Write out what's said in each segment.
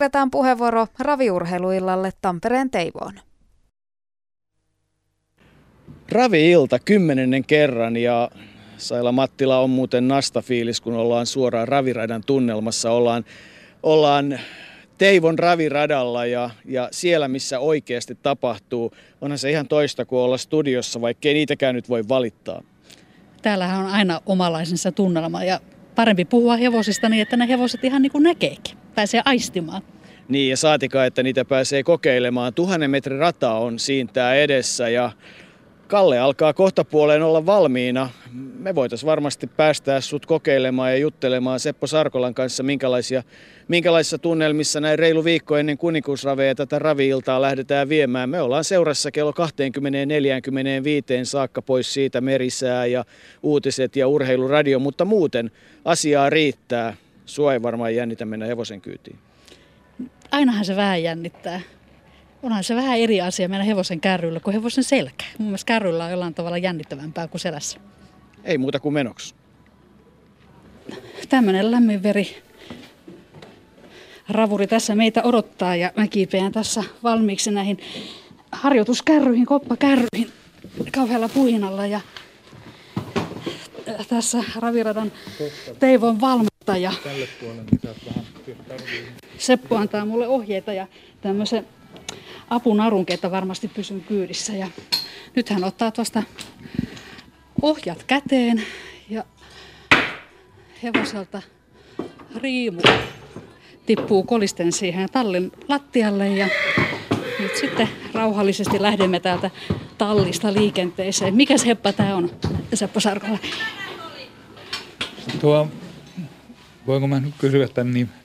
Otetaan puheenvuoro raviurheiluillalle Tampereen Teivoon. Ravi-ilta kymmenennen kerran ja Saila Mattila on muuten nastafiilis, kun ollaan suoraan raviradan tunnelmassa. Ollaan, ollaan Teivon raviradalla ja, ja siellä, missä oikeasti tapahtuu. Onhan se ihan toista kuin olla studiossa, vaikkei niitäkään nyt voi valittaa. Täällähän on aina omalaisensa tunnelma ja parempi puhua hevosista niin, että ne hevoset ihan niin kuin näkeekin, pääsee aistimaan. Niin ja saatikaan, että niitä pääsee kokeilemaan. Tuhannen metrin rata on siintää edessä ja Kalle alkaa kohta puoleen olla valmiina. Me voitaisiin varmasti päästää sut kokeilemaan ja juttelemaan Seppo Sarkolan kanssa, minkälaisia, minkälaisissa tunnelmissa näin reilu viikko ennen kuninkuusraveja tätä raviiltaa lähdetään viemään. Me ollaan seurassa kello 20-45 saakka pois siitä merisää ja uutiset ja urheiluradio, mutta muuten asiaa riittää. Sua ei varmaan jännitä mennä hevosen kyytiin. Ainahan se vähän jännittää onhan se vähän eri asia mennä hevosen kärryllä kuin hevosen selkä. Mun mielestä kärryllä on jollain tavalla jännittävämpää kuin selässä. Ei muuta kuin menoksi. Tämmöinen lämmin veri ravuri tässä meitä odottaa ja mä kiipeän tässä valmiiksi näihin harjoituskärryihin, koppakärryihin kauhealla puhinalla ja tässä raviradan Teivon valmentaja. Tälle puolelle, niin Seppo antaa mulle ohjeita ja tämmöisen apunarunkin, että varmasti pysyn kyydissä. Ja nyt hän ottaa tuosta ohjat käteen ja hevoselta riimu tippuu kolisten siihen tallin lattialle ja nyt sitten rauhallisesti lähdemme täältä tallista liikenteeseen. Mikä heppa tämä on, Seppo Sarkola? Tuo, voinko mä nyt kysyä tämän nimi?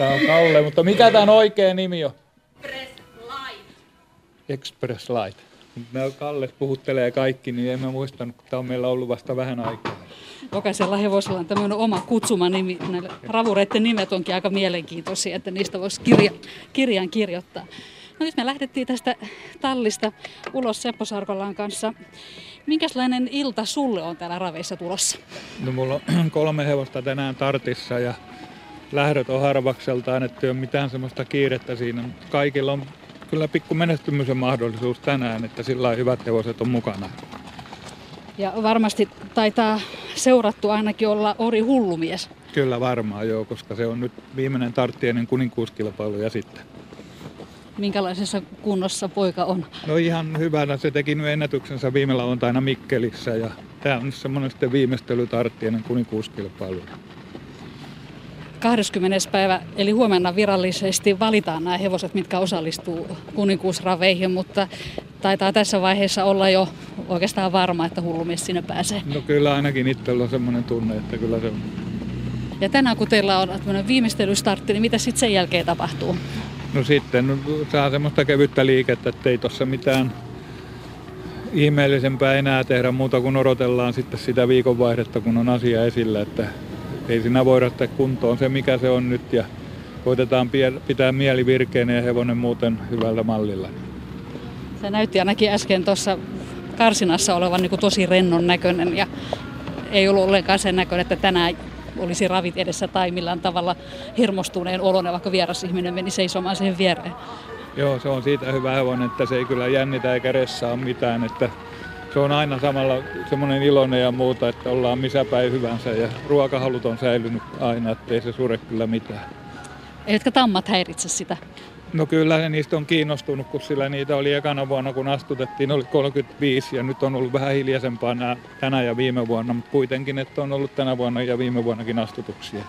Tämä on Kalle, mutta mikä tämän oikea nimi on? Express Light. Nämä Kalle puhuttelee kaikki, niin en mä muistanut, kun tämä on meillä ollut vasta vähän aikaa. Jokaisella hevosella on tämmöinen oma kutsuma nimi. Näille ravureiden nimet onkin aika mielenkiintoisia, että niistä voisi kirja, kirjan kirjoittaa. No nyt me lähdettiin tästä tallista ulos Seppo Sarkolan kanssa. Minkälainen ilta sulle on täällä raveissa tulossa? No mulla on kolme hevosta tänään tartissa ja lähdöt on harvakseltaan, että ei ole mitään semmoista kiirettä siinä. Kaikilla on kyllä pikku menestymisen mahdollisuus tänään, että sillä hyvät hevoset on mukana. Ja varmasti taitaa seurattu ainakin olla Ori Hullumies. Kyllä varmaan joo, koska se on nyt viimeinen tarttiennen kuninkuuskilpailu ja sitten. Minkälaisessa kunnossa poika on? No ihan hyvänä. Se teki nyt ennätyksensä viime lauantaina Mikkelissä ja tämä on semmoinen sitten viimeistelytarttiennen kuninkuuskilpailu. 20. päivä, eli huomenna virallisesti valitaan nämä hevoset, mitkä osallistuu kuninkuusraveihin, mutta taitaa tässä vaiheessa olla jo oikeastaan varma, että hullumies sinne pääsee. No kyllä ainakin itsellä on semmoinen tunne, että kyllä se on. Ja tänään kun teillä on viimeistelystartti, niin mitä sitten sen jälkeen tapahtuu? No sitten saa semmoista kevyttä liikettä, että ei tuossa mitään ihmeellisempää enää tehdä muuta kuin odotellaan sitten sitä viikonvaihdetta, kun on asia esillä, että ei siinä voida ottaa kuntoon se, mikä se on nyt ja koitetaan pitää mieli virkeänä ja hevonen muuten hyvällä mallilla. Se näytti ainakin äsken tuossa karsinassa olevan niin kuin tosi rennon näköinen ja ei ollut ollenkaan sen näköinen, että tänään olisi ravit edessä tai millään tavalla hermostuneen oloinen, vaikka vieras ihminen meni seisomaan siihen viereen. Joo, se on siitä hyvä hevonen, että se ei kyllä jännitä eikä ressaa mitään, että se on aina samalla semmoinen iloinen ja muuta, että ollaan missä päin hyvänsä ja ruokahalut on säilynyt aina, ettei se sure kyllä mitään. Eivätkä tammat häiritse sitä? No kyllä niistä on kiinnostunut, kun sillä niitä oli ekana vuonna, kun astutettiin, oli 35 ja nyt on ollut vähän hiljaisempaa nämä tänä ja viime vuonna, mutta kuitenkin, että on ollut tänä vuonna ja viime vuonnakin astutuksia.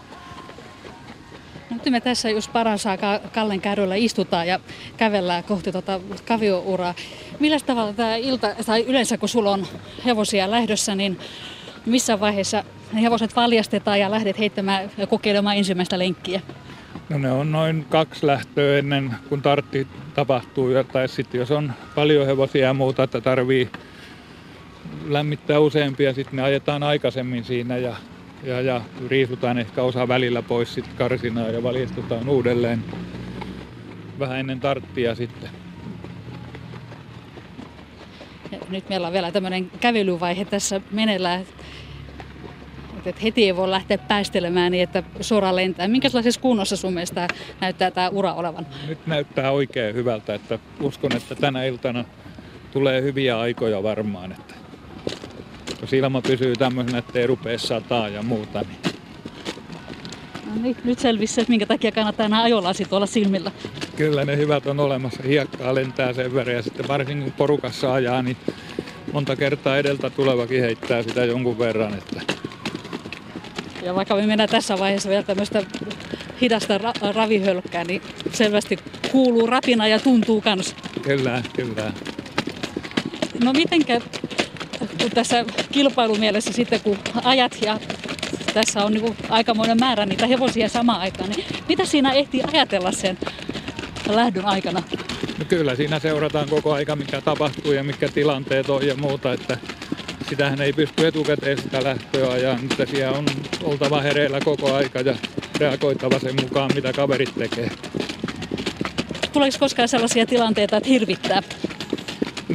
Nyt me tässä just paransaa Kallen kärryllä istutaan ja kävellään kohti tuota kaviouraa. Millä tavalla tämä ilta, tai yleensä kun sulla on hevosia lähdössä, niin missä vaiheessa ne hevoset valjastetaan ja lähdet heittämään ja kokeilemaan ensimmäistä lenkkiä? No ne on noin kaksi lähtöä ennen kuin tartti tapahtuu. Tai sitten jos on paljon hevosia ja muuta, että tarvii lämmittää useampia, sitten ne ajetaan aikaisemmin siinä ja ja, ja riisutaan ehkä osa välillä pois sitten karsinaa ja valjastetaan uudelleen vähän ennen tarttia sitten. Ja nyt meillä on vielä tämmöinen kävelyvaihe tässä meneillään. että heti ei voi lähteä päästelemään niin, että suoraan lentää. Minkälaisessa kunnossa sun mielestä näyttää tämä ura olevan? Nyt näyttää oikein hyvältä, että uskon, että tänä iltana tulee hyviä aikoja varmaan. Että jos ilma pysyy tämmöisenä, ettei rupea sataa ja muuta, niin No niin, nyt selvisi että minkä takia kannattaa nämä ajolasit olla silmillä. Kyllä ne hyvät on olemassa. Hiekkaa lentää sen verran ja sitten varsinkin kun porukassa ajaa, niin monta kertaa edeltä tulevakin heittää sitä jonkun verran. Että... Ja vaikka me mennään tässä vaiheessa vielä tämmöistä hidasta ra- ravihölkkää, niin selvästi kuuluu rapina ja tuntuu kans. Kyllä, kyllä. No mitenkä kun tässä kilpailumielessä sitten kun ajat ja tässä on niin aikamoinen määrä niitä hevosia samaan aikaan, niin mitä siinä ehtii ajatella sen lähdön aikana? No kyllä siinä seurataan koko aika, mikä tapahtuu ja mikä tilanteet on ja muuta, että sitähän ei pysty etukäteen sitä lähtöä ajaa, mutta siellä on oltava hereillä koko aika ja reagoitava sen mukaan, mitä kaverit tekee. Tuleeko koskaan sellaisia tilanteita, että hirvittää?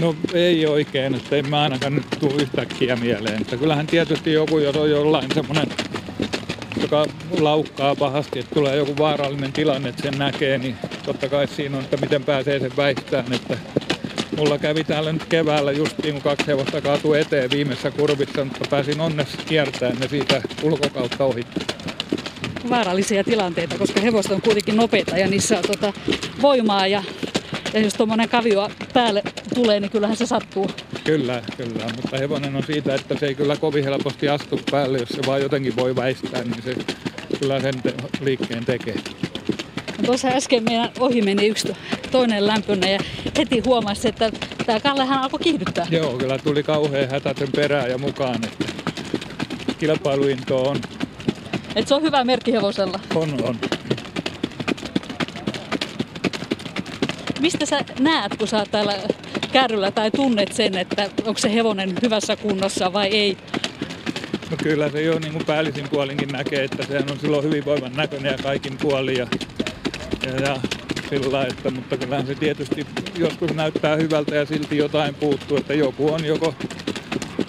No ei oikein, että en mä ainakaan nyt tule yhtäkkiä mieleen. Että kyllähän tietysti joku, jos on jollain semmoinen, joka laukkaa pahasti, että tulee joku vaarallinen tilanne, että sen näkee, niin totta kai siinä on, että miten pääsee sen väistämään. Että mulla kävi täällä nyt keväällä justiin, kun kaksi hevosta kaatui eteen viimeisessä kurvissa, mutta pääsin onneksi kiertämään ne siitä ulkokautta ohi vaarallisia tilanteita, koska hevoset on kuitenkin nopeita ja niissä on tota voimaa ja ja jos tuommoinen kavio päälle tulee, niin kyllähän se sattuu. Kyllä, kyllä. Mutta hevonen on siitä, että se ei kyllä kovin helposti astu päälle. Jos se vaan jotenkin voi väistää, niin se kyllä sen te- liikkeen tekee. No tuossa äsken meidän ohi meni yksi toinen lämpönä ja heti huomasi, että tämä Kallehan alkoi kiihdyttää. Joo, kyllä tuli kauhean hätä sen perään ja mukaan, että kilpailuinto on. Et se on hyvä merkki hevosella. On, on. Mistä sä näet, kun sä oot täällä kärryllä tai tunnet sen, että onko se hevonen hyvässä kunnossa vai ei? No kyllä se jo niin kuin päällisin puolinkin näkee, että sehän on silloin hyvinvoivan näköinen ja kaikin puolin. Ja, ja, ja sillä että, mutta kyllähän se tietysti joskus näyttää hyvältä ja silti jotain puuttuu, että joku on joko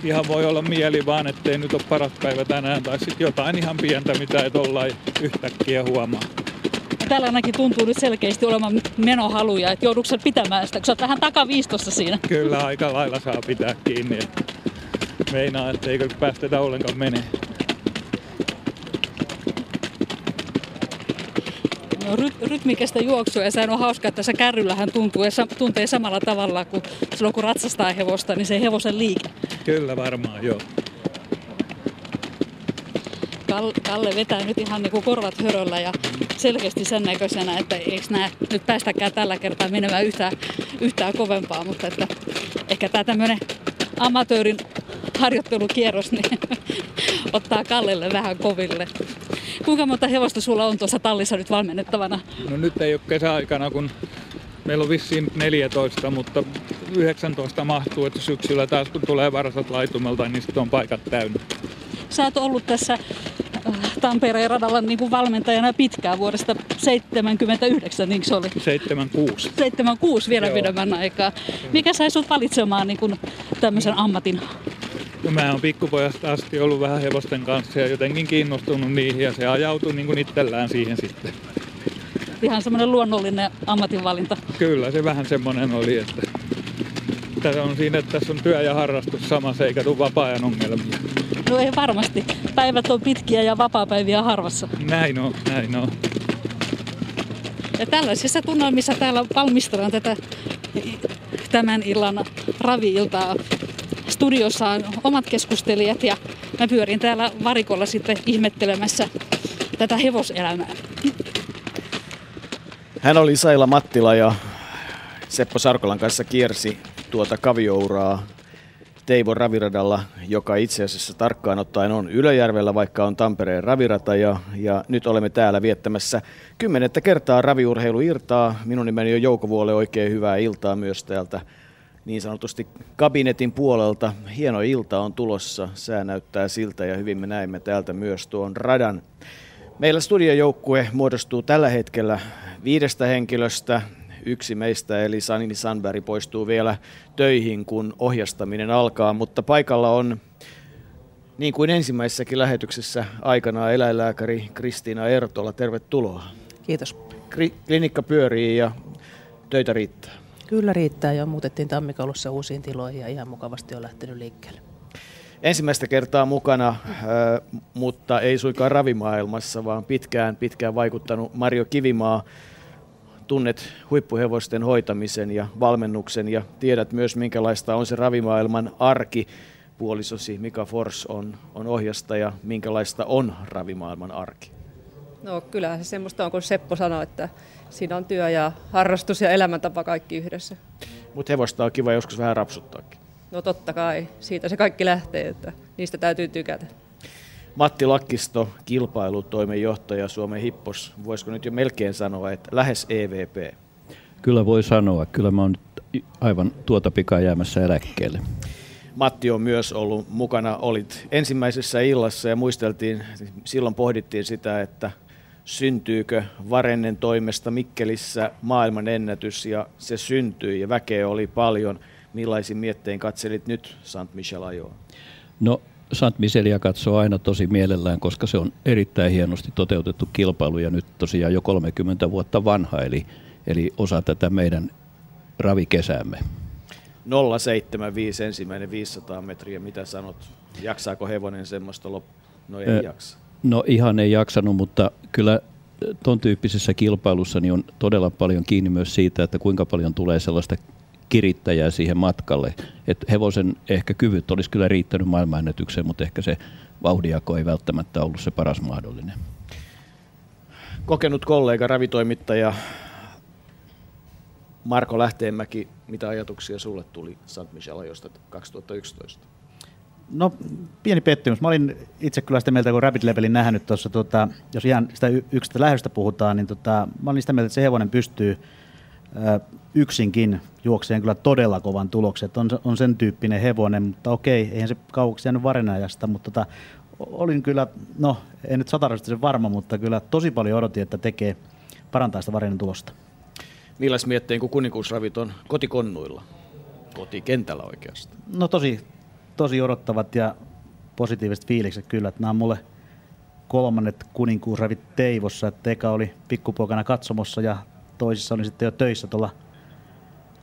ihan voi olla mieli vaan, ettei nyt ole paras päivä tänään, tai sitten jotain ihan pientä, mitä et olla yhtäkkiä huomaa. Täällä ainakin tuntuu nyt selkeästi olevan menohaluja, että joudutko pitämään sitä, kun sä oot vähän takaviistossa siinä. Kyllä aika lailla saa pitää kiinni, meinaa, että eikö päästetä ollenkaan menee. No, ry- rytmikästä juoksua ja sehän on hauska, että tässä kärryllähän tuntuu ja sa- tuntee samalla tavalla kuin silloin kun ratsastaa hevosta, niin se hevosen liike. Kyllä varmaan, joo. Kalle vetää nyt ihan niin kuin korvat höröllä ja selkeästi sen näköisenä, että eikö nämä nyt päästäkään tällä kertaa menemään yhtään, yhtään kovempaa, mutta että ehkä tämä tämmöinen amatöörin harjoittelukierros niin ottaa Kallelle vähän koville. Kuinka monta hevosta sulla on tuossa tallissa nyt valmennettavana? No nyt ei ole kesäaikana, kun meillä on vissiin 14, mutta 19 mahtuu, että syksyllä taas kun tulee varsat laitumelta, niin sitten on paikat täynnä. Sä oot ollut tässä Tampereen radalla niin kuin valmentajana pitkään vuodesta 79, niin se oli? 76. 76 vielä pidemmän aikaa. Mikä sai sut valitsemaan niin kuin tämmöisen ammatin? No mä oon pikkupojasta asti ollut vähän hevosten kanssa ja jotenkin kiinnostunut niihin ja se ajautui niin kuin itsellään siihen sitten. Ihan semmoinen luonnollinen ammatinvalinta. Kyllä se vähän semmoinen oli, että tässä on siinä, että tässä on työ ja harrastus samassa eikä tule vapaa-ajan ongelmia. No ei varmasti. Päivät on pitkiä ja vapaa-päiviä harvassa. Näin on, näin on. Ja tällaisissa tunnelmissa täällä valmistellaan tätä tämän illan ravi-iltaa. Studiossa on omat keskustelijat ja mä pyörin täällä varikolla sitten ihmettelemässä tätä hevoselämää. Hän oli Saila Mattila ja Seppo Sarkolan kanssa kiersi tuota kaviouraa Teivo raviradalla, joka itse asiassa tarkkaan ottaen on Ylöjärvellä, vaikka on Tampereen ravirata. Ja, ja nyt olemme täällä viettämässä kymmenettä kertaa raviurheiluirtaa. Minun nimeni on Jouko Vuole, oikein hyvää iltaa myös täältä niin sanotusti kabinetin puolelta. Hieno ilta on tulossa, sää näyttää siltä ja hyvin me näemme täältä myös tuon radan. Meillä studiojoukkue muodostuu tällä hetkellä viidestä henkilöstä. Yksi meistä, eli Sanini Sandberg, poistuu vielä töihin, kun ohjastaminen alkaa, mutta paikalla on Niin kuin ensimmäisessäkin lähetyksessä aikanaan eläinlääkäri Kristiina Ertola, tervetuloa. Kiitos. Kri- klinikka pyörii ja töitä riittää. Kyllä riittää jo. Muutettiin tammikaulussa uusiin tiloihin ja ihan mukavasti on lähtenyt liikkeelle. Ensimmäistä kertaa mukana, mutta ei suinkaan ravimaailmassa, vaan pitkään, pitkään vaikuttanut Mario Kivimaa. Tunnet huippuhevosten hoitamisen ja valmennuksen ja tiedät myös, minkälaista on se ravimaailman arki. Puolisosi Mika Fors on, on ohjastaja. Minkälaista on ravimaailman arki? No kyllähän se semmoista on, kun Seppo sanoi, että siinä on työ ja harrastus ja elämäntapa kaikki yhdessä. Mutta hevosta on kiva joskus vähän rapsuttaakin. No totta kai, siitä se kaikki lähtee, että niistä täytyy tykätä. Matti Lakkisto, kilpailutoimenjohtaja Suomen Hippos, voisiko nyt jo melkein sanoa, että lähes EVP? Kyllä voi sanoa, kyllä mä oon nyt aivan tuota pikaa jäämässä eläkkeelle. Matti on myös ollut mukana, olit ensimmäisessä illassa ja muisteltiin, silloin pohdittiin sitä, että syntyykö Varennen toimesta Mikkelissä maailman ennätys ja se syntyi ja väkeä oli paljon. Millaisin miettein katselit nyt Saint Michel ajoa? No Saint Michelia katsoo aina tosi mielellään, koska se on erittäin hienosti toteutettu kilpailu ja nyt tosiaan jo 30 vuotta vanha, eli, eli osa tätä meidän ravikesäämme. 075 ensimmäinen 500 metriä, mitä sanot? Jaksaako hevonen semmoista lop... No ei jaksa. No ihan ei jaksanut, mutta kyllä tuon tyyppisessä kilpailussa niin on todella paljon kiinni myös siitä, että kuinka paljon tulee sellaista kirittäjää siihen matkalle. Et hevosen ehkä kyvyt olisi kyllä riittänyt maailmanennätykseen, mutta ehkä se vauhdijako ei välttämättä ollut se paras mahdollinen. Kokenut kollega, ravitoimittaja Marko Lähteenmäki, mitä ajatuksia sulle tuli St. Michel ajosta 2011? No pieni pettymys. Mä olin itse kyllä sitä mieltä, kun Rapid Levelin nähnyt tuossa, tota, jos ihan sitä yksistä lähdöstä puhutaan, niin tota, mä olin sitä mieltä, että se hevonen pystyy yksinkin juokseen kyllä todella kovan tuloksen. On, on sen tyyppinen hevonen, mutta okei, eihän se kauaksi jäänyt varinajasta, mutta tota, olin kyllä, no en nyt sen varma, mutta kyllä tosi paljon odotin, että tekee parantaa sitä varinan tulosta. Milläs mietteen, kun kuninkuusravit on kotikonnuilla? Kotikentällä oikeastaan. No tosi, tosi odottavat ja positiiviset fiilikset kyllä, että nämä on mulle kolmannet kuninkuusravit Teivossa, että eka oli pikkupoikana katsomossa ja toisissa oli sitten jo töissä tuolla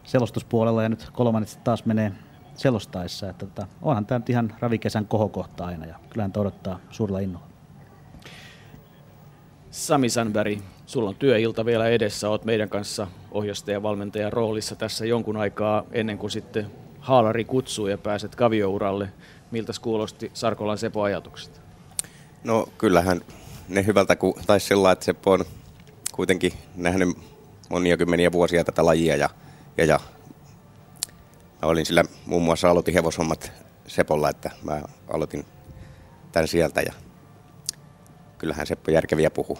selostuspuolella ja nyt kolmannet taas menee selostaessa. Että tota, onhan tämä nyt ihan ravikesän kohokohta aina ja kyllähän tämä odottaa suurella innolla. Sami Sandberg, sulla on työilta vielä edessä, oot meidän kanssa ohjastajan valmentajan roolissa tässä jonkun aikaa ennen kuin sitten haalari kutsuu ja pääset kaviouralle. Miltä kuulosti Sarkolan Sepo ajatukset? No kyllähän ne hyvältä, ku, tai sillä että Seppo on kuitenkin nähnyt monia kymmeniä vuosia tätä lajia ja, ja, ja mä olin sillä muun muassa aloitin hevoshommat Sepolla, että mä aloitin tämän sieltä ja kyllähän Seppo järkeviä puhuu.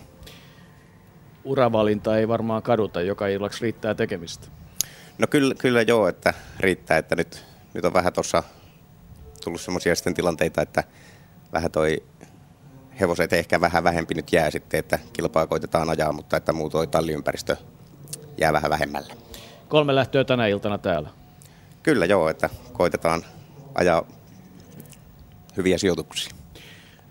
Uravalinta ei varmaan kaduta, joka illaksi riittää tekemistä. No kyllä, kyllä joo, että riittää, että nyt, nyt on vähän tuossa tullut semmoisia sitten tilanteita, että vähän toi hevoset ehkä vähän vähempi nyt jää sitten, että kilpaa koitetaan ajaa, mutta että muu toi talliympäristö jää vähän vähemmälle. Kolme lähtöä tänä iltana täällä. Kyllä joo, että koitetaan ajaa hyviä sijoituksia.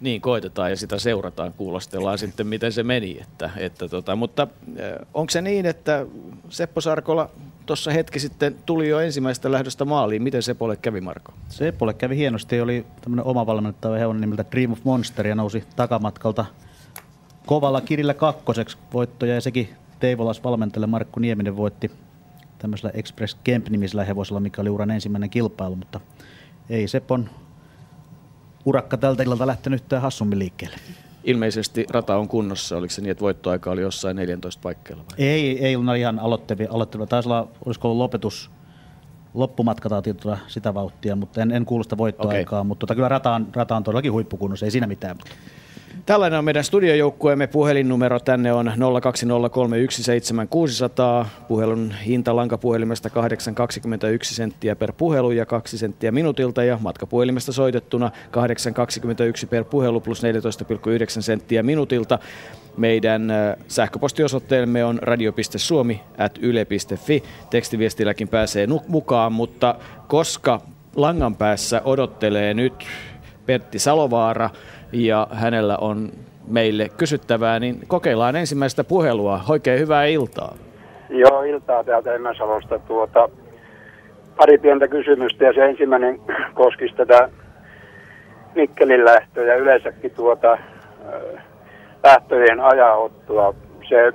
Niin, koitetaan ja sitä seurataan, kuulostellaan sitten, miten se meni. Että, että tota, mutta onko se niin, että Seppo Sarkola tuossa hetki sitten tuli jo ensimmäistä lähdöstä maaliin. Miten Sepolle kävi, Marko? Sepolle kävi hienosti. Oli tämmöinen oma valmennettava hevonen nimeltä Dream of Monster ja nousi takamatkalta kovalla kirillä kakkoseksi voittoja ja sekin Teivolas valmentajalle Markku Nieminen voitti tämmöisellä Express Camp-nimisellä hevosella, mikä oli uran ensimmäinen kilpailu, mutta ei Sepon urakka tältä illalta lähtenyt hassummin liikkeelle. Ilmeisesti rata on kunnossa, oliko se niin, että voittoaika oli jossain 14 paikkeilla vai? Ei, ei ollut ihan aloittavia. aloittavia. Taisi olla, olisiko ollut lopetus, loppumatka tai sitä vauhtia, mutta en, en kuulu sitä voittoaikaa, okay. mutta tota, kyllä rata on, rata on todellakin huippukunnossa, ei siinä mitään. Tällainen on meidän studiojoukkueemme puhelinnumero. Tänne on 020317600. Puhelun hinta lankapuhelimesta 8,21 senttiä per puhelu ja 2 senttiä minuutilta. Ja matkapuhelimesta soitettuna 8,21 per puhelu plus 14,9 senttiä minuutilta. Meidän sähköpostiosoitteemme on radio.suomi.yle.fi. Tekstiviestilläkin pääsee mukaan, mutta koska langan päässä odottelee nyt Pertti Salovaara ja hänellä on meille kysyttävää, niin kokeillaan ensimmäistä puhelua. Oikein hyvää iltaa. Joo, iltaa täältä Emäsalosta. Tuota, pari pientä kysymystä ja se ensimmäinen koskisi tätä Mikkelin lähtöä ja yleensäkin tuota, lähtöjen ajaottoa. Se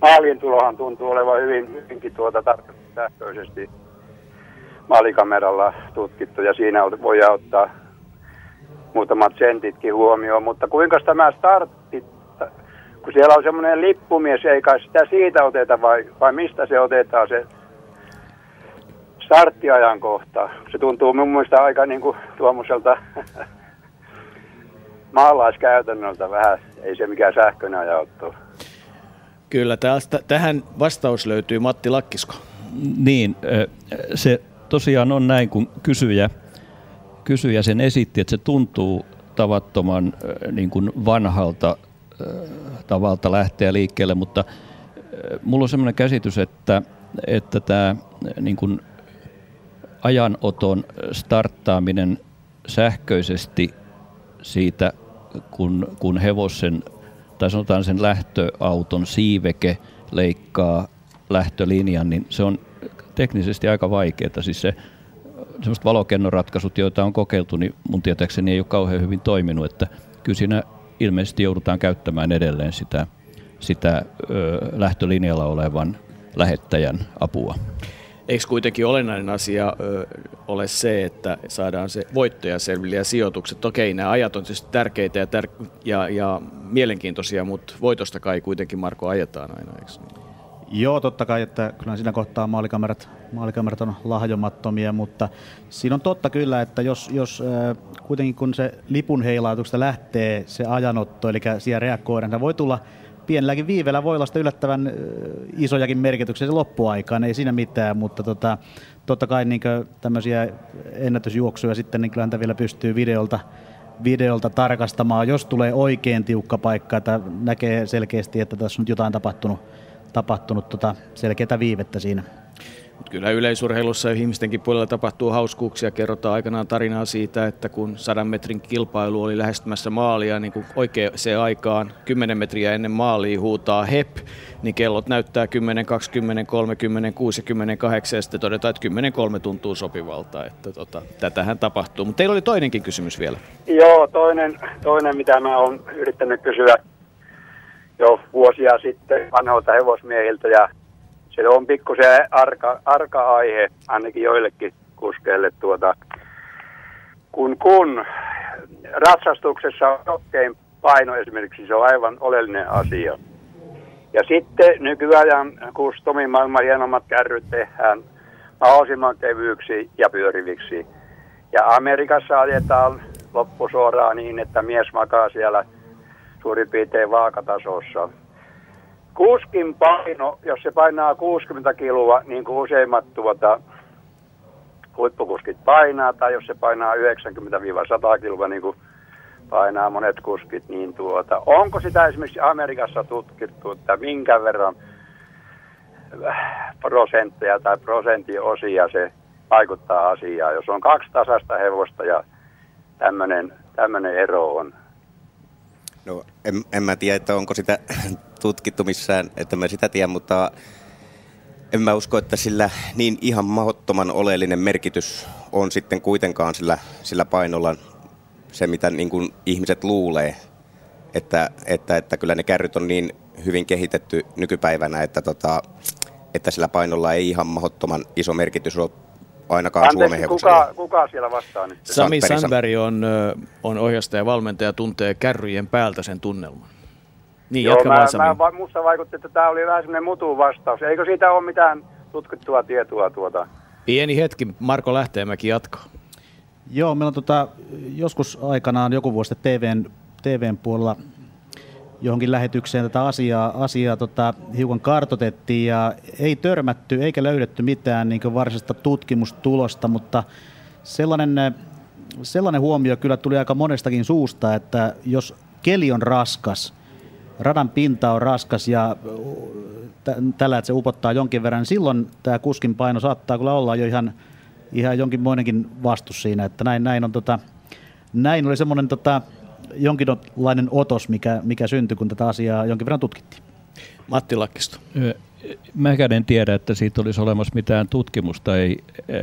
maalin tulohan tuntuu olevan hyvin, hyvinkin tuota sähköisesti maalikameralla tutkittu ja siinä voi ottaa muutamat sentitkin huomioon, mutta kuinka tämä startti, kun siellä on semmoinen lippumies, ei kai sitä siitä oteta vai, vai mistä se otetaan se starttiajankohta? Se tuntuu mun mielestä aika niin kuin tuommoiselta maalaiskäytännöltä vähän, ei se mikään sähköinen ajanotto. Kyllä, tästä, tähän vastaus löytyy Matti Lakkisko. Niin, se tosiaan on näin, kun kysyjä, kysyjä sen esitti, että se tuntuu tavattoman niin kuin vanhalta tavalta lähteä liikkeelle, mutta mulla on sellainen käsitys, että, että tämä niin kuin ajanoton starttaaminen sähköisesti siitä, kun, kun hevosen tai sanotaan sen lähtöauton siiveke leikkaa lähtölinjan, niin se on teknisesti aika vaikeaa. Siis se, semmoiset valokennoratkaisut, joita on kokeiltu, niin mun tietääkseni ei ole kauhean hyvin toiminut, että kyllä siinä ilmeisesti joudutaan käyttämään edelleen sitä, sitä ö, lähtölinjalla olevan lähettäjän apua. Eikö kuitenkin olennainen asia ö, ole se, että saadaan se voittoja selville ja sijoitukset? Okei, nämä ajat on tietysti tärkeitä ja, tär- ja, ja mielenkiintoisia, mutta voitosta kai kuitenkin Marko ajetaan aina, eikö niin? Joo, totta kai, että kyllä siinä kohtaa maalikamerat, maalikamerat on lahjomattomia, mutta siinä on totta kyllä, että jos, jos kuitenkin kun se lipun heilautuksesta lähtee se ajanotto, eli siellä reagoidaan, niin voi tulla pienelläkin viivellä voi olla sitä yllättävän isojakin merkityksiä se loppuaikaan, ei siinä mitään, mutta tota, totta kai niin tämmöisiä ennätysjuoksuja sitten, niin kyllä vielä pystyy videolta videolta tarkastamaan, jos tulee oikein tiukka paikka, että näkee selkeästi, että tässä on jotain tapahtunut tapahtunut tota selkeää viivettä siinä. Mut kyllä yleisurheilussa ja ihmistenkin puolella tapahtuu hauskuuksia. Kerrotaan aikanaan tarinaa siitä, että kun sadan metrin kilpailu oli lähestymässä maalia, niin kun oikein se aikaan 10 metriä ennen maalia huutaa HEP, niin kellot näyttää 10, 20, 30, 68 ja sitten todetaan, että 10, 3 tuntuu sopivalta. Että tota, tätähän tapahtuu. Mutta teillä oli toinenkin kysymys vielä. Joo, toinen, toinen mitä mä oon yrittänyt kysyä jo vuosia sitten vanhoilta hevosmiehiltä ja se on pikkusen arka, arka aihe ainakin joillekin kuskeille tuota, kun, kun ratsastuksessa on jokkeen paino esimerkiksi, se on aivan oleellinen asia. Ja sitten nykyajan kustomin maailman hienommat kärryt tehdään mahdollisimman kevyyksi ja pyöriviksi. Ja Amerikassa ajetaan loppusuoraan niin, että mies makaa siellä – suurin piirtein vaakatasossa. Kuskin paino, jos se painaa 60 kiloa, niin kuin useimmat tuota, huippukuskit painaa, tai jos se painaa 90-100 kiloa, niin kuin painaa monet kuskit, niin tuota, onko sitä esimerkiksi Amerikassa tutkittu, että minkä verran prosentteja tai prosenttiosia se vaikuttaa asiaan, jos on kaksi tasasta hevosta ja tämmöinen ero on. No en, en mä tiedä, että onko sitä tutkittu missään, että mä sitä tiedän, mutta en mä usko, että sillä niin ihan mahottoman oleellinen merkitys on sitten kuitenkaan sillä, sillä painolla se, mitä niin kuin ihmiset luulee. Että, että, että kyllä ne kärryt on niin hyvin kehitetty nykypäivänä, että, tota, että sillä painolla ei ihan mahottoman iso merkitys ole ainakaan Anteeksi, Suomen hevosella. Kuka, kuka siellä vastaa nyt? Sami Sandberg on, on ohjastaja ja valmentaja, tuntee kärryjen päältä sen tunnelman. Niin, Joo, jatka mä, vaan Sami. Mä, musta vaikutti, että tämä oli vähän semmoinen mutu vastaus. Eikö siitä ole mitään tutkittua tietoa tuota? Pieni hetki, Marko Lähteenmäki jatkaa. Joo, meillä on tota, joskus aikanaan joku vuosi TVn, TVn puolella johonkin lähetykseen tätä asiaa, asiaa tota, hiukan kartotettiin ja ei törmätty eikä löydetty mitään niin varsinaista tutkimustulosta, mutta sellainen, sellainen huomio kyllä tuli aika monestakin suusta, että jos keli on raskas, radan pinta on raskas ja tällä, että se upottaa jonkin verran, niin silloin tämä kuskin paino saattaa kyllä olla jo ihan, ihan jonkinmoinenkin vastus siinä, että näin, näin on tota, näin oli semmoinen tota, jonkinlainen otos, mikä, mikä syntyi, kun tätä asiaa jonkin verran tutkittiin. Matti Lakkisto. Mäkään en tiedä, että siitä olisi olemassa mitään tutkimusta, ei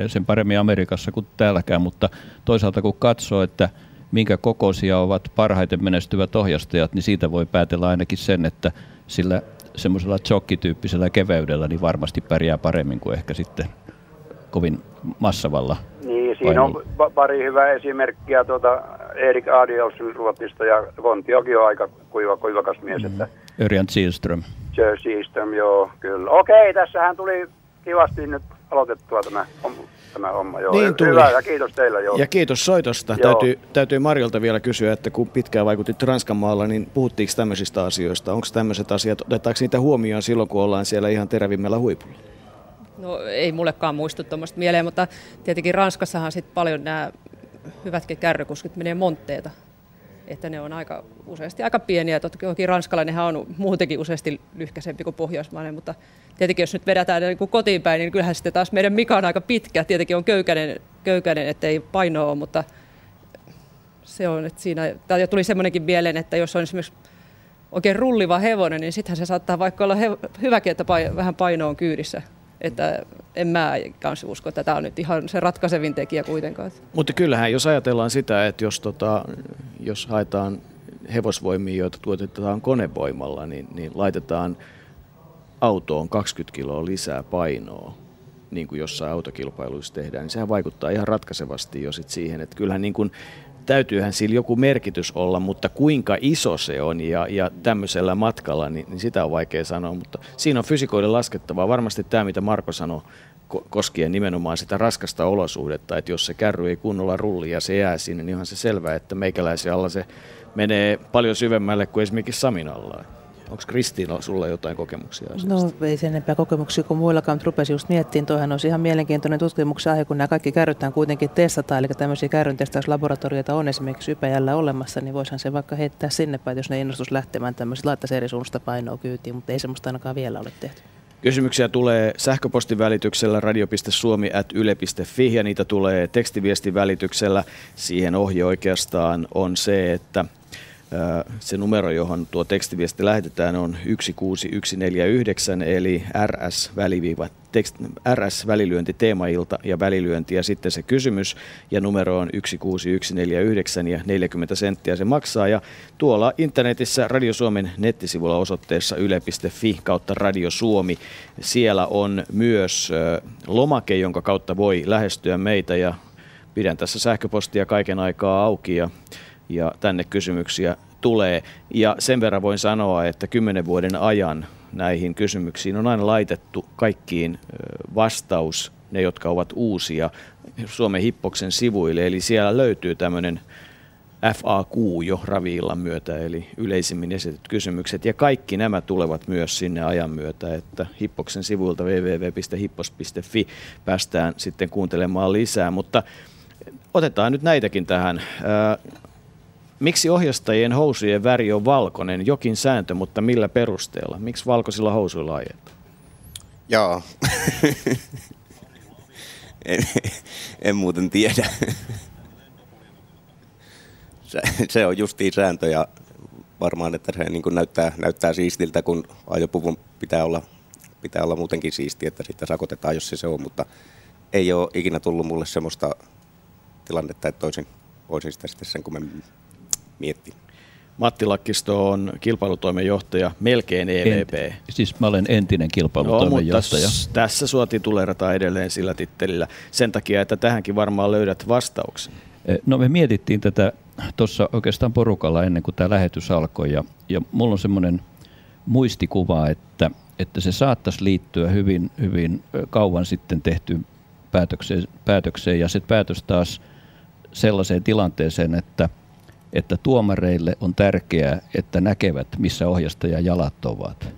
sen paremmin Amerikassa kuin täälläkään, mutta toisaalta kun katsoo, että minkä kokoisia ovat parhaiten menestyvät ohjastajat, niin siitä voi päätellä ainakin sen, että sillä semmoisella jokkityyppisellä keveydellä niin varmasti pärjää paremmin kuin ehkä sitten kovin massavalla Niin, siinä on pari hyvää esimerkkiä tuota Erik Adielsen Ruotsista ja Kontiokin on aika kuiva, kuivakas mies. Mm. Että Örjan Zielström. Seaström, joo, kyllä. Okei, tässähän tuli kivasti nyt aloitettua tämä, tämä homma. Joo. Niin tuli. Hyvä, ja kiitos teille. Joo. Ja kiitos soitosta. Täytyy, täytyy Marjolta vielä kysyä, että kun pitkään vaikutit Ranskan maalla, niin puhuttiinko tämmöisistä asioista? Onko tämmöiset asiat, otetaanko niitä huomioon silloin, kun ollaan siellä ihan terävimmällä huipulla? No ei mullekaan muistu tuommoista mieleen, mutta tietenkin Ranskassahan sitten paljon nämä hyvätkin kärrykuskit menee montteita. Että ne on aika, useasti aika pieniä. Toki ranskalainenhan on muutenkin useasti lyhkäisempi kuin pohjoismainen, mutta tietenkin jos nyt vedetään niin kuin kotiin päin, niin kyllähän sitten taas meidän Mika on aika pitkä. Tietenkin on köykäinen, köykäinen ettei painoa ole, mutta se on, että siinä, tai tuli semmoinenkin mieleen, että jos on esimerkiksi oikein rulliva hevonen, niin sittenhän se saattaa vaikka olla he, hyväkin, että paino, vähän paino on kyydissä. Että en mä kanssa usko, että tämä on nyt ihan se ratkaisevin tekijä kuitenkaan. Mutta kyllähän, jos ajatellaan sitä, että jos, tota, jos haetaan hevosvoimia, joita tuotetaan konevoimalla, niin, niin laitetaan autoon 20 kiloa lisää painoa, niin kuin jossain autokilpailuissa tehdään, niin sehän vaikuttaa ihan ratkaisevasti jo sit siihen, että kyllähän niin kuin täytyyhän sillä joku merkitys olla, mutta kuinka iso se on ja, ja tämmöisellä matkalla, niin, niin sitä on vaikea sanoa. Mutta siinä on fysikoiden laskettavaa. Varmasti tämä, mitä Marko sanoi, koskien nimenomaan sitä raskasta olosuhdetta, että jos se kärry ei kunnolla rulli ja se jää sinne, niin onhan se selvää, että meikäläisen alla se menee paljon syvemmälle kuin esimerkiksi Samin alla. Onko Kristiina sulla jotain kokemuksia asiasta? No ei sen enempää kokemuksia kuin muillakaan, mutta rupesin just miettimään, toihan olisi ihan mielenkiintoinen tutkimuksen aihe, kun nämä kaikki kärrytään kuitenkin testataan, eli tämmöisiä kärryn testauslaboratorioita on esimerkiksi Ypäjällä olemassa, niin voisihan se vaikka heittää sinne päin, jos ne innostus lähtemään tämmöiset laittaisi eri suunnasta painoa kyytiin, mutta ei semmoista ainakaan vielä ole tehty. Kysymyksiä tulee sähköpostin välityksellä radio.suomi.yle.fi ja niitä tulee tekstiviestin välityksellä. Siihen ohje oikeastaan on se, että se numero, johon tuo tekstiviesti lähetetään, on 16149, eli RS, väliviiva, RS välilyönti teemailta ja välilyönti ja sitten se kysymys. Ja numero on 16149 ja 40 senttiä se maksaa. Ja tuolla internetissä Radio Suomen nettisivulla osoitteessa yle.fi kautta Radio Suomi. Siellä on myös lomake, jonka kautta voi lähestyä meitä ja pidän tässä sähköpostia kaiken aikaa auki ja ja tänne kysymyksiä tulee. Ja sen verran voin sanoa, että kymmenen vuoden ajan näihin kysymyksiin on aina laitettu kaikkiin vastaus, ne jotka ovat uusia, Suomen Hippoksen sivuille. Eli siellä löytyy tämmöinen FAQ jo raviillan myötä, eli yleisimmin esitetyt kysymykset. Ja kaikki nämä tulevat myös sinne ajan myötä, että Hippoksen sivuilta www.hippos.fi päästään sitten kuuntelemaan lisää. Mutta otetaan nyt näitäkin tähän. Miksi ohjastajien housujen väri on valkoinen? Jokin sääntö, mutta millä perusteella? Miksi valkoisilla housuilla ajetaan? Joo. en, en muuten tiedä. se, se on justiin sääntö ja varmaan, että se niin näyttää, näyttää siistiltä, kun ajopuvun pitää olla, pitää olla muutenkin siisti, että sitten sakotetaan, jos se se on, mutta ei ole ikinä tullut mulle semmoista tilannetta, että toisin, voisin sitä sitten sen kummemmin mietti. Matti Lakkisto on kilpailutoimenjohtaja, melkein EVP. Ent, siis mä olen entinen kilpailutoimenjohtaja. No, mutta tässä sua titulerataan edelleen sillä tittelillä sen takia, että tähänkin varmaan löydät vastauksen. E, no me mietittiin tätä tuossa oikeastaan porukalla ennen kuin tämä lähetys alkoi ja, ja mulla on semmoinen muistikuva, että, että se saattaisi liittyä hyvin, hyvin kauan sitten tehtyyn päätökseen, päätökseen ja se päätös taas sellaiseen tilanteeseen, että – että tuomareille on tärkeää, että näkevät, missä ohjastaja jalat ovat.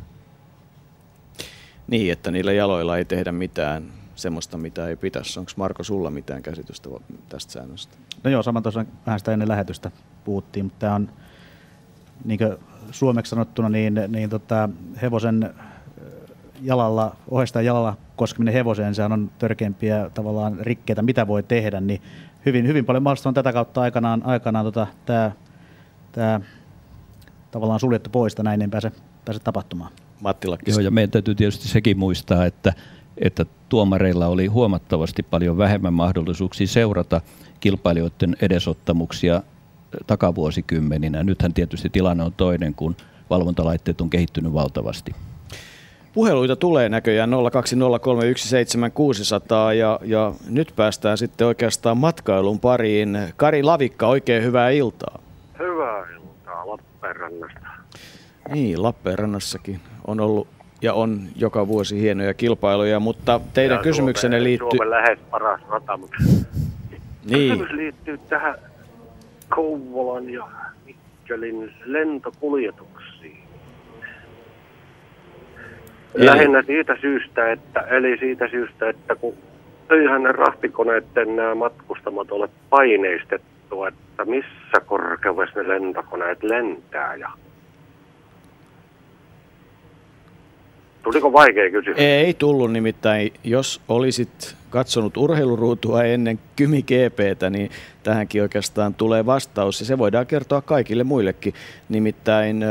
Niin, että niillä jaloilla ei tehdä mitään semmoista, mitä ei pitäisi. Onko Marko sulla mitään käsitystä tästä säännöstä? No joo, sama tuossa vähän sitä ennen lähetystä puhuttiin, mutta tämä on niin suomeksi sanottuna niin, niin tota, hevosen jalalla, ohjastaan jalalla koskeminen hevoseen, sehän on törkeimpiä tavallaan rikkeitä, mitä voi tehdä, niin hyvin, hyvin paljon mahdollista on tätä kautta aikanaan, aikanaan tota, tämä, tämä tavallaan suljettu pois, että näin ei pääse, pääse tapahtumaan. Matti Joo, ja meidän täytyy tietysti sekin muistaa, että, että tuomareilla oli huomattavasti paljon vähemmän mahdollisuuksia seurata kilpailijoiden edesottamuksia takavuosikymmeninä. Nythän tietysti tilanne on toinen, kun valvontalaitteet on kehittynyt valtavasti. Puheluita tulee näköjään 020317600 ja, ja nyt päästään sitten oikeastaan matkailun pariin. Kari Lavikka, oikein hyvää iltaa. Hyvää iltaa Lappeenrannasta. Niin, Lappeenrannassakin on ollut ja on joka vuosi hienoja kilpailuja, mutta teidän ja kysymyksenne Suomen, liittyy... Suomen lähes paras rata, mutta niin. kysymys liittyy tähän Kouvolan ja Mikkelin lentokuljetuksiin. Eli... Lähinnä siitä syystä, että, eli siitä syystä, että kun eihän ne rahtikoneiden nämä matkustamat ole paineistettu, että missä korkeudessa ne lentokoneet lentää ja Tuliko vaikea kysymys? Ei tullut nimittäin. Jos olisit katsonut urheiluruutua ennen Kymi GPtä, niin tähänkin oikeastaan tulee vastaus. Ja se voidaan kertoa kaikille muillekin. Nimittäin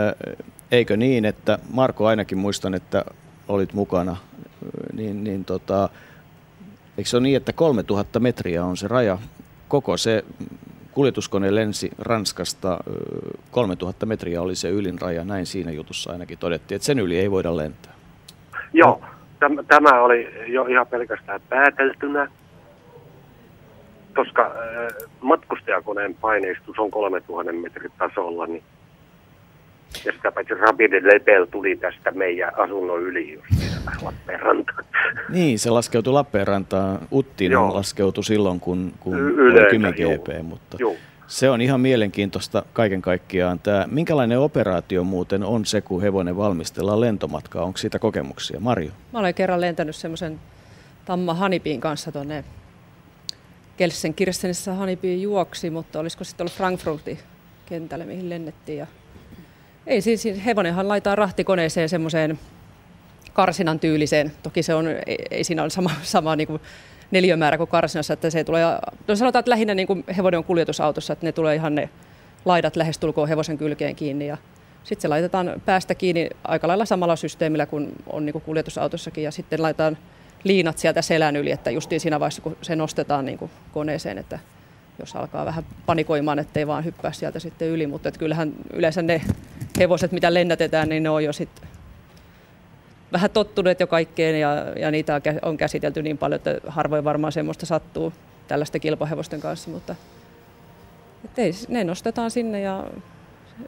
eikö niin, että Marko ainakin muistan, että olit mukana, niin, niin tota, eikö se ole niin, että 3000 metriä on se raja? Koko se kuljetuskone lensi Ranskasta, 3000 metriä oli se ylin raja, näin siinä jutussa ainakin todettiin, että sen yli ei voida lentää. Joo, tämä, oli jo ihan pelkästään pääteltynä, koska matkustajakoneen paineistus on 3000 metrin tasolla, niin ja sitä paitsi Rapid Lepel tuli tästä meidän asunnon yli just Lappeenrantaan. Niin, se laskeutui Lappeenrantaan. Uttiin on laskeutui silloin, kun, kun oli Kymi GP, mutta Joo. se on ihan mielenkiintoista kaiken kaikkiaan. Tämä, minkälainen operaatio muuten on se, kun hevonen valmistellaan lentomatkaa? Onko siitä kokemuksia? Marjo? Mä olen kerran lentänyt semmoisen Tamma Hanipin kanssa tuonne Kelsen Kirstenissä Hanipiin juoksi, mutta olisiko sitten ollut Frankfurtin kentälle, mihin lennettiin. Ja ei siis, hevonenhan laittaa rahtikoneeseen semmoiseen karsinan tyyliseen. Toki se on, ei, ei siinä ole sama, sama niin kuin neliömäärä kuin karsinassa, että se tulee, no sanotaan, että lähinnä niin kuin hevonen on kuljetusautossa, että ne tulee ihan ne laidat lähestulkoon hevosen kylkeen kiinni ja sitten se laitetaan päästä kiinni aika lailla samalla systeemillä kuin on niin kuin kuljetusautossakin ja sitten laitetaan liinat sieltä selän yli, että justiin siinä vaiheessa kun se nostetaan niin kuin koneeseen, että jos alkaa vähän panikoimaan, ettei vaan hyppää sieltä sitten yli, mutta kyllähän yleensä ne hevoset, mitä lennätetään, niin ne on jo sitten vähän tottuneet jo kaikkeen ja, ja niitä on käsitelty niin paljon, että harvoin varmaan semmoista sattuu tällaisten kilpahevosten kanssa, mutta ei, ne nostetaan sinne ja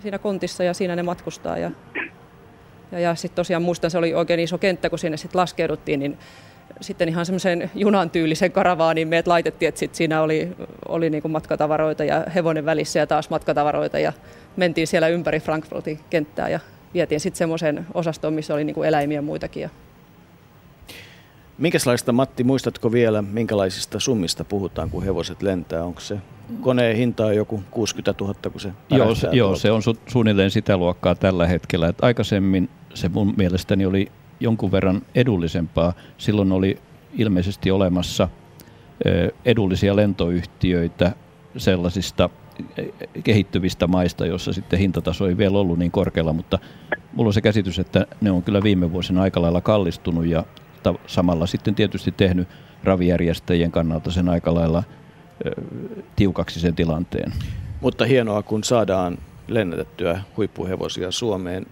siinä kontissa ja siinä ne matkustaa ja, ja, ja sitten tosiaan muistan, se oli oikein iso kenttä, kun sinne sitten laskeuduttiin, niin sitten ihan semmoisen junan tyylisen karavaaniin meidät laitettiin, että sit siinä oli, oli niin kuin matkatavaroita ja hevonen välissä ja taas matkatavaroita ja mentiin siellä ympäri Frankfurtin kenttää ja vietiin sitten semmoisen osastoon, missä oli niin kuin eläimiä muitakin. Ja Minkälaista, Matti, muistatko vielä, minkälaisista summista puhutaan, kun hevoset lentää? Onko se koneen hinta on joku 60 000, kun se Joo, se, joo, se on su- suunnilleen sitä luokkaa tällä hetkellä. Et aikaisemmin se mun mielestäni oli jonkun verran edullisempaa. Silloin oli ilmeisesti olemassa edullisia lentoyhtiöitä sellaisista kehittyvistä maista, jossa sitten hintataso ei vielä ollut niin korkealla, mutta mulla on se käsitys, että ne on kyllä viime vuosina aika lailla kallistunut ja samalla sitten tietysti tehnyt ravijärjestäjien kannalta sen aika lailla tiukaksi sen tilanteen. Mutta hienoa, kun saadaan lennätettyä huippuhevosia Suomeen.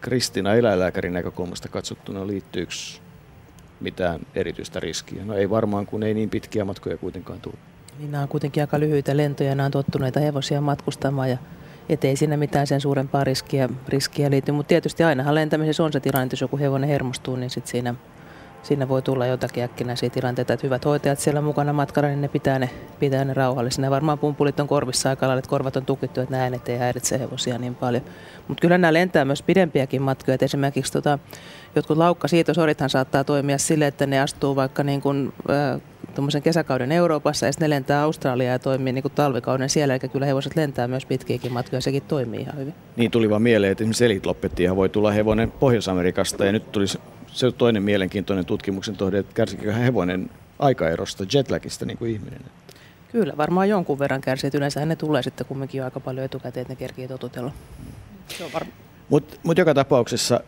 Kristina eläinlääkärin näkökulmasta katsottuna liittyykö mitään erityistä riskiä? No ei varmaan, kun ei niin pitkiä matkoja kuitenkaan tule. Niin nämä on kuitenkin aika lyhyitä lentoja, nämä on tottuneita hevosia matkustamaan ja ettei siinä mitään sen suurempaa riskiä, riskiä liity. Mutta tietysti ainahan lentämisessä on se tilanne, että jos joku hevonen hermostuu, niin sit siinä siinä voi tulla jotakin äkkinäisiä tilanteita, että hyvät hoitajat siellä mukana matkalla, niin ne pitää ne, pitää ne rauhallisena. Varmaan pumpulit on korvissa aika lailla, että korvat on tukittu, että nämä äänet ei häiritse hevosia niin paljon. Mutta kyllä nämä lentää myös pidempiäkin matkoja. Et esimerkiksi tota, jotkut laukka-siitosorithan saattaa toimia sille, että ne astuu vaikka niin kuin, äh, kesäkauden Euroopassa ja sitten ne lentää Australiaan ja toimii niin kuin talvikauden siellä. Eli kyllä hevoset lentää myös pitkiäkin matkoja, sekin toimii ihan hyvin. Niin tuli vaan mieleen, että esimerkiksi Loppettiinhan voi tulla hevonen Pohjois-Amerikasta ja nyt tulisi se on toinen mielenkiintoinen tutkimuksen tohde, että kärsikö hevonen aikaerosta, jetlagista niin kuin ihminen. Kyllä, varmaan jonkun verran kärsii. Yleensä ne tulee sitten kumminkin aika paljon etukäteen, että ne kerkii totutella. Se on varma. Mutta mut joka tapauksessa,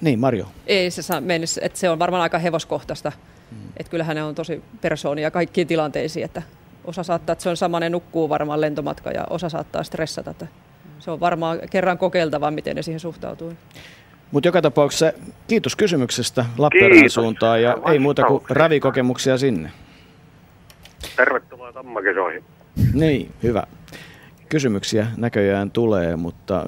niin Marjo. Ei se saa mennessä, että se on varmaan aika hevoskohtaista. Hmm. Että kyllähän ne on tosi persoonia kaikkiin tilanteisiin, että osa saattaa, että se on sama, ne nukkuu varmaan lentomatka ja osa saattaa stressata. Että se on varmaan kerran kokeiltava, miten ne siihen suhtautuu. Mutta joka tapauksessa kiitos kysymyksestä Lappeenrannan suuntaan ja ei muuta kuin ravikokemuksia sinne. Tervetuloa Tammakesoihin. Niin, hyvä. Kysymyksiä näköjään tulee mutta,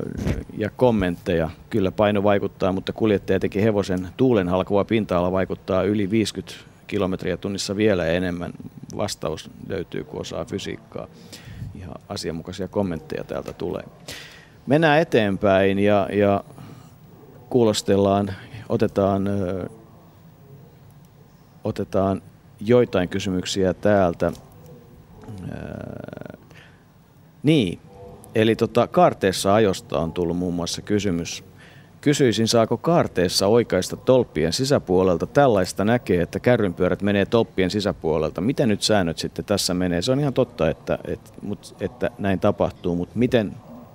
ja kommentteja. Kyllä paino vaikuttaa, mutta kuljettaja teki hevosen tuulen halkuva pinta-ala vaikuttaa yli 50 kilometriä tunnissa vielä enemmän. Vastaus löytyy, kun osaa fysiikkaa. Ihan asianmukaisia kommentteja täältä tulee. Mennään eteenpäin ja, ja kuulostellaan, otetaan, otetaan joitain kysymyksiä täältä. Niin, eli tota, kaarteessa ajosta on tullut muun muassa kysymys. Kysyisin, saako kaarteessa oikeista tolppien sisäpuolelta? Tällaista näkee, että kärrynpyörät menee tolppien sisäpuolelta. Miten nyt säännöt sitten tässä menee? Se on ihan totta, että, että, että näin tapahtuu, mutta miten,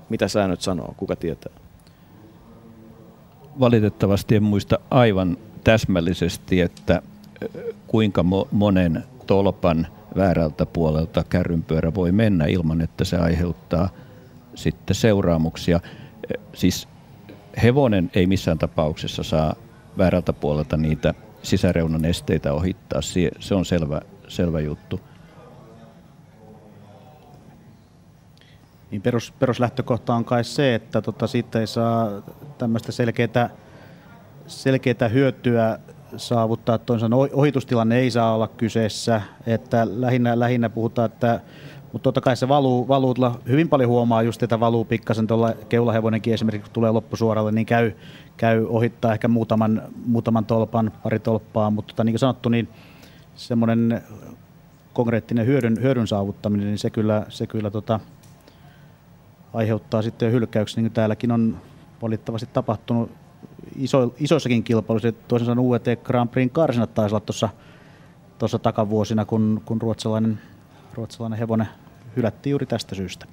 mitä säännöt sanoo? Kuka tietää? Valitettavasti en muista aivan täsmällisesti, että kuinka monen tolpan väärältä puolelta kärrynpyörä voi mennä ilman, että se aiheuttaa sitten seuraamuksia. Siis hevonen ei missään tapauksessa saa väärältä puolelta niitä sisäreunan esteitä ohittaa. Se on selvä, selvä juttu. Niin perus, peruslähtökohta on kai se, että tota, siitä ei saa tämmöistä selkeää, selkeää hyötyä saavuttaa. Toisaalta ohitustilanne ei saa olla kyseessä, että lähinnä, lähinnä puhutaan, että mutta totta kai se valuu, valuu hyvin paljon huomaa just, että valuu pikkasen tuolla keulahevonenkin esimerkiksi, kun tulee loppusuoralle, niin käy, käy ohittaa ehkä muutaman, muutaman tolpan, pari tolppaa, mutta tota, niin kuin sanottu, niin semmoinen konkreettinen hyödyn, hyödyn saavuttaminen, niin se kyllä, se kyllä tota, aiheuttaa sitten hylkäyksiä, niin kuin täälläkin on valitettavasti tapahtunut iso, isoissakin kilpailuissa. Toisin sanoen UET Grand Prix karsinat taisi olla tuossa, tuossa takavuosina, kun, kun ruotsalainen, ruotsalainen hevonen hylättiin juuri tästä syystä.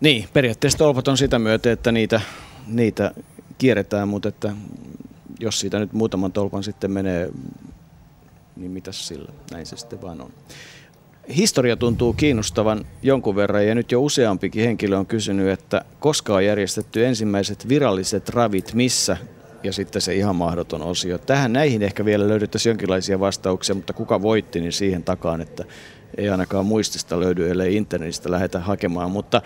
Niin, periaatteessa tolpat on sitä myötä, että niitä, niitä kierretään, mutta että jos siitä nyt muutaman tolpan sitten menee, niin mitäs sillä? Näin se sitten vaan on historia tuntuu kiinnostavan jonkun verran ja nyt jo useampikin henkilö on kysynyt, että koska on järjestetty ensimmäiset viralliset ravit missä ja sitten se ihan mahdoton osio. Tähän näihin ehkä vielä löydettäisiin jonkinlaisia vastauksia, mutta kuka voitti, niin siihen takaan, että ei ainakaan muistista löydy, ellei internetistä lähdetä hakemaan. Mutta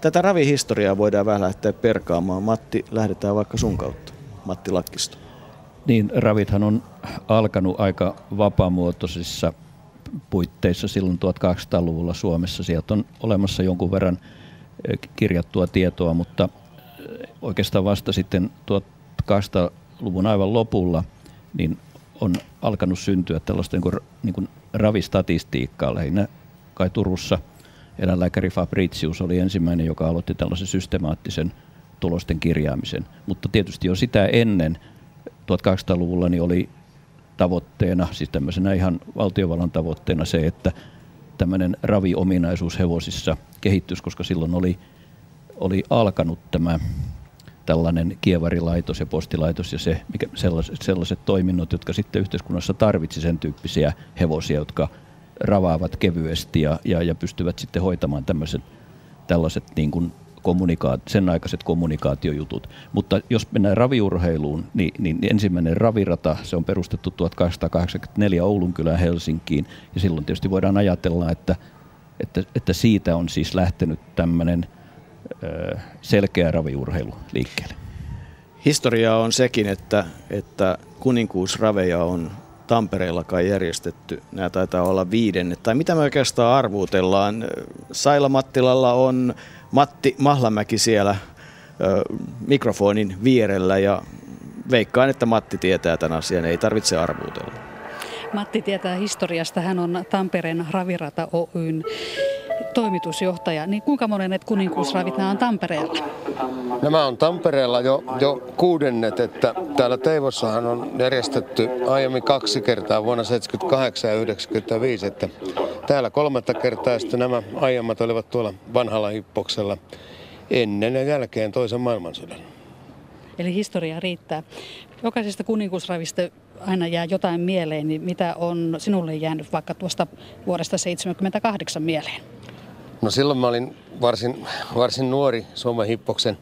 tätä ravihistoriaa voidaan vähän lähteä perkaamaan. Matti, lähdetään vaikka sun kautta. Matti Lakkisto. Niin, ravithan on alkanut aika vapaamuotoisissa puitteissa silloin 1200-luvulla Suomessa. Sieltä on olemassa jonkun verran eh, kirjattua tietoa, mutta eh, oikeastaan vasta sitten 1200-luvun aivan lopulla niin on alkanut syntyä tällaista niin kuin, niin kuin ravistatistiikkaa lähinnä kai Turussa eläinlääkäri Fabricius oli ensimmäinen, joka aloitti tällaisen systemaattisen tulosten kirjaamisen. Mutta tietysti jo sitä ennen 1800-luvulla niin oli tavoitteena, siis tämmöisenä ihan valtiovallan tavoitteena se, että tämmöinen raviominaisuus hevosissa kehittyisi, koska silloin oli, oli alkanut tämä tällainen kievarilaitos ja postilaitos ja se, mikä, sellaiset, sellaiset toiminnot, jotka sitten yhteiskunnassa tarvitsi sen tyyppisiä hevosia, jotka ravaavat kevyesti ja, ja, ja pystyvät sitten hoitamaan tämmöiset, tällaiset niin kuin kommunikaat, sen aikaiset kommunikaatiojutut. Mutta jos mennään raviurheiluun, niin, niin ensimmäinen ravirata, se on perustettu 1884 Oulunkylään Helsinkiin. Ja silloin tietysti voidaan ajatella, että, että, että siitä on siis lähtenyt tämmöinen selkeä raviurheilu liikkeelle. Historia on sekin, että, että kuninkuusraveja on Tampereella kai järjestetty. Nämä taitaa olla viidennet. Tai mitä me oikeastaan arvuutellaan? Saila Mattilalla on Matti Mahlamäki siellä mikrofonin vierellä ja veikkaan, että Matti tietää tämän asian, ei tarvitse arvuutella. Matti tietää historiasta, hän on Tampereen Ravirata Oyn toimitusjohtaja, niin kuinka monet kuninkuusravit nämä on Tampereella? Nämä on Tampereella jo, jo kuudennet, että täällä Teivossahan on järjestetty aiemmin kaksi kertaa vuonna 78 ja 95, että täällä kolmatta kertaa sitten nämä aiemmat olivat tuolla vanhalla hippoksella ennen ja jälkeen toisen maailmansodan. Eli historia riittää. Jokaisesta kuninkuusravista aina jää jotain mieleen, niin mitä on sinulle jäänyt vaikka tuosta vuodesta 78 mieleen? No silloin mä olin varsin, varsin nuori Suomen hippoksen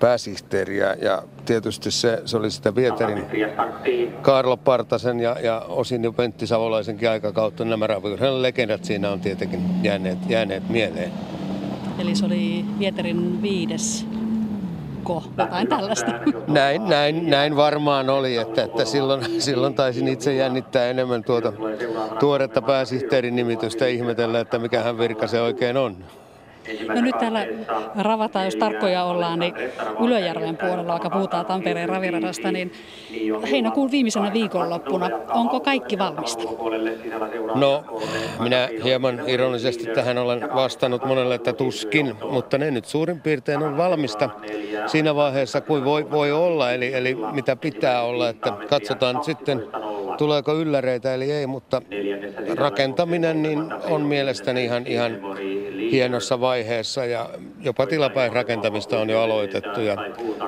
pääsihteeri ja, ja tietysti se, se oli sitä Vieterin Karlo Partasen ja, ja osin jo Pentti Savolaisenkin aikakautta. Nämä raviurheilun legendat siinä on tietenkin jääneet, jääneet mieleen. Eli se oli Vieterin viides ko, jotain tällaista. Näin, näin, näin varmaan oli, että, että silloin, silloin taisin itse jännittää enemmän tuota tuoretta pääsihteerin nimitystä ihmetellä, että mikä hän virka se oikein on. No nyt täällä ravataan, jos tarkkoja ollaan, niin Ylöjärven puolella, vaikka puhutaan Tampereen raviradasta, niin heinäkuun viimeisenä viikonloppuna, onko kaikki valmista? No, minä hieman ironisesti tähän olen vastannut monelle, että tuskin, mutta ne nyt suurin piirtein on valmista siinä vaiheessa kuin voi, voi olla, eli, eli mitä pitää olla, että katsotaan nyt sitten tuleeko ylläreitä eli ei, mutta rakentaminen niin on mielestäni ihan, ihan hienossa vaiheessa ja jopa tilapäisrakentamista on jo aloitettu ja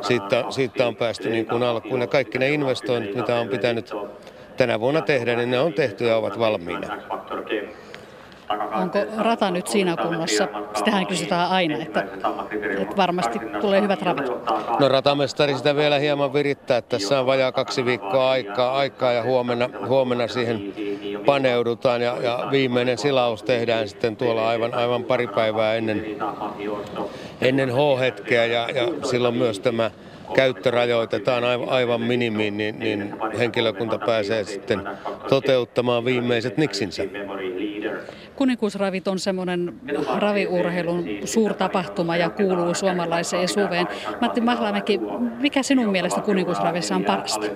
siitä, siitä on päästy niin kuin alkuun. Ja kaikki ne investoinnit, mitä on pitänyt tänä vuonna tehdä, niin ne on tehty ja ovat valmiina. Onko rata nyt siinä kunnossa? Sitähän kysytään aina, että, että varmasti tulee hyvät ravit. No ratamestari sitä vielä hieman virittää. Tässä on vajaa kaksi viikkoa aikaa, aikaa ja huomenna, huomenna siihen paneudutaan ja, ja viimeinen silaus tehdään sitten tuolla aivan, aivan pari päivää ennen, ennen H-hetkeä ja, ja silloin myös tämä käyttö rajoitetaan aivan minimiin, niin, niin henkilökunta pääsee sitten toteuttamaan viimeiset niksinsä. Kuninkuusravit on semmoinen raviurheilun suurtapahtuma ja kuuluu suomalaiseen suveen. Matti Mahlamäki, mikä sinun mielestä kuninkuusravissa on parasta?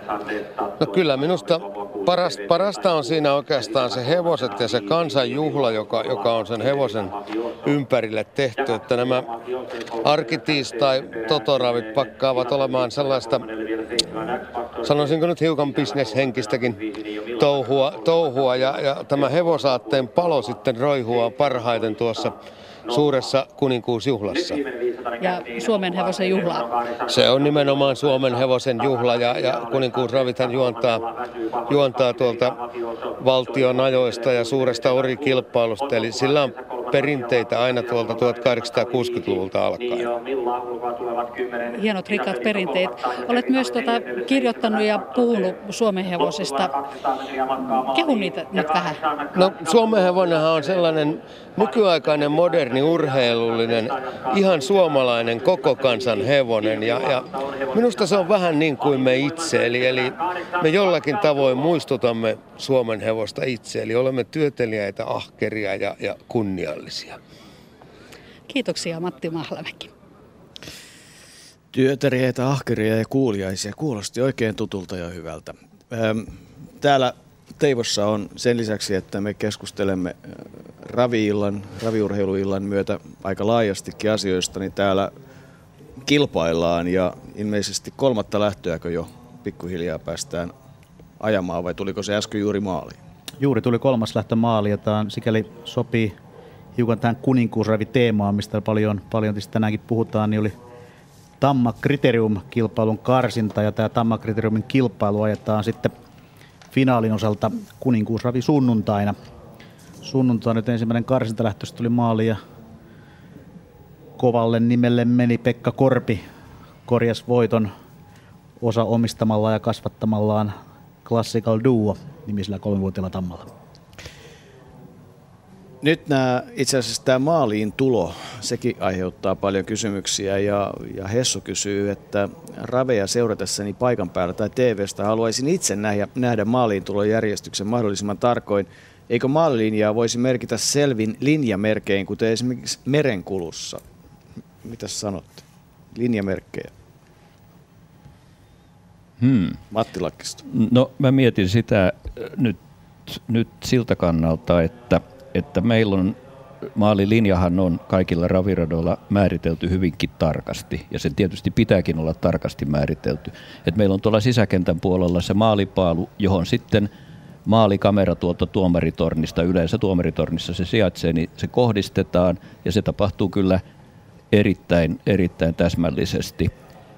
No kyllä minusta parasta, parasta on siinä oikeastaan se hevoset ja se kansanjuhla, joka, joka on sen hevosen ympärille tehty. Että nämä arkitiistai totoravit pakkaavat olemaan sellaista, sanoisinko nyt hiukan bisneshenkistäkin touhua, touhua ja, ja tämä hevosaatteen palo sitten roihua parhaiten tuossa suuressa kuninkuusjuhlassa. Ja Suomen hevosen juhla? Se on nimenomaan Suomen hevosen juhla ja, ja kuninkuusravithan juontaa, juontaa tuolta valtion ajoista ja suuresta orikilpailusta. Eli sillä on perinteitä aina tuolta 1860-luvulta alkaen. Hienot rikkaat perinteet. Olet myös tuota kirjoittanut ja puhunut Suomen hevosista. Kehu niitä nyt vähän. No Suomen hevonenhan on sellainen nykyaikainen, moderni, urheilullinen, ihan suomalainen koko kansan hevonen. Ja, ja minusta se on vähän niin kuin me itse, eli, eli me jollakin tavoin muistutamme Suomen hevosta itse, eli olemme työtelijäitä, ahkeria ja, ja kunniallisia. Kiitoksia Matti Mahlamäki. Työtelijäitä, ahkeria ja kuuliaisia. Kuulosti oikein tutulta ja hyvältä. Täällä Teivossa on sen lisäksi, että me keskustelemme raviillan, raviurheiluillan myötä aika laajastikin asioista, niin täällä kilpaillaan ja ilmeisesti kolmatta lähtöäkö jo pikkuhiljaa päästään ajamaan vai tuliko se äsken juuri maaliin? Juuri tuli kolmas lähtö maali ja tämä sikäli sopii hiukan tähän kuninkuusravi-teemaan, mistä paljon, paljon tänäänkin puhutaan, niin oli Tamma Kriterium-kilpailun karsinta ja tämä Tamma Kriteriumin kilpailu ajetaan sitten finaalin osalta kuninkuusravi sunnuntaina. Sunnuntaina nyt ensimmäinen karsintalähtös tuli maali ja kovalle nimelle meni Pekka Korpi korjas voiton osa omistamalla ja kasvattamallaan Classical Duo nimisellä kolmivuotiaalla tammalla. Nyt nämä, itse asiassa tämä maaliin tulo, sekin aiheuttaa paljon kysymyksiä ja, ja Hessu kysyy, että raveja seuratessani paikan päällä tai TVstä haluaisin itse nähdä, nähdä maaliin tulon järjestyksen mahdollisimman tarkoin. Eikö maalilinjaa voisi merkitä selvin linjamerkein, kuten esimerkiksi merenkulussa? Mitä sanotte? Linjamerkkejä. Hmm. Matti Lakkista. No mä mietin sitä nyt, nyt siltä kannalta, että, että meillä on maalilinjahan on kaikilla raviradoilla määritelty hyvinkin tarkasti, ja sen tietysti pitääkin olla tarkasti määritelty. Et meillä on tuolla sisäkentän puolella se maalipaalu, johon sitten maalikamera tuolta tuomaritornista, yleensä tuomaritornissa se sijaitsee, niin se kohdistetaan, ja se tapahtuu kyllä erittäin, erittäin täsmällisesti.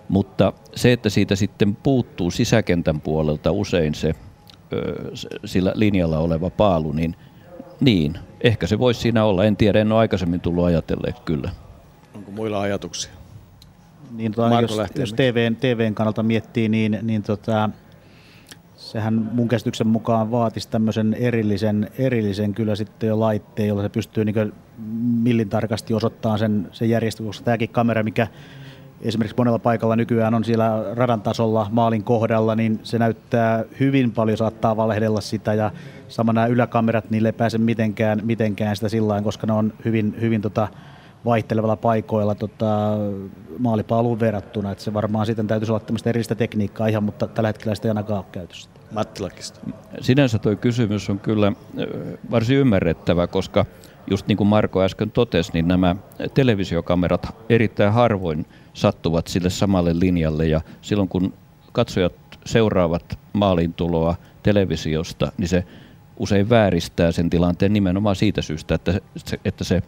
Mutta se, että siitä sitten puuttuu sisäkentän puolelta usein se sillä linjalla oleva paalu, niin niin, ehkä se voisi siinä olla. En tiedä, en ole aikaisemmin tullut ajatelleeksi kyllä. Onko muilla ajatuksia? Niin, tota, jos, jos TVn, TVn kannalta miettii, niin, niin tota, sehän mun käsityksen mukaan vaatisi tämmöisen erillisen, erillisen kyllä sitten jo laitteen, jolla se pystyy niin millin tarkasti osoittamaan sen, sen järjestyksen, koska tämäkin kamera, mikä esimerkiksi monella paikalla nykyään on siellä radan tasolla maalin kohdalla, niin se näyttää hyvin paljon, saattaa valehdella sitä ja sama nämä yläkamerat, niille ei pääse mitenkään, mitenkään sitä sillä koska ne on hyvin, hyvin tota, vaihtelevalla paikoilla tota, maalipaaluun verrattuna. Että se varmaan sitten täytyisi olla tämmöistä erillistä tekniikkaa ihan, mutta tällä hetkellä sitä ei ainakaan ole käytössä. Mattilakista. Sinänsä tuo kysymys on kyllä varsin ymmärrettävä, koska just niin kuin Marko äsken totesi, niin nämä televisiokamerat erittäin harvoin sattuvat sille samalle linjalle ja silloin kun katsojat seuraavat maalintuloa televisiosta, niin se usein vääristää sen tilanteen nimenomaan siitä syystä, että se, että se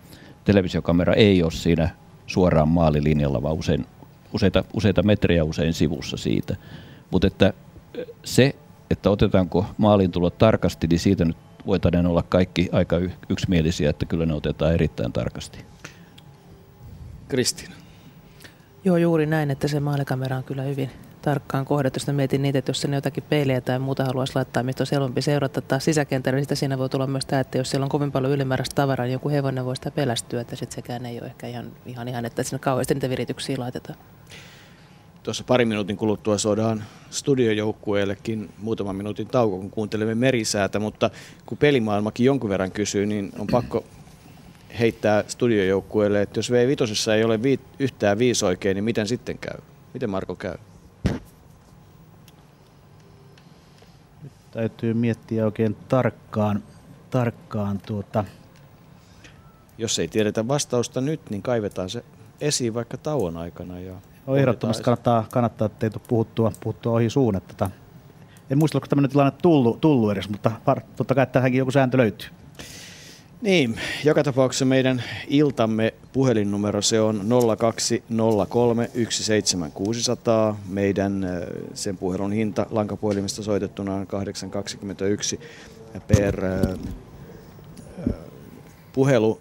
televisiokamera ei ole siinä suoraan maalilinjalla, vaan usein, useita, useita metriä usein sivussa siitä. Mutta että se, että otetaanko maalintulot tarkasti, niin siitä nyt voitaneen olla kaikki aika yksimielisiä, että kyllä ne otetaan erittäin tarkasti. Kristiina. Joo, juuri näin, että se maalikamera on kyllä hyvin tarkkaan kohdattu. Sitten mietin niitä, että jos sinne jotakin peiliä tai muuta haluaisi laittaa, mistä on helpompi seurata taas sisäkentällä, niin sitä siinä voi tulla myös tämä, että jos siellä on kovin paljon ylimääräistä tavaraa, niin joku hevonen voi sitä pelästyä, että sitten sekään ei ole ehkä ihan, ihan, ihan että sinne kauheasti niitä virityksiä laitetaan. Tuossa pari minuutin kuluttua soidaan studiojoukkueellekin muutaman minuutin tauko, kun kuuntelemme merisäätä, mutta kun pelimaailmakin jonkun verran kysyy, niin on pakko heittää studiojoukkueelle, että jos V5 ei ole vi- yhtään viisi oikein, niin miten sitten käy? Miten Marko käy? Nyt täytyy miettiä oikein tarkkaan, tarkkaan tuota. Jos ei tiedetä vastausta nyt, niin kaivetaan se esiin vaikka tauon aikana. Ja no, ehdottomasti kannattaa, kannattaa, tule puhuttua, puhuttua ohi suun. Että tota, en muista, onko tämmöinen tilanne tullut, tullut edes, mutta totta kai tähänkin joku sääntö löytyy. Niin, joka tapauksessa meidän iltamme puhelinnumero se on 0203 17600. Meidän sen puhelun hinta lankapuhelimesta soitettuna on 821 per puhelu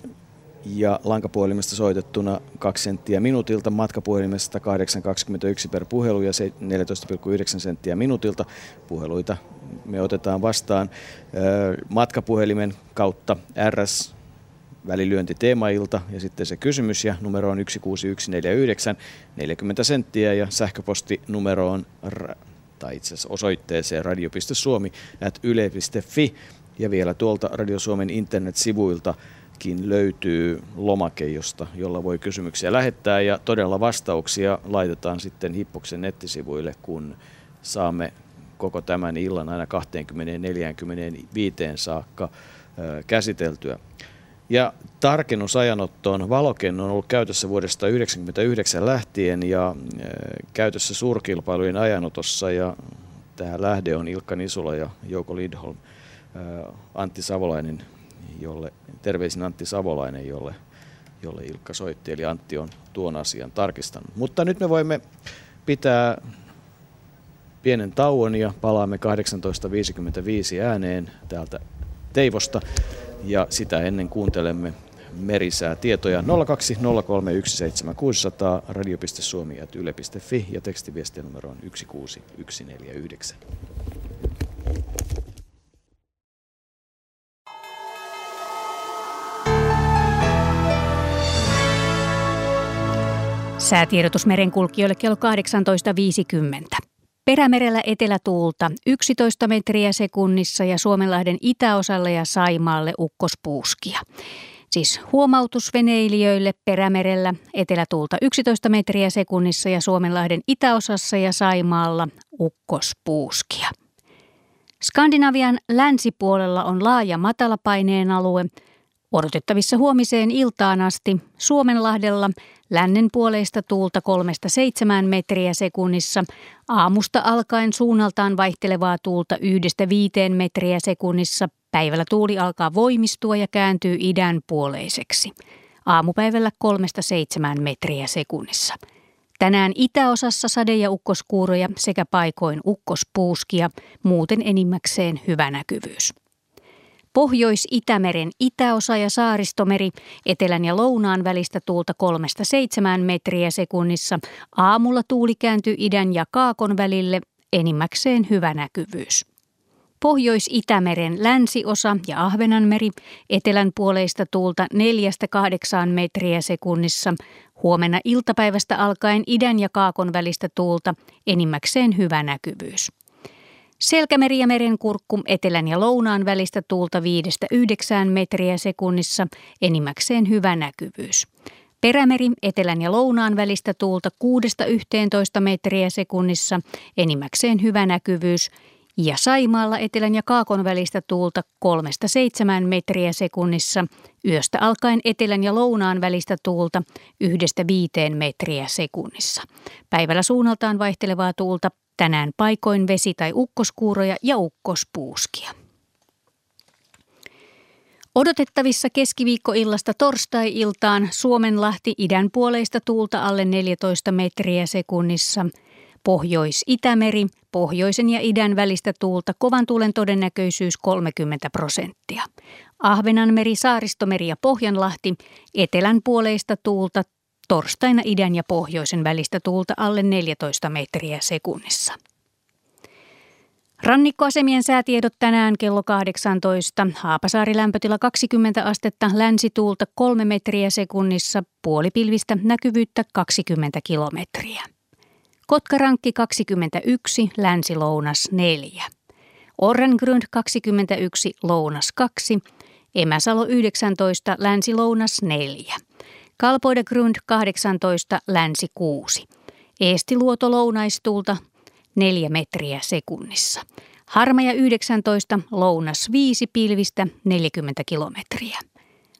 ja lankapuhelimesta soitettuna 2 senttiä minuutilta, matkapuhelimesta 8,21 per puhelu ja 14,9 senttiä minuutilta. Puheluita me otetaan vastaan matkapuhelimen kautta RS välilyönti teemailta ja sitten se kysymys ja numero on 16149 40 senttiä ja sähköposti numero on tai itse asiassa osoitteeseen radio.suomi at yle.fi ja vielä tuolta Radio Suomen internetsivuilta löytyy lomake, josta, jolla voi kysymyksiä lähettää ja todella vastauksia laitetaan sitten Hippoksen nettisivuille, kun saamme koko tämän illan aina 20-45 saakka käsiteltyä. Ja tarkennusajanottoon valokenno on ollut käytössä vuodesta 1999 lähtien ja käytössä suurkilpailujen ajanotossa ja tämä lähde on Ilkka Nisula ja Jouko Lidholm. Antti Savolainen, jolle, terveisin Antti Savolainen, jolle, jolle Ilkka soitti, eli Antti on tuon asian tarkistanut. Mutta nyt me voimme pitää pienen tauon ja palaamme 18.55 ääneen täältä Teivosta ja sitä ennen kuuntelemme merisää tietoja 020317600 radio.suomi.yle.fi ja tekstiviestien numero on 16149. Säätiedotus merenkulkijoille kello 18.50. Perämerellä etelätuulta 11 metriä sekunnissa ja Suomenlahden itäosalle ja Saimaalle ukkospuuskia. Siis huomautus veneilijöille perämerellä etelätuulta 11 metriä sekunnissa ja Suomenlahden itäosassa ja Saimaalla ukkospuuskia. Skandinavian länsipuolella on laaja matalapaineen alue. Odotettavissa huomiseen iltaan asti Suomenlahdella lännen puoleista tuulta 3-7 metriä sekunnissa, aamusta alkaen suunnaltaan vaihtelevaa tuulta 1-5 metriä sekunnissa, päivällä tuuli alkaa voimistua ja kääntyy idän puoleiseksi. Aamupäivällä 3-7 metriä sekunnissa. Tänään itäosassa sade- ja ukkoskuuroja sekä paikoin ukkospuuskia, muuten enimmäkseen hyvä näkyvyys. Pohjois-Itämeren itäosa ja saaristomeri, etelän ja lounaan välistä tuulta 3-7 metriä sekunnissa. Aamulla tuuli kääntyy idän ja kaakon välille, enimmäkseen hyvä näkyvyys. Pohjois-Itämeren länsiosa ja Ahvenanmeri, etelän puoleista tuulta 4-8 metriä sekunnissa. Huomenna iltapäivästä alkaen idän ja kaakon välistä tuulta, enimmäkseen hyvä näkyvyys. Selkämeri ja merenkurkku etelän ja lounaan välistä tuulta 5-9 metriä sekunnissa, enimmäkseen hyvä näkyvyys. Perämeri etelän ja lounaan välistä tuulta 6-11 metriä sekunnissa, enimmäkseen hyvä näkyvyys. Ja Saimaalla etelän ja kaakon välistä tuulta 3-7 metriä sekunnissa, yöstä alkaen etelän ja lounaan välistä tuulta 1-5 metriä sekunnissa. Päivällä suunnaltaan vaihtelevaa tuulta Tänään paikoin vesi- tai ukkoskuuroja ja ukkospuuskia. Odotettavissa keskiviikkoillasta torstai-iltaan Suomenlahti idän puoleista tuulta alle 14 metriä sekunnissa. Pohjois-Itämeri, pohjoisen ja idän välistä tuulta kovan tuulen todennäköisyys 30 prosenttia. Ahvenanmeri, Saaristomeri ja Pohjanlahti, etelän puoleista tuulta torstaina idän ja pohjoisen välistä tuulta alle 14 metriä sekunnissa. Rannikkoasemien säätiedot tänään kello 18. Haapasaari lämpötila 20 astetta, länsituulta 3 metriä sekunnissa, puolipilvistä näkyvyyttä 20 kilometriä. Kotkarankki 21, länsi-lounas 4. Orrengrund 21, lounas 2. Emäsalo 19, länsi-lounas 4. Kalpoide Grund 18, länsi 6. Eestiluoto lounaistulta 4 metriä sekunnissa. Harmaja 19, lounas 5 pilvistä 40 kilometriä.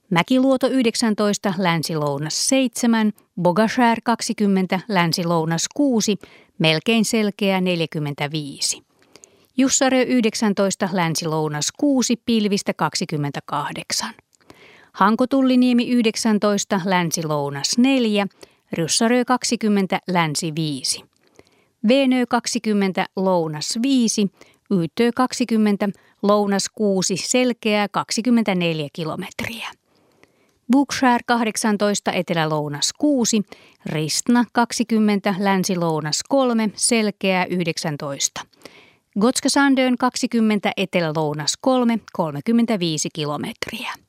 Mäkiluoto 19, länsi-lounas 7, Bogashär 20, länsi-lounas 6, melkein selkeä 45. Jussarö 19, länsi-lounas 6, pilvistä 28. Hankotulliniemi 19, länsi-lounas 4, Ryssarö 20, länsi 5. Venö 20, lounas 5, Ytö 20, lounas 6, selkeää 24 kilometriä. Bookshare 18, etelä-lounas 6, Ristna 20, länsi-lounas 3, selkeää 19. Gotska Sandön 20, etelä-lounas 3, 35 kilometriä.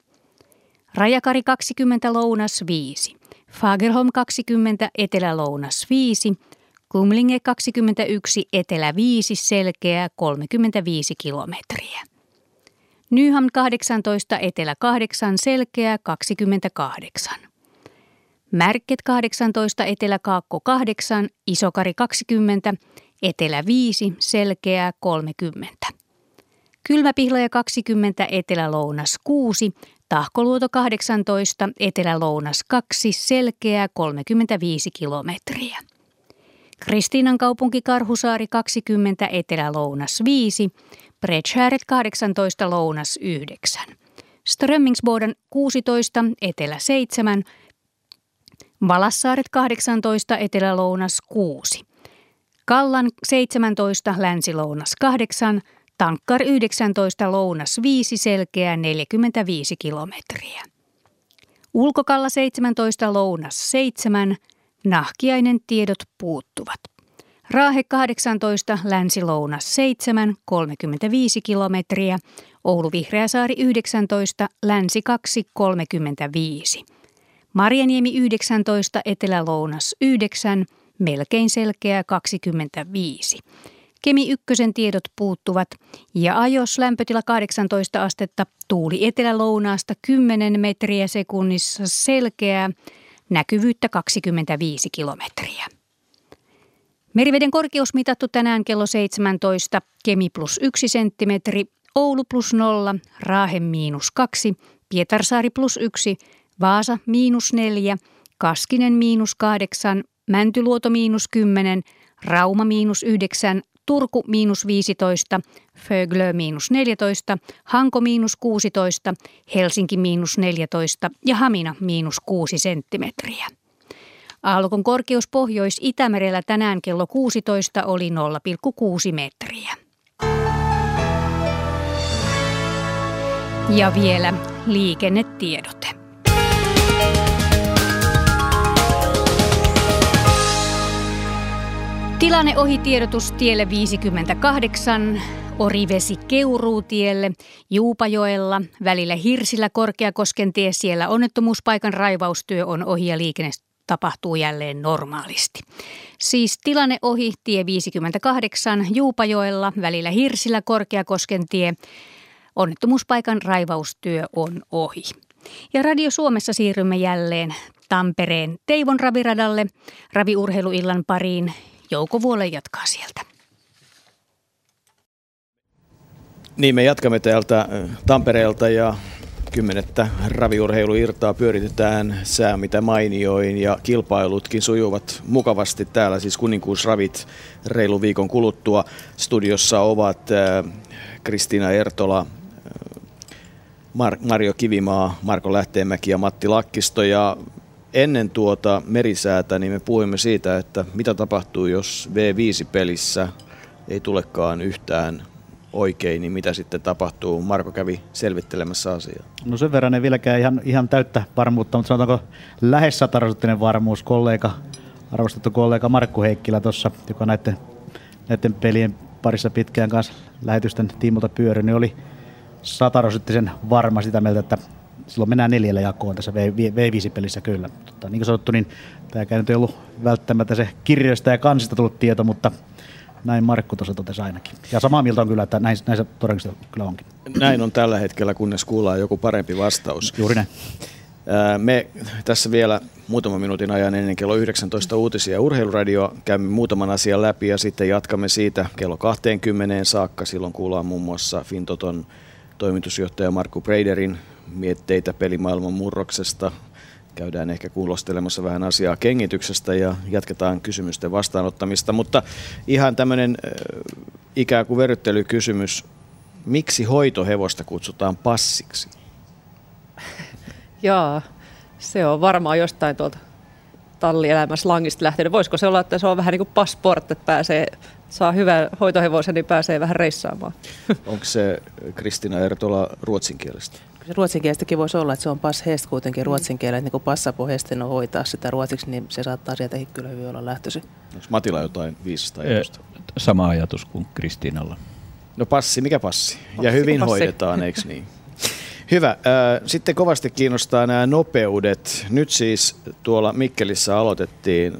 Rajakari 20 lounas 5, Fagerholm 20 etelä-lounas 5, Kumlinge 21 etelä 5 selkeä 35 kilometriä. Nyham 18 etelä 8 selkeä 28. Märket 18 etelä kaakko 8, Isokari 20, etelä 5 selkeää 30. Kylmäpihlaja 20 etelä-lounas 6, Tahkoluoto 18, Etelä-Lounas 2, selkeää 35 kilometriä. Kristiinan kaupunki Karhusaari 20, Etelä-Lounas 5, Bredshäret 18, Lounas 9. Strömmingsboden 16, Etelä 7, Valassaaret 18, Etelä-Lounas 6. Kallan 17, Länsi-Lounas 8, Tankkar 19 lounas 5 selkeä 45 kilometriä. Ulkokalla 17 lounas 7, nahkiainen tiedot puuttuvat. Raahe 18, länsi-lounas 7, 35 kilometriä. Oulu Vihreäsaari 19, länsi 2, 35. Marjaniemi 19, etelä-lounas 9, melkein selkeä 25. Kemi ykkösen tiedot puuttuvat ja ajos lämpötila 18 astetta, tuuli etelä-lounaasta 10 metriä sekunnissa selkeää, näkyvyyttä 25 kilometriä. Meriveden korkeus mitattu tänään kello 17, Kemi plus 1 senttimetri, Oulu plus 0, Raahe miinus 2, Pietarsaari plus 1, Vaasa miinus 4, Kaskinen miinus 8, Mäntyluoto miinus 10, Rauma miinus 9, Turku miinus 15, Föglö miinus 14, Hanko miinus 16, Helsinki miinus 14 ja Hamina miinus 6 senttimetriä. Aallokon korkeus Pohjois-Itämerellä tänään kello 16 oli 0,6 metriä. Ja vielä liikennetiedote. Tilanne ohi tiedotus tielle 58 Orivesi Keuruutielle, Juupajoella, välillä Hirsillä Korkeakosken tie siellä onnettomuuspaikan raivaustyö on ohi ja liikenne tapahtuu jälleen normaalisti. Siis tilanne ohi tie 58 Juupajoella, välillä Hirsillä Korkeakosken tie. Onnettomuuspaikan raivaustyö on ohi. Ja Radio Suomessa siirrymme jälleen Tampereen Teivon raviradalle raviurheiluillan pariin. Jouko Vuole jatkaa sieltä. Niin, me jatkamme täältä Tampereelta ja kymmenettä raviurheiluirtaa pyöritetään sää mitä mainioin ja kilpailutkin sujuvat mukavasti täällä, siis kuninkuusravit reilu viikon kuluttua. Studiossa ovat Kristiina Ertola, Mar- Mario Kivimaa, Marko Lähteenmäki ja Matti Lakkisto ja ennen tuota merisäätä niin me puhuimme siitä, että mitä tapahtuu, jos V5-pelissä ei tulekaan yhtään oikein, niin mitä sitten tapahtuu? Marko kävi selvittelemässä asiaa. No sen verran ei vieläkään ihan, ihan täyttä varmuutta, mutta sanotaanko lähes satarasoittinen varmuus. Kollega, arvostettu kollega Markku Heikkilä tuossa, joka näiden, näiden pelien parissa pitkään kanssa lähetysten tiimolta pyöri, niin oli satarasoittisen varma sitä mieltä, että silloin mennään neljällä jakoon tässä V5-pelissä kyllä. Tota, niin kuin sanottu, niin tämä ei ollut välttämättä se kirjoista ja kansista tullut tieto, mutta näin Markku tuossa totesi ainakin. Ja samaa mieltä on kyllä, että näin, näin se todennäköisesti kyllä onkin. Näin on tällä hetkellä, kunnes kuullaan joku parempi vastaus. Juuri näin. Me tässä vielä muutaman minuutin ajan ennen kello 19 uutisia ja urheiluradio käymme muutaman asian läpi ja sitten jatkamme siitä kello 20 saakka. Silloin kuullaan muun muassa Fintoton toimitusjohtaja Markku Breiderin mietteitä pelimaailman murroksesta, käydään ehkä kuulostelemassa vähän asiaa kengityksestä ja jatketaan kysymysten vastaanottamista. Mutta ihan tämmöinen ikään kuin verryttelykysymys. Miksi hoitohevosta kutsutaan passiksi? Jaa, se on varmaan jostain tuolta tallielämässä langista lähtenyt. Voisiko se olla, että se on vähän niin kuin passport, että pääsee, saa hyvän hoitohevosen, niin pääsee vähän reissaamaan. Onko se Kristina Ertola ruotsin kielestä? se ruotsinkielistäkin voisi olla, että se on pass hest kuitenkin ruotsin kielellä, että niin passapo hesten on hoitaa sitä ruotsiksi, niin se saattaa sieltäkin kyllä hyvin olla lähtöisin. Onko Matilla jotain viisasta ajatusta? Sama ajatus kuin Kristiinalla. No passi, mikä passi? passi ja hyvin passi. hoidetaan, eikö niin? Hyvä. Sitten kovasti kiinnostaa nämä nopeudet. Nyt siis tuolla Mikkelissä aloitettiin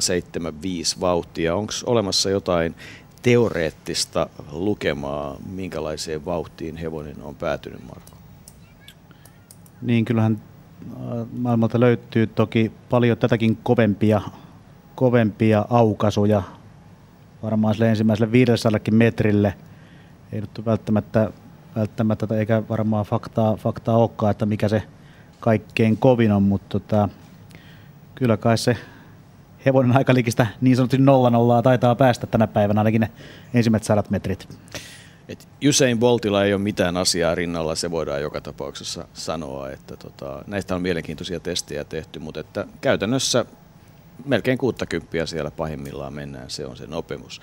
075 vauhtia. Onko olemassa jotain teoreettista lukemaa, minkälaiseen vauhtiin hevonen on päätynyt, Marko? Niin, kyllähän äh, maailmalta löytyy toki paljon tätäkin kovempia, kovempia aukasuja. Varmaan sille ensimmäiselle 500 metrille. Ei nyt välttämättä, välttämättä eikä varmaan faktaa, faktaa olekaan, että mikä se kaikkein kovin on, mutta tota, kyllä kai se hevonen aikaliikistä niin sanotusti nolla nollaa taitaa päästä tänä päivänä ainakin ne ensimmäiset sadat metrit. Et Usain Boltilla ei ole mitään asiaa rinnalla, se voidaan joka tapauksessa sanoa. Että tota, näistä on mielenkiintoisia testejä tehty, mutta että käytännössä melkein 60 siellä pahimmillaan mennään, se on se nopeus.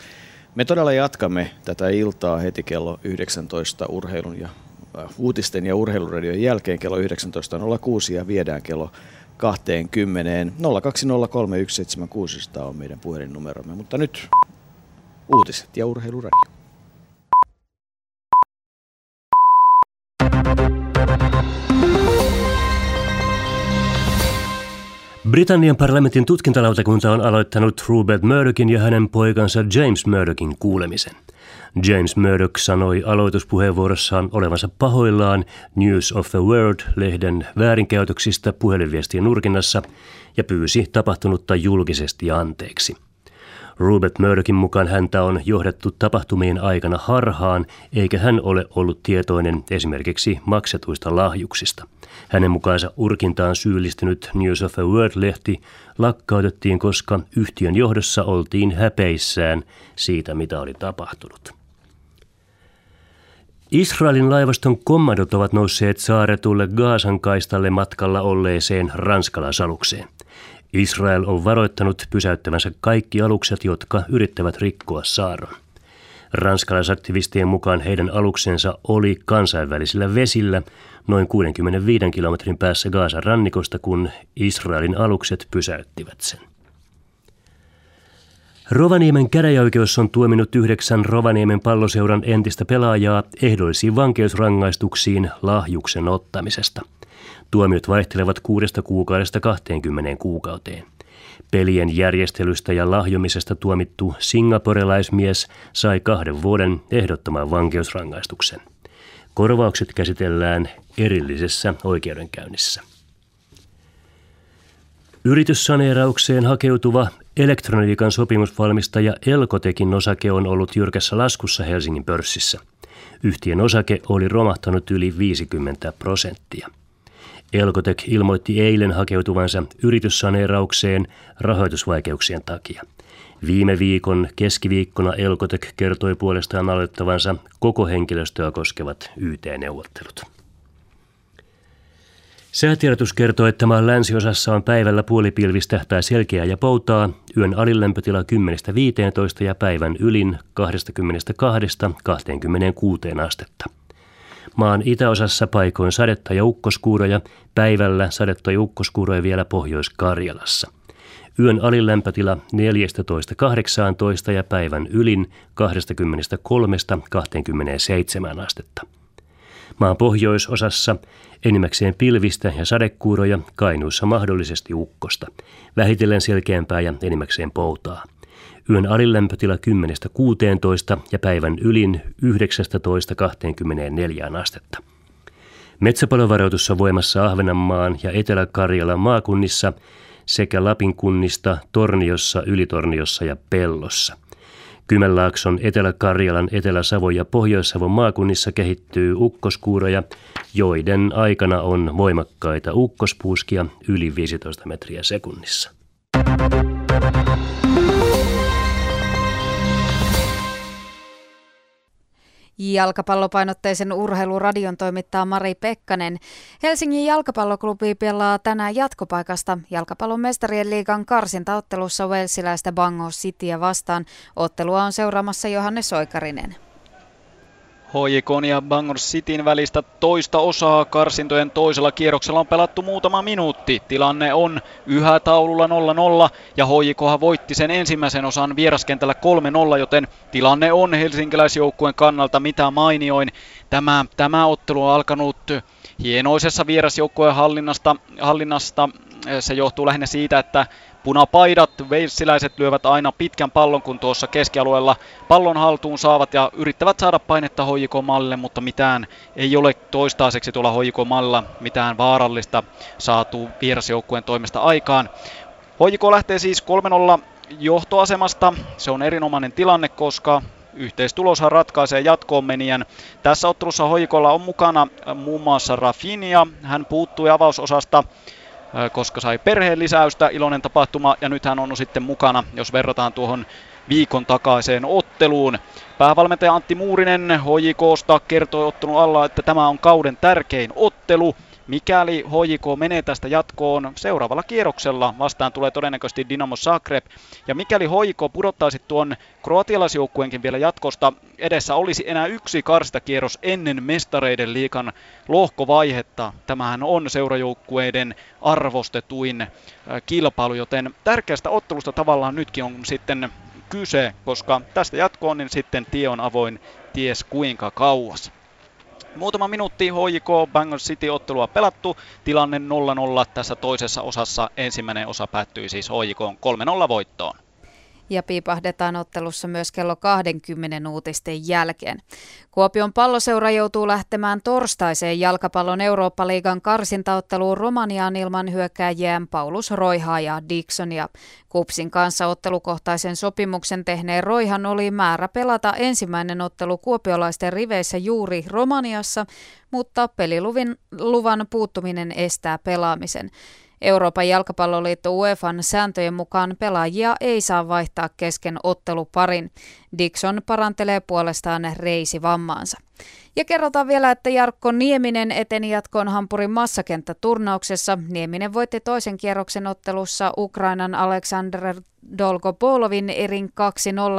Me todella jatkamme tätä iltaa heti kello 19 urheilun ja äh, uutisten ja urheiluradion jälkeen. Kello 19.06 ja viedään kello 20 020317600 on meidän puhelinnumeromme, mutta nyt uutiset ja urheiluradio. Britannian parlamentin tutkintalautakunta on aloittanut Rupert Murdochin ja hänen poikansa James Murdochin kuulemisen. James Murdoch sanoi aloituspuheenvuorossaan olevansa pahoillaan News of the World-lehden väärinkäytöksistä puhelinviestien nurkinnassa ja pyysi tapahtunutta julkisesti anteeksi. Rupert Murdokin mukaan häntä on johdettu tapahtumien aikana harhaan, eikä hän ole ollut tietoinen esimerkiksi maksetuista lahjuksista. Hänen mukaansa urkintaan syyllistynyt News of a World-lehti lakkautettiin, koska yhtiön johdossa oltiin häpeissään siitä, mitä oli tapahtunut. Israelin laivaston kommandot ovat nousseet saaretulle Gaasan kaistalle matkalla olleeseen ranskalaisalukseen. Israel on varoittanut pysäyttävänsä kaikki alukset, jotka yrittävät rikkoa saaron. Ranskalaisaktivistien mukaan heidän aluksensa oli kansainvälisillä vesillä noin 65 kilometrin päässä Gaasan rannikosta, kun Israelin alukset pysäyttivät sen. Rovaniemen käräjäoikeus on tuominut yhdeksän Rovaniemen palloseuran entistä pelaajaa ehdollisiin vankeusrangaistuksiin lahjuksen ottamisesta. Tuomiot vaihtelevat kuudesta kuukaudesta 20 kuukauteen. Pelien järjestelystä ja lahjomisesta tuomittu singaporelaismies sai kahden vuoden ehdottoman vankeusrangaistuksen. Korvaukset käsitellään erillisessä oikeudenkäynnissä. Yrityssaneeraukseen hakeutuva elektroniikan sopimusvalmistaja Elkotekin osake on ollut jyrkässä laskussa Helsingin pörssissä. Yhtiön osake oli romahtanut yli 50 prosenttia. Elkotek ilmoitti eilen hakeutuvansa yrityssaneeraukseen rahoitusvaikeuksien takia. Viime viikon keskiviikkona Elkotek kertoi puolestaan aloittavansa koko henkilöstöä koskevat YT-neuvottelut. Säätiedotus kertoo, että maan länsiosassa on päivällä puolipilvistä tai selkeää ja poutaa, yön alilämpötila 10-15 ja päivän ylin 22-26 astetta. Maan itäosassa paikoin sadetta ja ukkoskuuroja, päivällä sadetta ja ukkoskuuroja vielä Pohjois-Karjalassa. Yön alilämpötila 14-18 ja päivän ylin 23-27 astetta. Maan pohjoisosassa enimmäkseen pilvistä ja sadekuuroja, Kainuussa mahdollisesti ukkosta, vähitellen selkeämpää ja enimmäkseen poutaa. Yön alilämpötila 10-16 ja päivän ylin 19-24 astetta. Metsäpalovaroitus on voimassa Ahvenanmaan ja Etelä-Karjalan maakunnissa sekä Lapin kunnista Torniossa, Ylitorniossa ja Pellossa – Kymenlaakson, Etelä-Karjalan, Etelä-Savon ja Pohjois-Savon maakunnissa kehittyy ukkoskuuroja, joiden aikana on voimakkaita ukkospuuskia yli 15 metriä sekunnissa. Jalkapallopainotteisen urheiluradion toimittaa Mari Pekkanen. Helsingin jalkapalloklubi pelaa tänään jatkopaikasta jalkapallon mestarien liigan karsintaottelussa Walesiläistä Bangor Cityä vastaan. Ottelua on seuraamassa Johannes Soikarinen. HJK ja Bangor Cityn välistä toista osaa karsintojen toisella kierroksella on pelattu muutama minuutti. Tilanne on yhä taululla 0-0 ja HJK voitti sen ensimmäisen osan vieraskentällä 3-0, joten tilanne on helsinkiläisjoukkueen kannalta mitä mainioin. Tämä, tämä ottelu on alkanut hienoisessa vierasjoukkueen hallinnasta, hallinnasta. Se johtuu lähinnä siitä, että Punapaidat, veilsiläiset lyövät aina pitkän pallon, kun tuossa keskialueella pallon haltuun saavat ja yrittävät saada painetta HJK-mallille, mutta mitään ei ole toistaiseksi tuolla HJK-mallilla mitään vaarallista saatu vierasjoukkueen toimesta aikaan. HJK lähtee siis 3-0 johtoasemasta. Se on erinomainen tilanne, koska yhteistuloshan ratkaisee jatkoon menijän. Tässä ottelussa hoikolla on mukana muun muassa Rafinha. Hän puuttui avausosasta koska sai perheen lisäystä, iloinen tapahtuma ja nyt hän on sitten mukana, jos verrataan tuohon viikon takaiseen otteluun. Päävalmentaja Antti Muurinen HJKsta kertoi ottelun alla, että tämä on kauden tärkein ottelu. Mikäli HJK menee tästä jatkoon seuraavalla kierroksella, vastaan tulee todennäköisesti Dinamo Zagreb. Ja mikäli HJK pudottaisi tuon kroatialaisjoukkueenkin vielä jatkosta, edessä olisi enää yksi karstakierros ennen mestareiden liikan lohkovaihetta. Tämähän on seurajoukkueiden arvostetuin äh, kilpailu, joten tärkeästä ottelusta tavallaan nytkin on sitten kyse, koska tästä jatkoon niin sitten tie on avoin ties kuinka kauas. Muutama minuutti HJK Bangor City-ottelua pelattu. Tilanne 0-0 tässä toisessa osassa. Ensimmäinen osa päättyi siis HJK 3-0 voittoon. Ja piipahdetaan ottelussa myös kello 20 uutisten jälkeen. Kuopion palloseura joutuu lähtemään torstaiseen jalkapallon Eurooppa-liigan karsintaotteluun Romaniaan ilman hyökkääjiään Paulus Roihaa ja Dixonia. Kupsin kanssa ottelukohtaisen sopimuksen tehneen Roihan oli määrä pelata ensimmäinen ottelu kuopiolaisten riveissä juuri Romaniassa, mutta peliluvin luvan puuttuminen estää pelaamisen. Euroopan jalkapalloliitto UEFan sääntöjen mukaan pelaajia ei saa vaihtaa kesken otteluparin. Dixon parantelee puolestaan reisivammaansa. Ja kerrotaan vielä, että Jarkko Nieminen eteni jatkoon Hampurin massakenttäturnauksessa. Nieminen voitti toisen kierroksen ottelussa Ukrainan Aleksander Dolgopolovin erin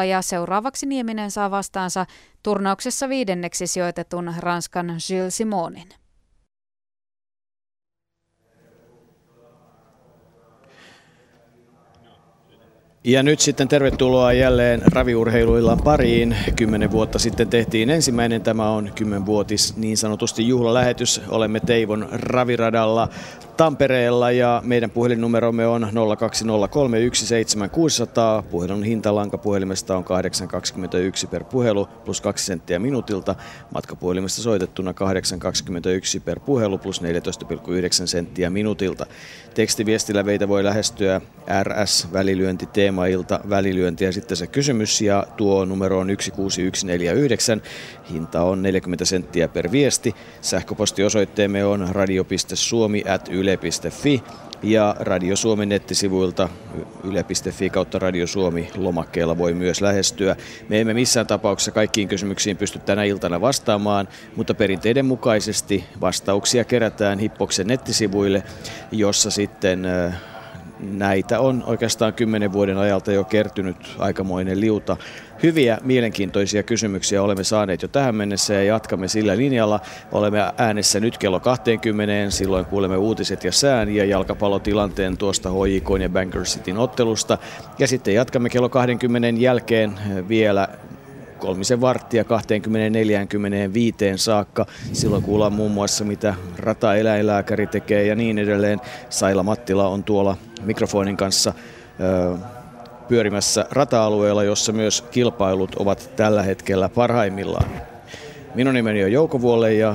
2-0 ja seuraavaksi Nieminen saa vastaansa turnauksessa viidenneksi sijoitetun Ranskan Gilles Simonin. Ja nyt sitten tervetuloa jälleen raviurheiluillan pariin. Kymmenen vuotta sitten tehtiin ensimmäinen. Tämä on kymmenvuotis niin sanotusti juhlalähetys. Olemme Teivon raviradalla Tampereella ja meidän puhelinnumeromme on 020317600. Puhelun hintalanka puhelimesta on 8,21 per puhelu plus 2 senttiä minuutilta. Matkapuhelimesta soitettuna 8,21 per puhelu plus 14,9 senttiä minuutilta. Tekstiviestillä veitä voi lähestyä RS välilyönti teemailta välilyönti ja sitten se kysymys ja tuo numero on 16149. Hinta on 40 senttiä per viesti. Sähköpostiosoitteemme on radio.suomi at yle.fi ja Radio Suomen nettisivuilta yle.fi kautta Radio Suomi lomakkeella voi myös lähestyä. Me emme missään tapauksessa kaikkiin kysymyksiin pysty tänä iltana vastaamaan, mutta perinteiden mukaisesti vastauksia kerätään Hippoksen nettisivuille, jossa sitten näitä on oikeastaan kymmenen vuoden ajalta jo kertynyt aikamoinen liuta. Hyviä, mielenkiintoisia kysymyksiä olemme saaneet jo tähän mennessä ja jatkamme sillä linjalla. Olemme äänessä nyt kello 20, silloin kuulemme uutiset ja sään ja jalkapallotilanteen tuosta HJK ja Banker Cityn ottelusta. Ja sitten jatkamme kello 20 jälkeen vielä kolmisen varttia 20-45 saakka. Silloin kuullaan muun muassa, mitä rataeläinlääkäri tekee ja niin edelleen. Saila Mattila on tuolla mikrofonin kanssa pyörimässä rata-alueella, jossa myös kilpailut ovat tällä hetkellä parhaimmillaan. Minun nimeni on Jouko Vuole ja,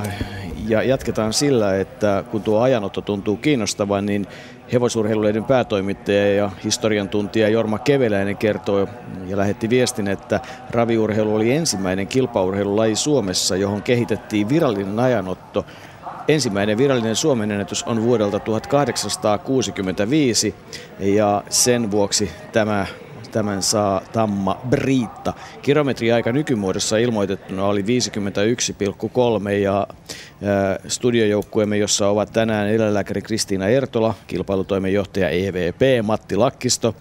ja jatketaan sillä, että kun tuo ajanotto tuntuu kiinnostavan, niin hevosurheilulehden päätoimittaja ja historian tuntija Jorma Keveläinen kertoo ja lähetti viestin, että raviurheilu oli ensimmäinen kilpaurheilulaji Suomessa, johon kehitettiin virallinen ajanotto. Ensimmäinen virallinen Suomen ennätys on vuodelta 1865 ja sen vuoksi tämä Tämän saa Tamma Briitta. Kilometriaika nykymuodossa ilmoitettuna oli 51,3 ja studiojoukkueemme, jossa ovat tänään eläinlääkäri Kristiina Ertola, kilpailutoimenjohtaja EVP, Matti Lakkisto,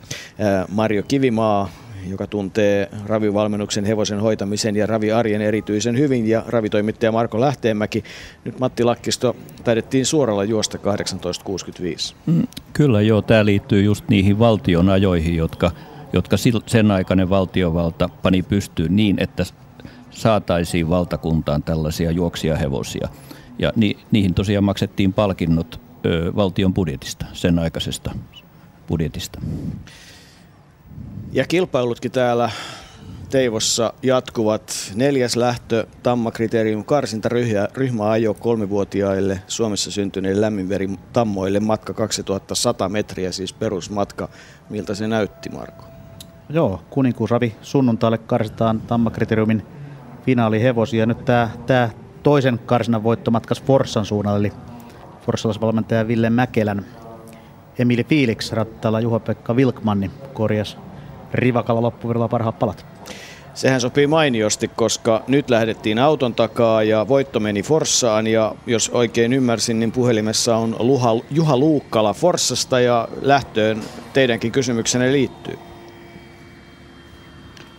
Mario Kivimaa, joka tuntee ravivalmennuksen hevosen hoitamisen ja raviarjen erityisen hyvin, ja ravitoimittaja Marko Lähteenmäki. Nyt Matti Lakkisto taidettiin suoralla juosta 1865. Mm, kyllä joo, tämä liittyy just niihin valtion ajoihin, jotka jotka sen aikainen valtiovalta pani pystyyn niin, että saataisiin valtakuntaan tällaisia juoksijahevosia. Ja ni, niihin tosiaan maksettiin palkinnot ö, valtion budjetista, sen aikaisesta budjetista. Ja kilpailutkin täällä Teivossa jatkuvat. Neljäs lähtö Tamma-kriteerium karsintaryhmä ryhmä ajo kolmivuotiaille Suomessa syntyneille lämminveri tammoille matka 2100 metriä, siis perusmatka. Miltä se näytti, Marko? Joo, kuninkuusravi sunnuntaille karsitaan Tammakriteeriumin finaalihevosia. Nyt tämä, toisen karsinan voitto matkas Forssan suunnalle, eli forssalaisvalmentaja Ville Mäkelän Emili Fiilix rattaalla Juha-Pekka Vilkmanni korjas rivakalla loppuvirralla parhaat palat. Sehän sopii mainiosti, koska nyt lähdettiin auton takaa ja voitto meni Forssaan ja jos oikein ymmärsin, niin puhelimessa on Luha, Juha Luukkala Forssasta ja lähtöön teidänkin kysymyksenne liittyy.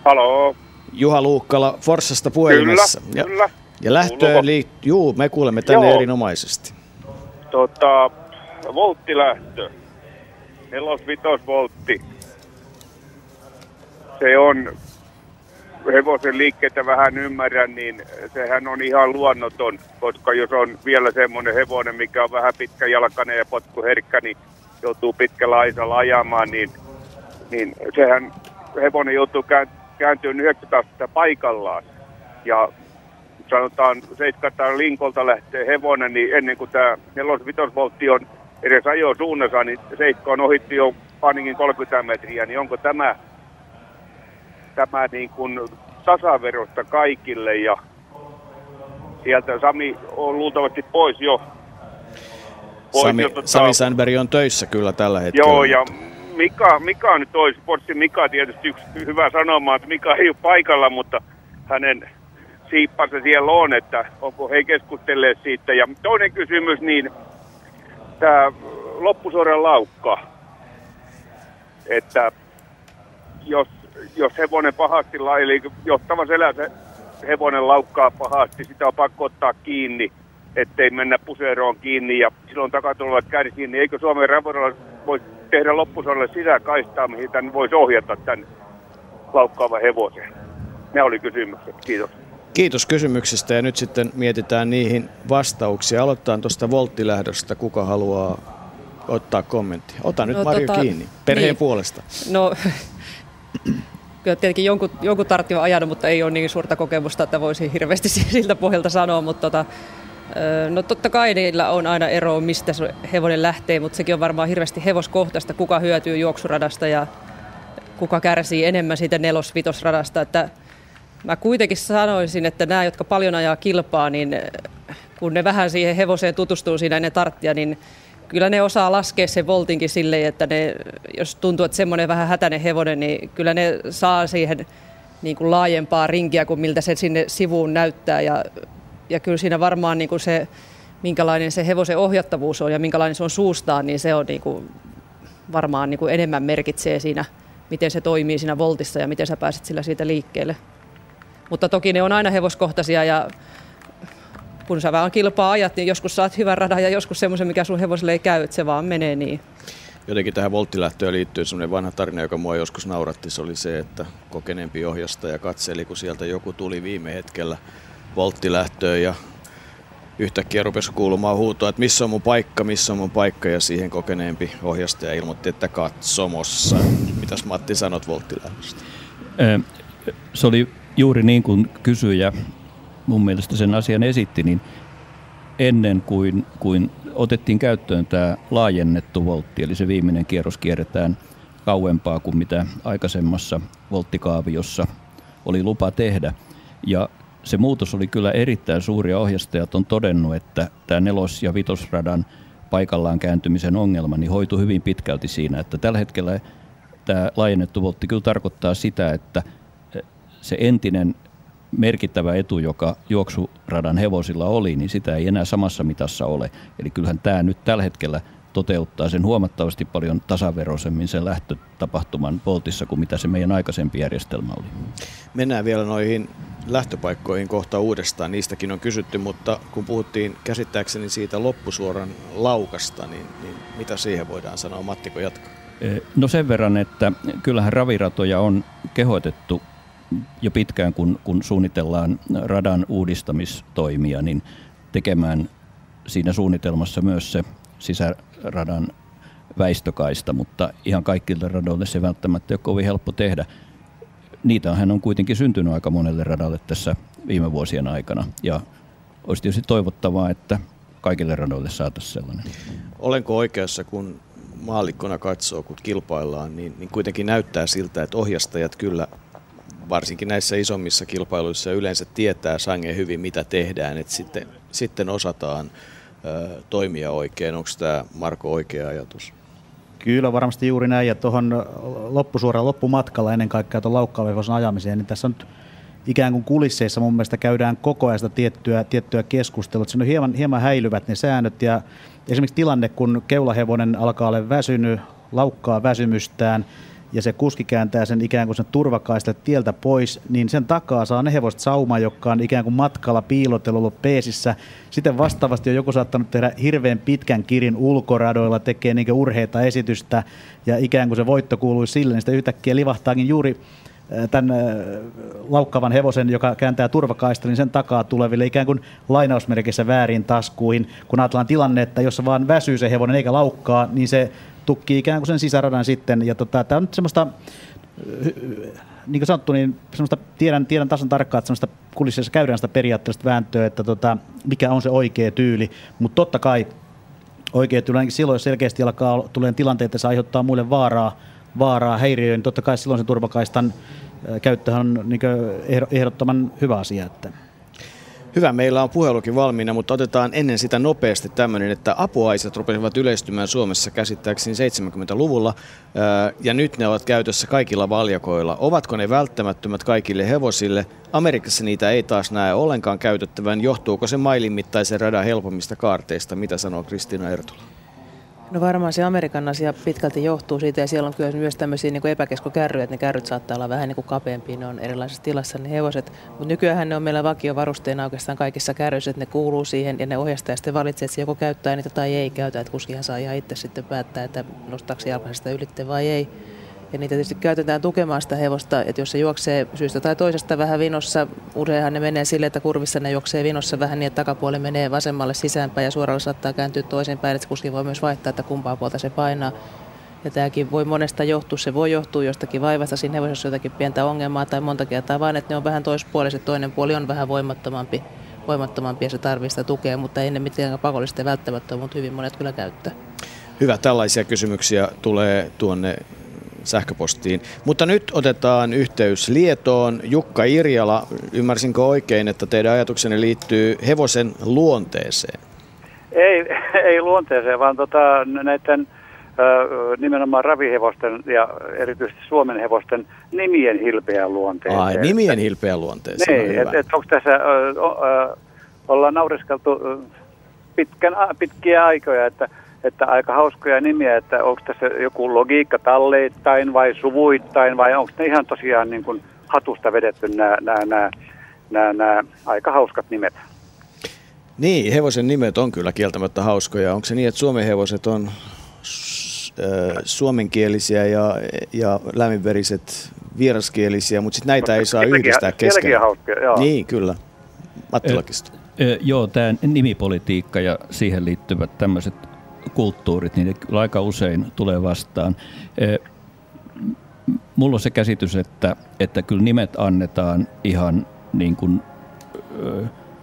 Halo. Juha Luukkala Forssasta puhelimessa. Kyllä, ja, kyllä. Ja lähtöön liittyy, juu, me kuulemme tänne Joo. erinomaisesti. Tota, volttilähtö. Nelos vitos voltti. Se on, hevosen liikkeitä vähän ymmärrän, niin sehän on ihan luonnoton, koska jos on vielä semmoinen hevonen, mikä on vähän pitkäjalkainen ja potkuherkkä, niin joutuu pitkällä aisalla ajamaan, niin, niin sehän hevonen joutuu kääntyä 90 astetta paikallaan. Ja sanotaan 700 linkolta lähtee hevonen, niin ennen kuin tämä 4 on edes ajo suunnassa, niin seikko on ohitti jo ainakin 30 metriä, niin onko tämä, tämä niin kuin tasaverosta kaikille ja sieltä Sami on luultavasti pois jo. Pois Sami, jo tota... Sami Sandberg on töissä kyllä tällä hetkellä. Joo, ja Mika, Mika on nyt olisi, Sportsi Mika tietysti yksi hyvä sanoma, että Mika ei ole paikalla, mutta hänen siippansa siellä on, että onko he keskustelleet siitä. Ja toinen kysymys, niin tämä loppusuoran laukka, että jos, jos hevonen pahasti, eli johtava selässä hevonen laukkaa pahasti, sitä on pakko ottaa kiinni, ettei mennä puseroon kiinni ja silloin takatulevat kärsii, niin eikö Suomen raporilla voi tehdä loppusuoralle sitä kaistaa, mihin tämän voisi ohjata tämän laukkaavan hevosen? Ne oli kysymykset. Kiitos. Kiitos kysymyksistä ja nyt sitten mietitään niihin vastauksia. Aloitetaan tuosta volttilähdöstä. Kuka haluaa ottaa kommentti? Ota nyt no, Marjo tota, kiinni, perheen niin. puolesta. No, kyllä tietenkin jonkun, jonkun tartti on ajanut, mutta ei ole niin suurta kokemusta, että voisi hirveästi siltä pohjalta sanoa, mutta tota, No totta kai niillä on aina ero, mistä se hevonen lähtee, mutta sekin on varmaan hirveästi hevoskohtaista, kuka hyötyy juoksuradasta ja kuka kärsii enemmän siitä nelos-vitosradasta. Että Mä kuitenkin sanoisin, että nämä, jotka paljon ajaa kilpaa, niin kun ne vähän siihen hevoseen tutustuu siinä ennen tarttia, niin kyllä ne osaa laskea sen voltinkin silleen, että ne, jos tuntuu, että semmoinen vähän hätäinen hevonen, niin kyllä ne saa siihen niin kuin laajempaa rinkiä kuin miltä se sinne sivuun näyttää. Ja, ja kyllä siinä varmaan niin kuin se, minkälainen se hevosen ohjattavuus on ja minkälainen se on suustaan, niin se on niin kuin, varmaan niin kuin enemmän merkitsee siinä, miten se toimii siinä voltissa ja miten sä pääset sillä siitä liikkeelle. Mutta toki ne on aina hevoskohtaisia ja kun sä vaan kilpaa ajat, niin joskus saat hyvän radan ja joskus semmoisen, mikä sun hevoselle ei käy, että se vaan menee niin. Jotenkin tähän volttilähtöön liittyy semmoinen vanha tarina, joka mua joskus nauratti. Se oli se, että kokeneempi ohjastaja katseli, kun sieltä joku tuli viime hetkellä volttilähtöön ja yhtäkkiä rupesi kuulumaan huutoa, että missä on mun paikka, missä on mun paikka, ja siihen kokeneempi ohjastaja ilmoitti, että katsomossa. Mitäs Matti sanot volttilähdöstä? Se oli juuri niin kuin kysyjä mun mielestä sen asian esitti, niin ennen kuin, kuin otettiin käyttöön tämä laajennettu voltti, eli se viimeinen kierros kierretään kauempaa kuin mitä aikaisemmassa volttikaaviossa oli lupa tehdä. Ja se muutos oli kyllä erittäin suuri ja ohjastajat on todennut, että tämä nelos- ja vitosradan paikallaan kääntymisen ongelma niin hoitui hyvin pitkälti siinä, että tällä hetkellä tämä laajennettu voltti kyllä tarkoittaa sitä, että se entinen merkittävä etu, joka juoksuradan hevosilla oli, niin sitä ei enää samassa mitassa ole. Eli kyllähän tämä nyt tällä hetkellä toteuttaa sen huomattavasti paljon tasaveroisemmin sen lähtötapahtuman poltissa kuin mitä se meidän aikaisempi järjestelmä oli. Mennään vielä noihin lähtöpaikkoihin kohta uudestaan, niistäkin on kysytty, mutta kun puhuttiin käsittääkseni siitä loppusuoran laukasta, niin, niin mitä siihen voidaan sanoa? Mattiko jatkaa? No sen verran, että kyllähän raviratoja on kehotettu jo pitkään, kun, kun suunnitellaan radan uudistamistoimia, niin tekemään siinä suunnitelmassa myös se sisäradan väistökaista, mutta ihan kaikille radoille se välttämättä ei ole kovin helppo tehdä. Niitähän on kuitenkin syntynyt aika monelle radalle tässä viime vuosien aikana ja olisi tietysti toivottavaa, että kaikille radoille saataisiin sellainen. Olenko oikeassa, kun maallikkona katsoo, kun kilpaillaan, niin, niin kuitenkin näyttää siltä, että ohjastajat kyllä varsinkin näissä isommissa kilpailuissa yleensä tietää sangen hyvin, mitä tehdään, että sitten, sitten osataan toimia oikein. Onko tämä Marko oikea ajatus? Kyllä varmasti juuri näin, ja tuohon loppusuoraan loppumatkalla ennen kaikkea tuon laukkaavehosen ajamiseen, niin tässä on nyt ikään kuin kulisseissa mun mielestä käydään koko ajan sitä tiettyä, tiettyä keskustelua. Se on hieman, hieman häilyvät ne säännöt, ja esimerkiksi tilanne, kun keulahevonen alkaa olla väsynyt, laukkaa väsymystään, ja se kuski kääntää sen ikään kuin sen turvakaista tieltä pois, niin sen takaa saa ne hevoset sauma, joka on ikään kuin matkalla piilotellut peesissä. Sitten vastaavasti on joku saattanut tehdä hirveän pitkän kirin ulkoradoilla, tekee niin urheita esitystä ja ikään kuin se voitto kuului sille, niin sitten yhtäkkiä livahtaakin juuri tämän laukkavan hevosen, joka kääntää turvakaista, niin sen takaa tuleville ikään kuin lainausmerkissä väärin taskuihin. Kun ajatellaan tilanne, että jos vaan väsyy se hevonen eikä laukkaa, niin se tukkii ikään kuin sen sisäradan sitten. Ja tota, tämä on nyt semmoista niin kuin sanottu, niin tiedän, tiedän tasan tarkkaan, että semmoista kulisseissa käydään sitä periaatteellista vääntöä, että tota, mikä on se oikea tyyli, mutta totta kai oikea tyyli, ainakin silloin jos selkeästi alkaa tulee tilanteita, se aiheuttaa muille vaaraa, vaaraa häiriöön, niin totta kai silloin se turvakaistan käyttö on niin ehdottoman hyvä asia. Että. Hyvä, meillä on puhelukin valmiina, mutta otetaan ennen sitä nopeasti tämmöinen, että apuaiset rupesivat yleistymään Suomessa käsittääkseni 70-luvulla ja nyt ne ovat käytössä kaikilla valjakoilla. Ovatko ne välttämättömät kaikille hevosille? Amerikassa niitä ei taas näe ollenkaan käytettävän. Johtuuko se mailin mittaisen radan helpommista kaarteista? Mitä sanoo Kristiina Ertula? No varmaan se Amerikan asia pitkälti johtuu siitä ja siellä on kyllä myös tämmöisiä niin epäkeskokärryjä, että ne kärryt saattaa olla vähän niin kuin kapeampia, ne on erilaisessa tilassa ne hevoset. Mutta nykyään ne on meillä vakiovarusteena oikeastaan kaikissa kärryissä, että ne kuuluu siihen ja ne ohjastaja sitten valitsee, että se joko käyttää niitä tai ei käytä, että kuskihan saa ihan itse sitten päättää, että nostaako jalkaisesta ylitte vai ei. Ja niitä tietysti käytetään tukemaan sitä hevosta, että jos se juoksee syystä tai toisesta vähän vinossa, useinhan ne menee sille, että kurvissa ne juoksee vinossa vähän niin, että takapuoli menee vasemmalle sisäänpäin ja suoralla saattaa kääntyä toisinpäin, että kuski voi myös vaihtaa, että kumpaa puolta se painaa. Ja tämäkin voi monesta johtua, se voi johtua jostakin vaivasta, siinä hevosessa jotakin pientä ongelmaa tai monta kertaa vaan, että ne on vähän toispuoliset, toinen puoli on vähän voimattomampi, voimattomampi ja se tarvitsee sitä tukea, mutta ei ne mitenkään pakollista ja välttämättä, mutta hyvin monet kyllä käyttää. Hyvä, tällaisia kysymyksiä tulee tuonne sähköpostiin. Mutta nyt otetaan yhteys Lietoon. Jukka Irjala, ymmärsinkö oikein, että teidän ajatuksenne liittyy hevosen luonteeseen? Ei, ei luonteeseen, vaan tota, näiden nimenomaan ravihevosten ja erityisesti Suomen hevosten nimien hilpeään luonteeseen. Ai, nimien hilpeään luonteeseen. Niin, että et, onko tässä, ö, ö, ollaan nauriskeltu pitkän, pitkiä aikoja, että että aika hauskoja nimiä, että onko tässä joku logiikka talleittain vai suvuittain vai onko ne ihan tosiaan niin kuin hatusta vedetty nämä, nämä, nämä, nämä, nämä aika hauskat nimet. Niin, hevosen nimet on kyllä kieltämättä hauskoja. Onko se niin, että suomen hevoset on suomenkielisiä ja, ja lämminveriset vieraskielisiä, mutta sitten näitä no, ei saa yhdistää keskenään. joo. Niin, kyllä. Matti Lakisto. Joo, tämä nimipolitiikka ja siihen liittyvät tämmöiset kulttuurit, niin aika usein tulee vastaan. E, mulla on se käsitys, että, että kyllä nimet annetaan ihan niin kuin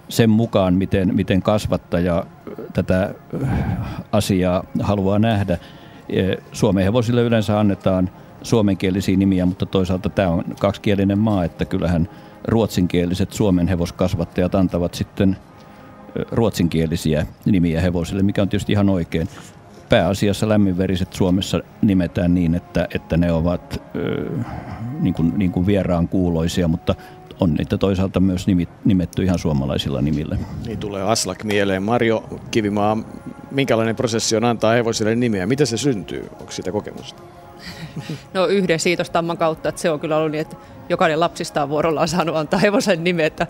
sen mukaan, miten, miten kasvattaja tätä asiaa haluaa nähdä. E, Suomen hevosille yleensä annetaan suomenkielisiä nimiä, mutta toisaalta tämä on kaksikielinen maa, että kyllähän ruotsinkieliset suomen hevoskasvattajat antavat sitten – ruotsinkielisiä nimiä hevosille, mikä on tietysti ihan oikein. Pääasiassa lämminveriset Suomessa nimetään niin, että, että ne ovat ö, niin kuin, niin kuin vieraan kuuloisia, mutta on niitä toisaalta myös nimetty ihan suomalaisilla nimillä. Niin tulee Aslak mieleen. Mario Kivimaa, minkälainen prosessi on antaa hevosille nimiä? Mitä se syntyy? Onko siitä kokemusta? No yhden siitostamman kautta, että se on kyllä ollut niin, että jokainen lapsista on vuorollaan saanut antaa hevosen nimen, että,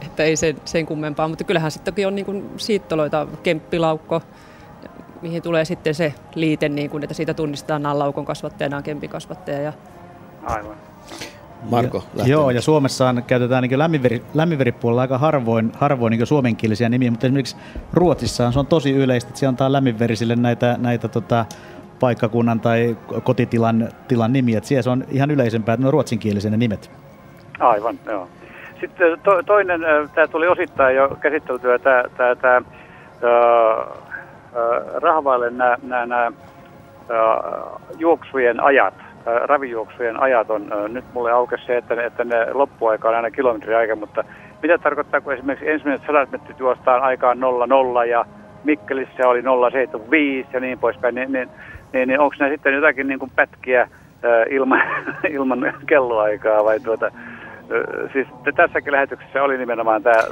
että ei sen, sen kummempaa. Mutta kyllähän sitten on niin kuin siittoloita, kemppilaukko, mihin tulee sitten se liite, niin kuin, että siitä tunnistetaan nämä laukon kasvattajana, kempikasvattaja. Ja... Aivan. Marko ja, Joo, ja Suomessa käytetään niin lämminveri, lämminveripuolella aika harvoin, harvoin niin suomenkielisiä nimiä, mutta esimerkiksi Ruotsissa se on tosi yleistä, että se antaa lämminverisille näitä, näitä tota, paikkakunnan tai kotitilan tilan nimi, että siellä se on ihan yleisempää, että ne on ruotsinkielisiä ne nimet. Aivan, joo. Sitten to, toinen, tämä tuli osittain jo käsiteltyä, tämä, tämä, tämä rahvaille nämä, nämä, nämä juoksujen ajat, ravijuoksujen ajat on, nyt mulle aukesi se, että ne, että ne loppuaika on aina kilometriaika, mutta mitä tarkoittaa, kun esimerkiksi ensimmäiset sadat metrit juostaan aikaan 00 ja Mikkelissä oli 075 ja niin poispäin, niin, niin niin, niin onko nämä sitten jotakin niin kuin pätkiä ilman, ilman kelloaikaa vai tuota, siis tässäkin lähetyksessä oli nimenomaan tämä,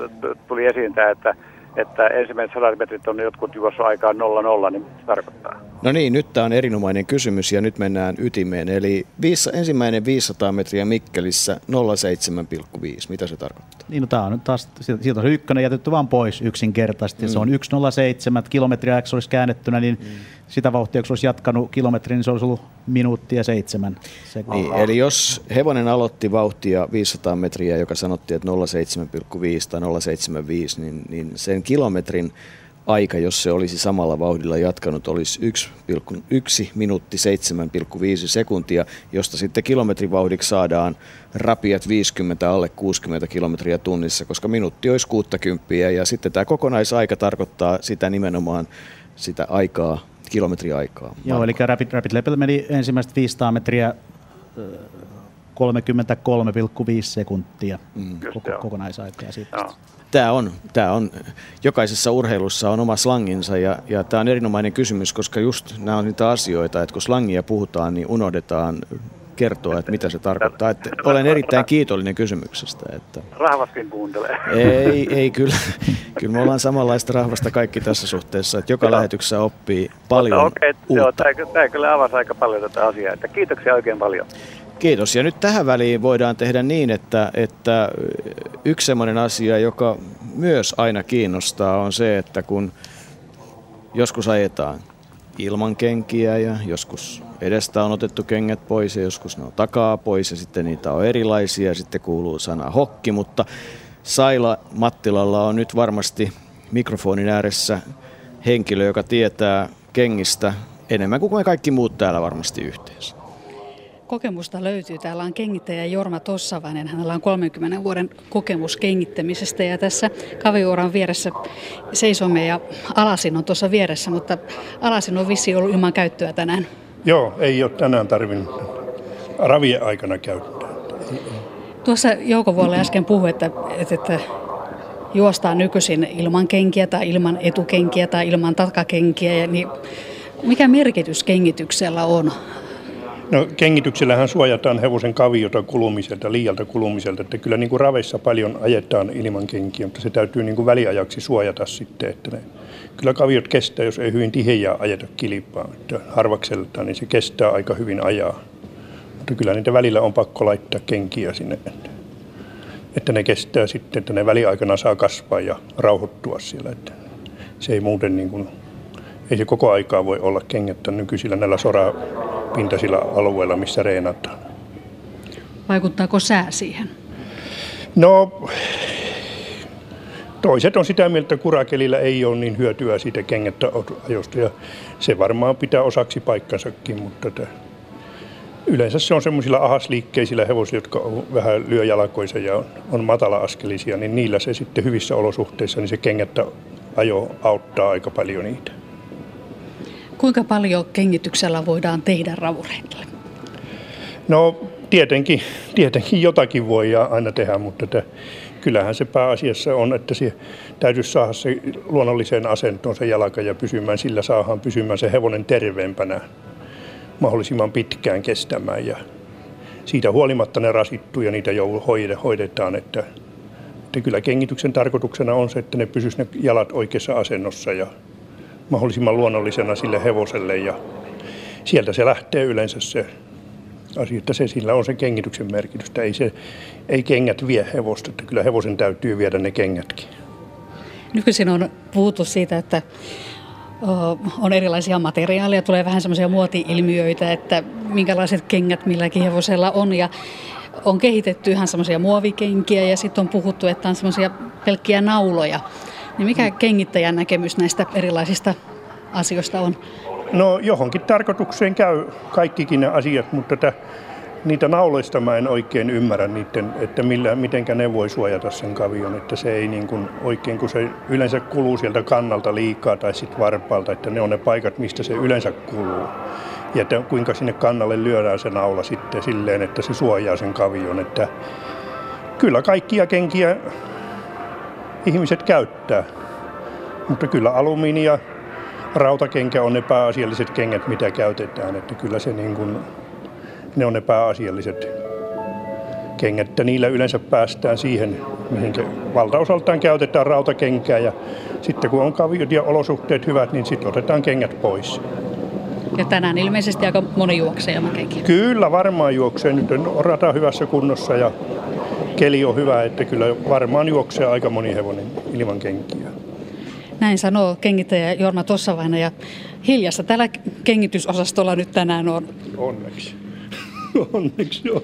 tuli esiin tämä, että että ensimmäiset sadat metrit on jotkut juossa aikaan 0-0, niin mitä se tarkoittaa? No niin, nyt tämä on erinomainen kysymys ja nyt mennään ytimeen. Eli viis, ensimmäinen 500 metriä Mikkelissä 0,7,5. Mitä se tarkoittaa? Niin, no tämä on taas, sieltä on ykkönen jätetty vaan pois yksinkertaisesti. Mm. Se on 1,07 kilometriä, se olisi käännettynä, niin mm. sitä vauhtia, kun se olisi jatkanut kilometrin, niin se olisi ollut minuuttia seitsemän Niin, eli jos hevonen aloitti vauhtia 500 metriä, joka sanottiin, että 0,7,5 tai 0,75, niin, niin sen kilometrin aika, jos se olisi samalla vauhdilla jatkanut, olisi 1,1 minuutti 7,5 sekuntia, josta sitten kilometrivauhdiksi saadaan rapiat 50 alle 60 kilometriä tunnissa, koska minuutti olisi 60 ja sitten tämä kokonaisaika tarkoittaa sitä nimenomaan sitä aikaa, kilometriaikaa. Joo, eli Rapid, Rapid Level meni ensimmäistä 500 metriä 33,5 sekuntia mm. koko, kokonaisaikaa siitä. Joo tämä on, tämä on, jokaisessa urheilussa on oma slanginsa ja, ja tämä on erinomainen kysymys, koska just nämä on niitä asioita, että kun slangia puhutaan, niin unohdetaan kertoa, että mitä se tarkoittaa. Että olen erittäin kiitollinen kysymyksestä. Että Rahvaskin kuuntelee. Ei, ei kyllä. Kyllä me ollaan samanlaista rahvasta kaikki tässä suhteessa, että joka lähetyksessä oppii paljon Mutta okei, uutta. Joo, tämä, tämä kyllä avasi aika paljon tätä asiaa. Että kiitoksia oikein paljon. Kiitos. Ja nyt tähän väliin voidaan tehdä niin, että, että yksi sellainen asia, joka myös aina kiinnostaa, on se, että kun joskus ajetaan ilman kenkiä ja joskus edestä on otettu kengät pois ja joskus ne on takaa pois ja sitten niitä on erilaisia ja sitten kuuluu sana hokki, mutta Saila Mattilalla on nyt varmasti mikrofonin ääressä henkilö, joka tietää kengistä enemmän kuin me kaikki muut täällä varmasti yhteensä kokemusta löytyy. Täällä on kengittäjä Jorma Tossavainen. Hänellä on 30 vuoden kokemus kengittämisestä ja tässä kaviuoran vieressä seisomme ja Alasin on tuossa vieressä, mutta Alasin on vissi ollut ilman käyttöä tänään. Joo, ei ole tänään tarvinnut ravien aikana käyttää. Tuossa Jouko Vuolle äsken puhui, että, että, että juostaan nykyisin ilman kenkiä tai ilman etukenkiä tai ilman takakenkiä. Niin mikä merkitys kengityksellä on No kengityksellähän suojataan hevosen kaviota kulumiselta, liialta kulumiselta, että kyllä niin kuin raveissa paljon ajetaan ilman kenkiä, mutta se täytyy niin kuin väliajaksi suojata sitten, että ne, kyllä kaviot kestää, jos ei hyvin tiheää ajeta kilpaa, että harvakselta, niin se kestää aika hyvin ajaa. Mutta kyllä niitä välillä on pakko laittaa kenkiä sinne, että, että ne kestää sitten, että ne väliaikana saa kasvaa ja rauhoittua siellä, että se ei muuten niin kuin, ei se koko aikaa voi olla kengettä nykyisillä näillä sora pintaisilla alueilla, missä reenataan. Vaikuttaako sää siihen? No, toiset on sitä mieltä, että kurakelillä ei ole niin hyötyä siitä kengättä ajosta ja se varmaan pitää osaksi paikkansakin, mutta että yleensä se on semmoisilla ahasliikkeisillä hevosilla, jotka on vähän lyöjalakoisia ja on, on matala-askelisia, niin niillä se sitten hyvissä olosuhteissa, niin se kengättä ajo auttaa aika paljon niitä. Kuinka paljon kengityksellä voidaan tehdä ravureille? No tietenkin, tietenkin jotakin voi aina tehdä, mutta että kyllähän se pääasiassa on, että se täytyisi saada se luonnolliseen asentoon se jalka ja pysymään, sillä saadaan pysymään se hevonen terveempänä mahdollisimman pitkään kestämään ja siitä huolimatta ne rasittuu ja niitä jo hoidetaan, että, että kyllä kengityksen tarkoituksena on se, että ne pysyisivät ne jalat oikeassa asennossa ja mahdollisimman luonnollisena sille hevoselle ja sieltä se lähtee yleensä se asia, että se sillä on se kengityksen merkitystä. Ei, se, ei kengät vie hevosta, että kyllä hevosen täytyy viedä ne kengätkin. Nykyisin on puhuttu siitä, että on erilaisia materiaaleja, tulee vähän semmoisia muoti-ilmiöitä, että minkälaiset kengät milläkin hevosella on ja on kehitetty ihan semmoisia muovikenkiä ja sitten on puhuttu, että on semmoisia pelkkiä nauloja. Niin mikä kengittäjän näkemys näistä erilaisista asioista on? No johonkin tarkoitukseen käy kaikkikin ne asiat, mutta tätä, niitä nauloista mä en oikein ymmärrä niiden, että millä, mitenkä ne voi suojata sen kavion, että se ei niin kuin oikein, kun se yleensä kuluu sieltä kannalta liikaa tai sitten varpaalta, että ne on ne paikat, mistä se yleensä kuluu. Ja että kuinka sinne kannalle lyödään se naula sitten silleen, että se suojaa sen kavion, että kyllä kaikkia kenkiä ihmiset käyttää. Mutta kyllä alumiini ja rautakenkä on ne pääasialliset kengät, mitä käytetään. Että kyllä se niin kuin, ne on ne pääasialliset kengät. Että niillä yleensä päästään siihen, mihin valtaosaltaan käytetään rautakenkää. Ja sitten kun on kaviot ja olosuhteet hyvät, niin sitten otetaan kengät pois. Ja tänään ilmeisesti aika moni juoksee ilman kenkiä. Kyllä varmaan juoksee. Nyt on rata hyvässä kunnossa ja keli on hyvä, että kyllä varmaan juoksee aika moni hevonen ilman kenkiä. Näin sanoo kengittäjä Jorma Tossavainen ja hiljasta tällä kengitysosastolla nyt tänään on. Onneksi. Onneksi on.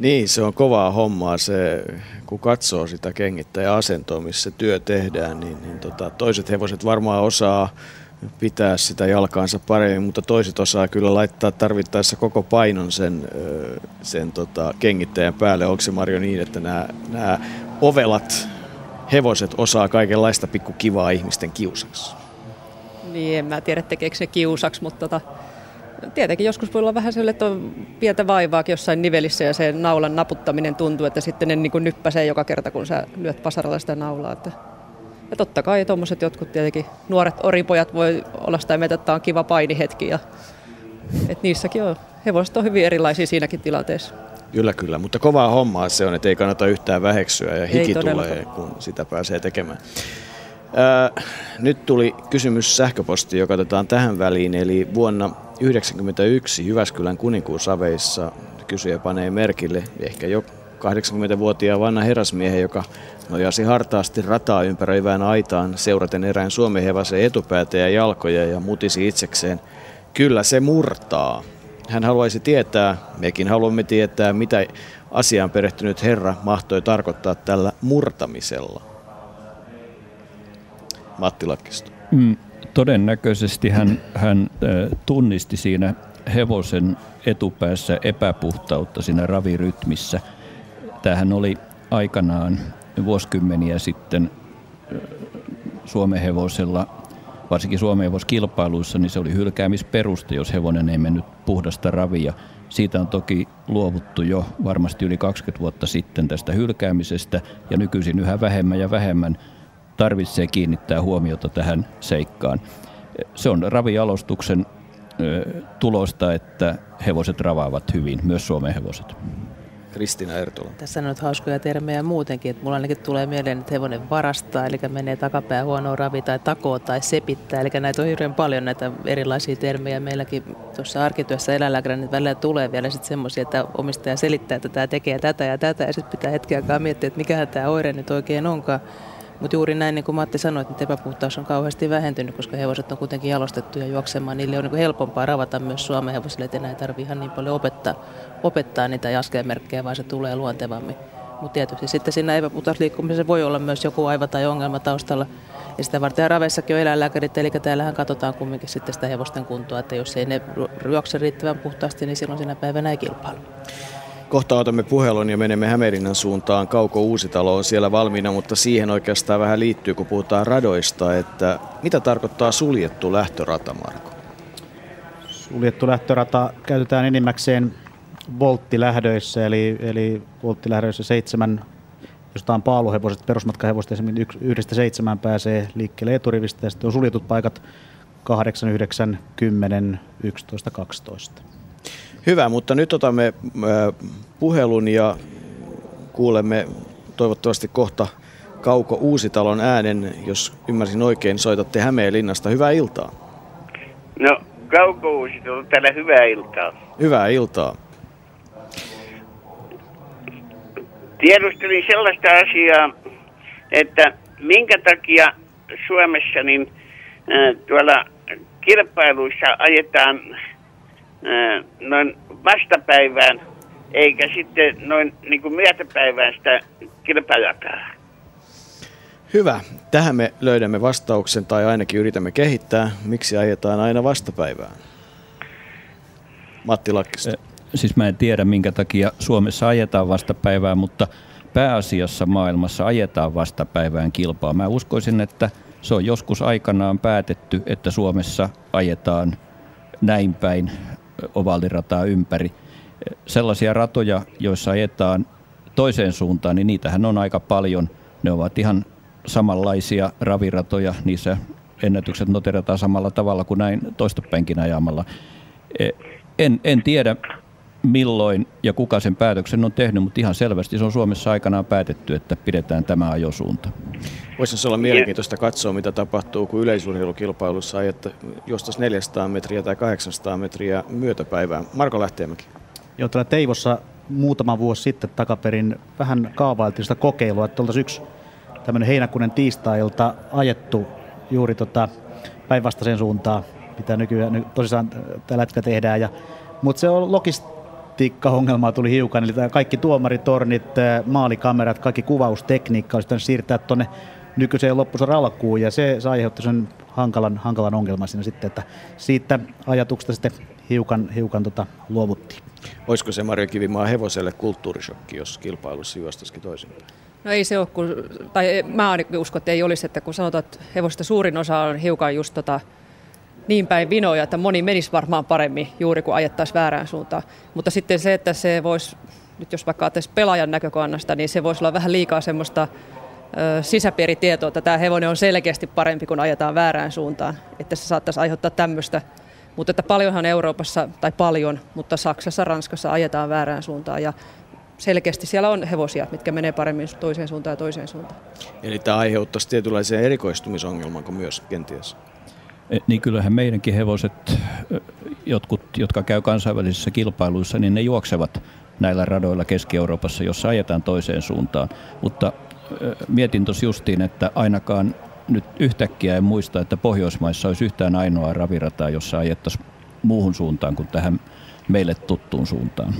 Niin, se on kovaa hommaa se, kun katsoo sitä kengittäjäasentoa, missä työ tehdään, niin, niin tota, toiset hevoset varmaan osaa pitää sitä jalkaansa paremmin, mutta toiset osaa kyllä laittaa tarvittaessa koko painon sen, sen tota, kengittäjän päälle. Onko se Marjo niin, että nämä, nämä ovelat hevoset osaa kaikenlaista pikkukivaa ihmisten kiusaksi? Niin, en mä tiedä tekeekö se kiusaksi, mutta tota, tietenkin joskus voi olla vähän sellainen, että on pientä vaivaa jossain nivelissä ja se naulan naputtaminen tuntuu, että sitten ne niin nyppäsee joka kerta, kun sä lyöt pasaralla sitä naulaa. Että ja totta kai tuommoiset jotkut tietenkin nuoret oripojat voi olla sitä mieltä, että tämä on kiva painihetki. Ja, että niissäkin on, hevoset on hyvin erilaisia siinäkin tilanteessa. Kyllä, kyllä, mutta kovaa hommaa se on, että ei kannata yhtään väheksyä ja hiki tulee, kun sitä pääsee tekemään. Ää, nyt tuli kysymys sähköposti, joka otetaan tähän väliin, eli vuonna 1991 Jyväskylän kuninkuusaveissa kysyjä panee merkille, ehkä jo 80-vuotiaan vanha herrasmiehen, joka nojasi hartaasti rataa ympäröivään aitaan seuraten erään Suomen hevasen etupäätä ja jalkoja ja mutisi itsekseen. Kyllä se murtaa. Hän haluaisi tietää, mekin haluamme tietää, mitä asiaan perehtynyt herra mahtoi tarkoittaa tällä murtamisella. Matti Latkisto. Mm, todennäköisesti hän, hän tunnisti siinä hevosen etupäässä epäpuhtautta siinä ravirytmissä. Tämähän oli aikanaan vuosikymmeniä sitten Suomen hevosella, varsinkin Suomen hevoskilpailuissa, niin se oli hylkäämisperuste, jos hevonen ei mennyt puhdasta ravia. Siitä on toki luovuttu jo varmasti yli 20 vuotta sitten tästä hylkäämisestä ja nykyisin yhä vähemmän ja vähemmän tarvitsee kiinnittää huomiota tähän seikkaan. Se on ravialostuksen tulosta, että hevoset ravaavat hyvin, myös Suomen hevoset. Kristina Ertola. Tässä on nyt hauskoja termejä muutenkin, että mulla ainakin tulee mieleen, että hevonen varastaa, eli menee takapää huonoa ravi tai takoo tai sepittää, eli näitä on hirveän paljon näitä erilaisia termejä. Meilläkin tuossa arkityössä eläinlääkärin niin välillä tulee vielä sitten semmoisia, että omistaja selittää, että tämä tekee tätä ja tätä, ja sitten pitää hetki aikaa miettiä, että mikähän tämä oire nyt oikein onkaan. Mutta juuri näin, niin kuin Matti sanoi, että epäpuhtaus on kauheasti vähentynyt, koska hevoset on kuitenkin jalostettuja juoksemaan. Niille on niin helpompaa ravata myös Suomen hevosille, että enää ei tarvitse ihan niin paljon opettaa, opettaa niitä askelmerkkejä, vaan se tulee luontevammin. Mutta tietysti sitten siinä epäpuhtausliikkumisessa voi olla myös joku aiva tai ongelma taustalla. Ja sitä varten raveissakin on eläinlääkärit, eli täällähän katsotaan kumminkin sitten sitä hevosten kuntoa, että jos ei ne ryökse riittävän puhtaasti, niin silloin siinä päivänä ei kilpailu. Kohta otamme puhelun ja menemme Hämeenlinnan suuntaan. Kauko Uusitalo on siellä valmiina, mutta siihen oikeastaan vähän liittyy, kun puhutaan radoista, että mitä tarkoittaa suljettu lähtörata, Marko? Suljettu lähtörata käytetään enimmäkseen volttilähdöissä, eli, eli volttilähdöissä seitsemän, jos on paaluhevoset, perusmatkahevoset esimerkiksi yhdestä seitsemään pääsee liikkeelle eturivistä, ja sitten on suljetut paikat 8, 9, 10, 11, 12. Hyvä, mutta nyt otamme puhelun ja kuulemme toivottavasti kohta Kauko Uusitalon äänen. Jos ymmärsin oikein, soitatte Hämeenlinnasta. Hyvää iltaa. No, Kauko Uusitalo, täällä hyvää iltaa. Hyvää iltaa. Tiedustelin sellaista asiaa, että minkä takia Suomessa niin, äh, tuolla kilpailuissa ajetaan noin vastapäivään, eikä sitten noin niin kuin myötäpäivään sitä kilpajataa. Hyvä. Tähän me löydämme vastauksen tai ainakin yritämme kehittää. Miksi ajetaan aina vastapäivään? Matti Lakkista. Siis mä en tiedä, minkä takia Suomessa ajetaan vastapäivään, mutta pääasiassa maailmassa ajetaan vastapäivään kilpaa. Mä uskoisin, että se on joskus aikanaan päätetty, että Suomessa ajetaan näin päin ovaalirataa ympäri. Sellaisia ratoja, joissa ajetaan toiseen suuntaan, niin niitähän on aika paljon. Ne ovat ihan samanlaisia raviratoja, niissä ennätykset noterataan samalla tavalla kuin näin toistopäinkin ajamalla. E, en, en tiedä, milloin ja kuka sen päätöksen on tehnyt, mutta ihan selvästi se on Suomessa aikanaan päätetty, että pidetään tämä ajosuunta. Voisi olla mielenkiintoista katsoa, mitä tapahtuu, kun yleisurheilukilpailussa että jostain 400 metriä tai 800 metriä myötäpäivään. Marko Lähteenmäki. Joo, täällä Teivossa muutama vuosi sitten takaperin vähän kaavailtiin sitä kokeilua, että oltaisiin yksi tämmöinen heinäkuinen tiistailta ajettu juuri tota päinvastaiseen suuntaan, mitä nykyään tosissaan tällä hetkellä tehdään. Ja, mutta se on logist, logistiikka-ongelmaa tuli hiukan, eli kaikki tuomaritornit, maalikamerat, kaikki kuvaustekniikka olisi siirtää tuonne nykyiseen loppusuoran alkuun, ja se, se aiheutti sen hankalan, hankalan ongelman siinä sitten, että siitä ajatuksesta sitten hiukan, hiukan tota, luovuttiin. Olisiko se Marja Kivimaa hevoselle kulttuurishokki, jos kilpailussa juostaisikin toisinpäin? No ei se ole, kun, tai mä ainakin uskon, että ei olisi, että kun sanotaan, että hevosista suurin osa on hiukan just tota, niin päin vinoja, että moni menisi varmaan paremmin juuri kun ajettaisiin väärään suuntaan. Mutta sitten se, että se voisi, nyt jos vaikka ajattelisi pelaajan näkökannasta, niin se voisi olla vähän liikaa semmoista ö, sisäpiiritietoa, että tämä hevonen on selkeästi parempi, kun ajetaan väärään suuntaan. Että se saattaisi aiheuttaa tämmöistä. Mutta että paljonhan Euroopassa, tai paljon, mutta Saksassa, Ranskassa ajetaan väärään suuntaan. Ja selkeästi siellä on hevosia, mitkä menee paremmin toiseen suuntaan ja toiseen suuntaan. Eli tämä aiheuttaisi tietynlaisen erikoistumisongelman myös kenties? E, niin kyllähän meidänkin hevoset, jotkut, jotka käy kansainvälisissä kilpailuissa, niin ne juoksevat näillä radoilla Keski-Euroopassa, jossa ajetaan toiseen suuntaan. Mutta mietin tuossa justiin, että ainakaan nyt yhtäkkiä en muista, että Pohjoismaissa olisi yhtään ainoa ravirataa, jossa ajettaisiin muuhun suuntaan kuin tähän meille tuttuun suuntaan.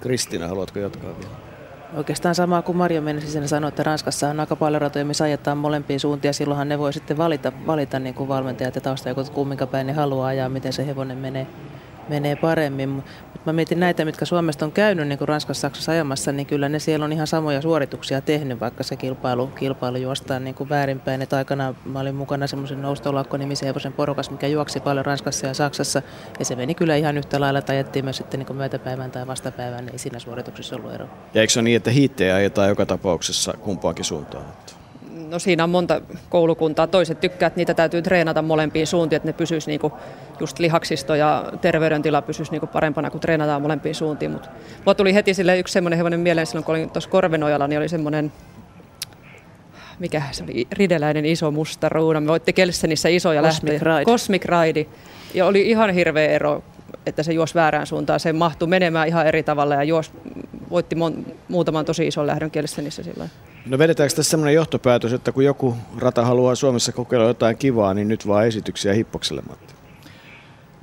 Kristina, haluatko jatkaa vielä? Oikeastaan samaa kuin Marja mennessä sanoi, että Ranskassa on aika paljon ratoja, missä ajetaan molempiin suuntiin. Silloinhan ne voi sitten valita, valita niin kuin valmentajat ja taustajakot, kumminka päin ne haluaa ajaa, miten se hevonen menee, menee paremmin mä mietin näitä, mitkä Suomesta on käynyt niin kuin Ranskassa, Saksassa ajamassa, niin kyllä ne siellä on ihan samoja suorituksia tehnyt, vaikka se kilpailu, kilpailu juostaan niin kuin väärinpäin. Että aikana mä olin mukana semmoisen noustolakko-nimisen hevosen porukas, mikä juoksi paljon Ranskassa ja Saksassa. Ja se meni kyllä ihan yhtä lailla, tai ajettiin myös sitten niin myötäpäivän tai vastapäivän, niin ei siinä suorituksessa ollut ero. Ja eikö se ole niin, että hiittejä ajetaan joka tapauksessa kumpaankin suuntaan? No siinä on monta koulukuntaa. Toiset tykkää, että niitä täytyy treenata molempiin suuntiin, että ne pysyisi niinku just lihaksisto ja terveydentila pysyisi niinku parempana, kun treenataan molempiin suuntiin. Mutta mulla tuli heti sille yksi semmoinen hevonen mieleen silloin, kun olin tuossa Korvenojalla, niin oli semmoinen mikä se oli, rideläinen iso musta ruuna. Me voitte Kelsenissä isoja Cosmic lähtöjä. Ride. Cosmic Ride. Ja oli ihan hirveä ero, että se juosi väärään suuntaan. Se mahtui menemään ihan eri tavalla ja juos, voitti mon, muutaman tosi ison lähdön Kelsenissä silloin. No vedetäänkö tässä sellainen johtopäätös, että kun joku rata haluaa Suomessa kokeilla jotain kivaa, niin nyt vaan esityksiä hippokselle, Matti?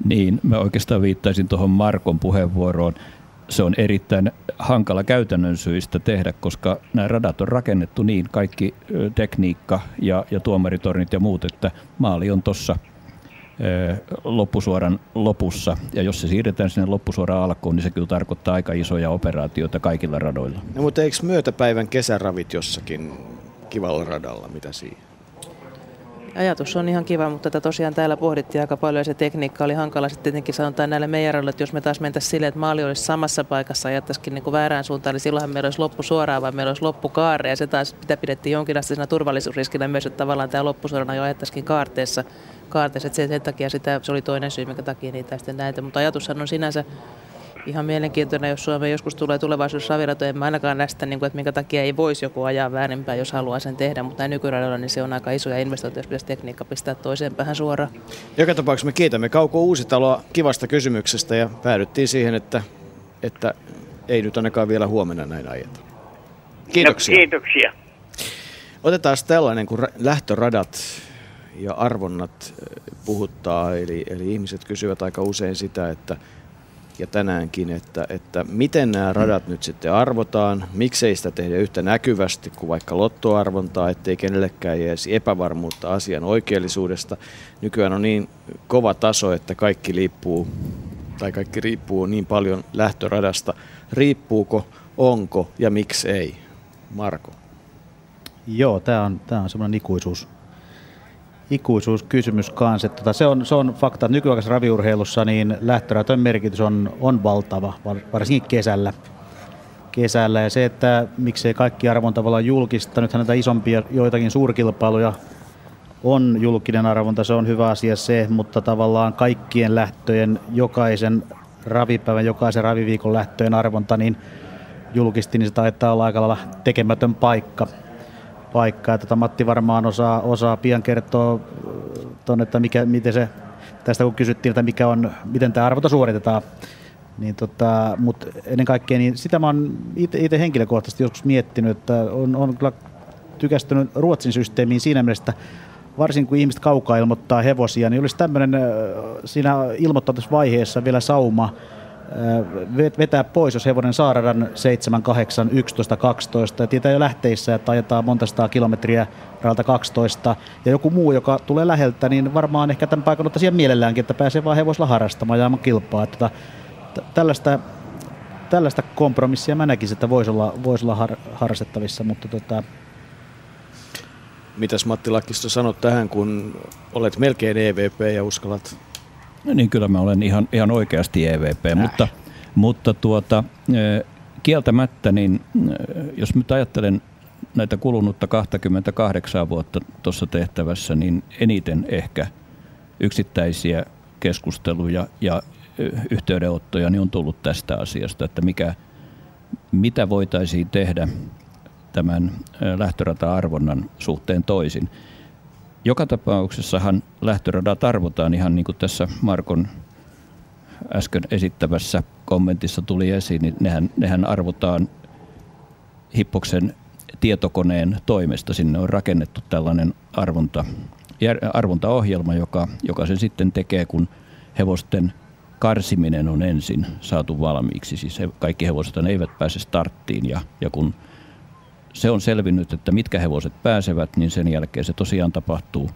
Niin, mä oikeastaan viittaisin tuohon Markon puheenvuoroon. Se on erittäin hankala käytännön syistä tehdä, koska nämä radat on rakennettu niin, kaikki tekniikka ja, ja tuomaritornit ja muut, että maali on tuossa loppusuoran lopussa. Ja jos se siirretään sinne loppusuoraan alkuun, niin se kyllä tarkoittaa aika isoja operaatioita kaikilla radoilla. No, mutta eikö myötäpäivän kesäravit jossakin kivalla radalla? Mitä siinä? Ajatus on ihan kiva, mutta tätä tosiaan täällä pohdittiin aika paljon ja se tekniikka oli hankala. Sitten tietenkin sanotaan näille meijaroille, että jos me taas mentäisiin silleen, että maali olisi samassa paikassa ja ajattaisikin niin kuin väärään suuntaan, niin silloinhan meillä olisi loppu suoraan, vaan meillä olisi loppukaare. Ja se taas mitä pidettiin jonkinasteisena turvallisuusriskinä myös, että tavallaan tämä loppusuorana jo ajattaisikin kaarteessa kaarteessa. Että sen takia sitä, se oli toinen syy, minkä takia niitä sitten näitä. Mutta ajatushan on sinänsä ihan mielenkiintoinen, jos Suomeen joskus tulee tulevaisuudessa ravirato. En mä ainakaan näistä, niin kuin, että minkä takia ei voisi joku ajaa väärinpäin, jos haluaa sen tehdä. Mutta näin nykyradalla niin se on aika isoja investointeja, jos pitäisi tekniikka pistää toiseen päähän suoraan. Joka tapauksessa me kiitämme Kauko Uusitaloa kivasta kysymyksestä ja päädyttiin siihen, että, että ei nyt ainakaan vielä huomenna näin ajeta. Kiitoksia. No, kiitoksia. Otetaan tällainen, kun lähtöradat ja arvonnat puhuttaa, eli, eli ihmiset kysyvät aika usein sitä, että ja tänäänkin, että, että miten nämä radat nyt sitten arvotaan, miksei sitä tehdä yhtä näkyvästi kuin vaikka lottoarvontaa, ettei kenellekään jäisi epävarmuutta asian oikeellisuudesta. Nykyään on niin kova taso, että kaikki liippuu, tai kaikki riippuu niin paljon lähtöradasta. Riippuuko, onko ja miksi ei? Marko. Joo, tämä on, tämä on semmoinen ikuisuus, ikuisuuskysymys kanssa. Että tota, se, on, se on fakta, että nykyaikaisessa raviurheilussa niin lähtöratojen merkitys on, on valtava, varsinkin kesällä. kesällä. Ja se, että miksei kaikki arvon tavallaan julkista, nythän näitä isompia joitakin suurkilpailuja on julkinen arvonta, se on hyvä asia se, mutta tavallaan kaikkien lähtöjen, jokaisen ravipäivän, jokaisen raviviikon lähtöjen arvonta, niin julkisti, niin se taitaa olla aika lailla tekemätön paikka paikkaa. Tota Matti varmaan osaa, osaa pian kertoa ton, että mikä, miten se, tästä kun kysyttiin, että mikä on, miten tämä arvota suoritetaan, niin tota, mutta ennen kaikkea niin sitä mä oon itse henkilökohtaisesti joskus miettinyt, että on, on kyllä tykästynyt Ruotsin systeemiin siinä mielessä, varsinkin kun ihmiset kaukaa ilmoittaa hevosia, niin olisi tämmöinen siinä ilmoittautusvaiheessa vielä sauma vetää pois, jos hevonen saa radan 7, 8, 11, 12. Ja tietää jo lähteissä, että ajetaan monta sataa kilometriä radalta 12. Ja joku muu, joka tulee läheltä, niin varmaan ehkä tämän paikan ottaa siihen mielelläänkin, että pääsee vaan hevosella harrastamaan ja kilpaa. Että tällaista, tällaista kompromissia mä näkisin, että voisi olla, voisi olla har, harrastettavissa, mutta tota, Mitäs Matti Lakkisto sanot tähän, kun olet melkein EVP ja uskallat No niin, kyllä mä olen ihan, ihan oikeasti EVP, äh. mutta, mutta tuota, kieltämättä, niin jos nyt ajattelen näitä kulunutta 28 vuotta tuossa tehtävässä, niin eniten ehkä yksittäisiä keskusteluja ja yhteydenottoja niin on tullut tästä asiasta, että mikä, mitä voitaisiin tehdä tämän lähtörata-arvonnan suhteen toisin. Joka tapauksessahan lähtöradat arvotaan ihan niin kuin tässä Markon äsken esittävässä kommentissa tuli esiin, niin nehän, nehän arvotaan Hippoksen tietokoneen toimesta. Sinne on rakennettu tällainen arvonta, arvontaohjelma, joka, joka sen sitten tekee, kun hevosten karsiminen on ensin saatu valmiiksi. Siis he, kaikki hevoset eivät pääse starttiin ja, ja kun se on selvinnyt, että mitkä hevoset pääsevät, niin sen jälkeen se tosiaan tapahtuu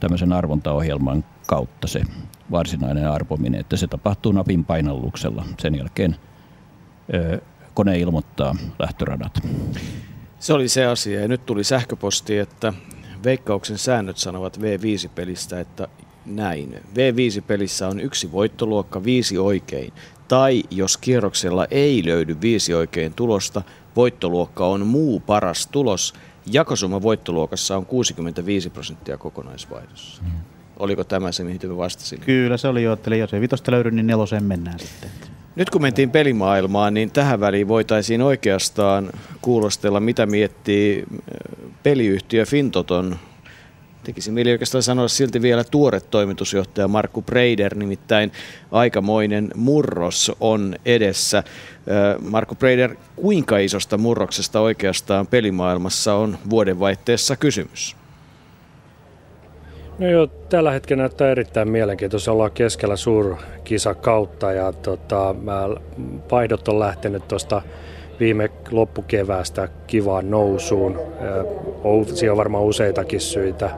tämmöisen arvontaohjelman kautta se varsinainen arvominen, että se tapahtuu napin painalluksella. Sen jälkeen ö, kone ilmoittaa lähtöradat. Se oli se asia ja nyt tuli sähköposti, että Veikkauksen säännöt sanovat V5-pelistä, että näin. V5-pelissä on yksi voittoluokka, viisi oikein. Tai jos kierroksella ei löydy viisi oikein tulosta, voittoluokka on muu paras tulos. Jakosumma voittoluokassa on 65 prosenttia kokonaisvaihdossa. Mm. Oliko tämä se, mihin me vastasimme? Kyllä se oli jo, että jos ei vitosta löydy, niin neloseen mennään sitten. Nyt kun mentiin pelimaailmaan, niin tähän väliin voitaisiin oikeastaan kuulostella, mitä miettii peliyhtiö Fintoton tekisi mieli oikeastaan sanoa silti vielä tuore toimitusjohtaja Markku Breider, nimittäin aikamoinen murros on edessä. Markku Breider, kuinka isosta murroksesta oikeastaan pelimaailmassa on vuodenvaihteessa kysymys? No joo, tällä hetkellä näyttää erittäin mielenkiintoista. Ollaan keskellä suurkisa kautta ja tota, vaihdot on lähtenyt tuosta viime loppukeväästä kivaan nousuun. Siinä on varmaan useitakin syitä.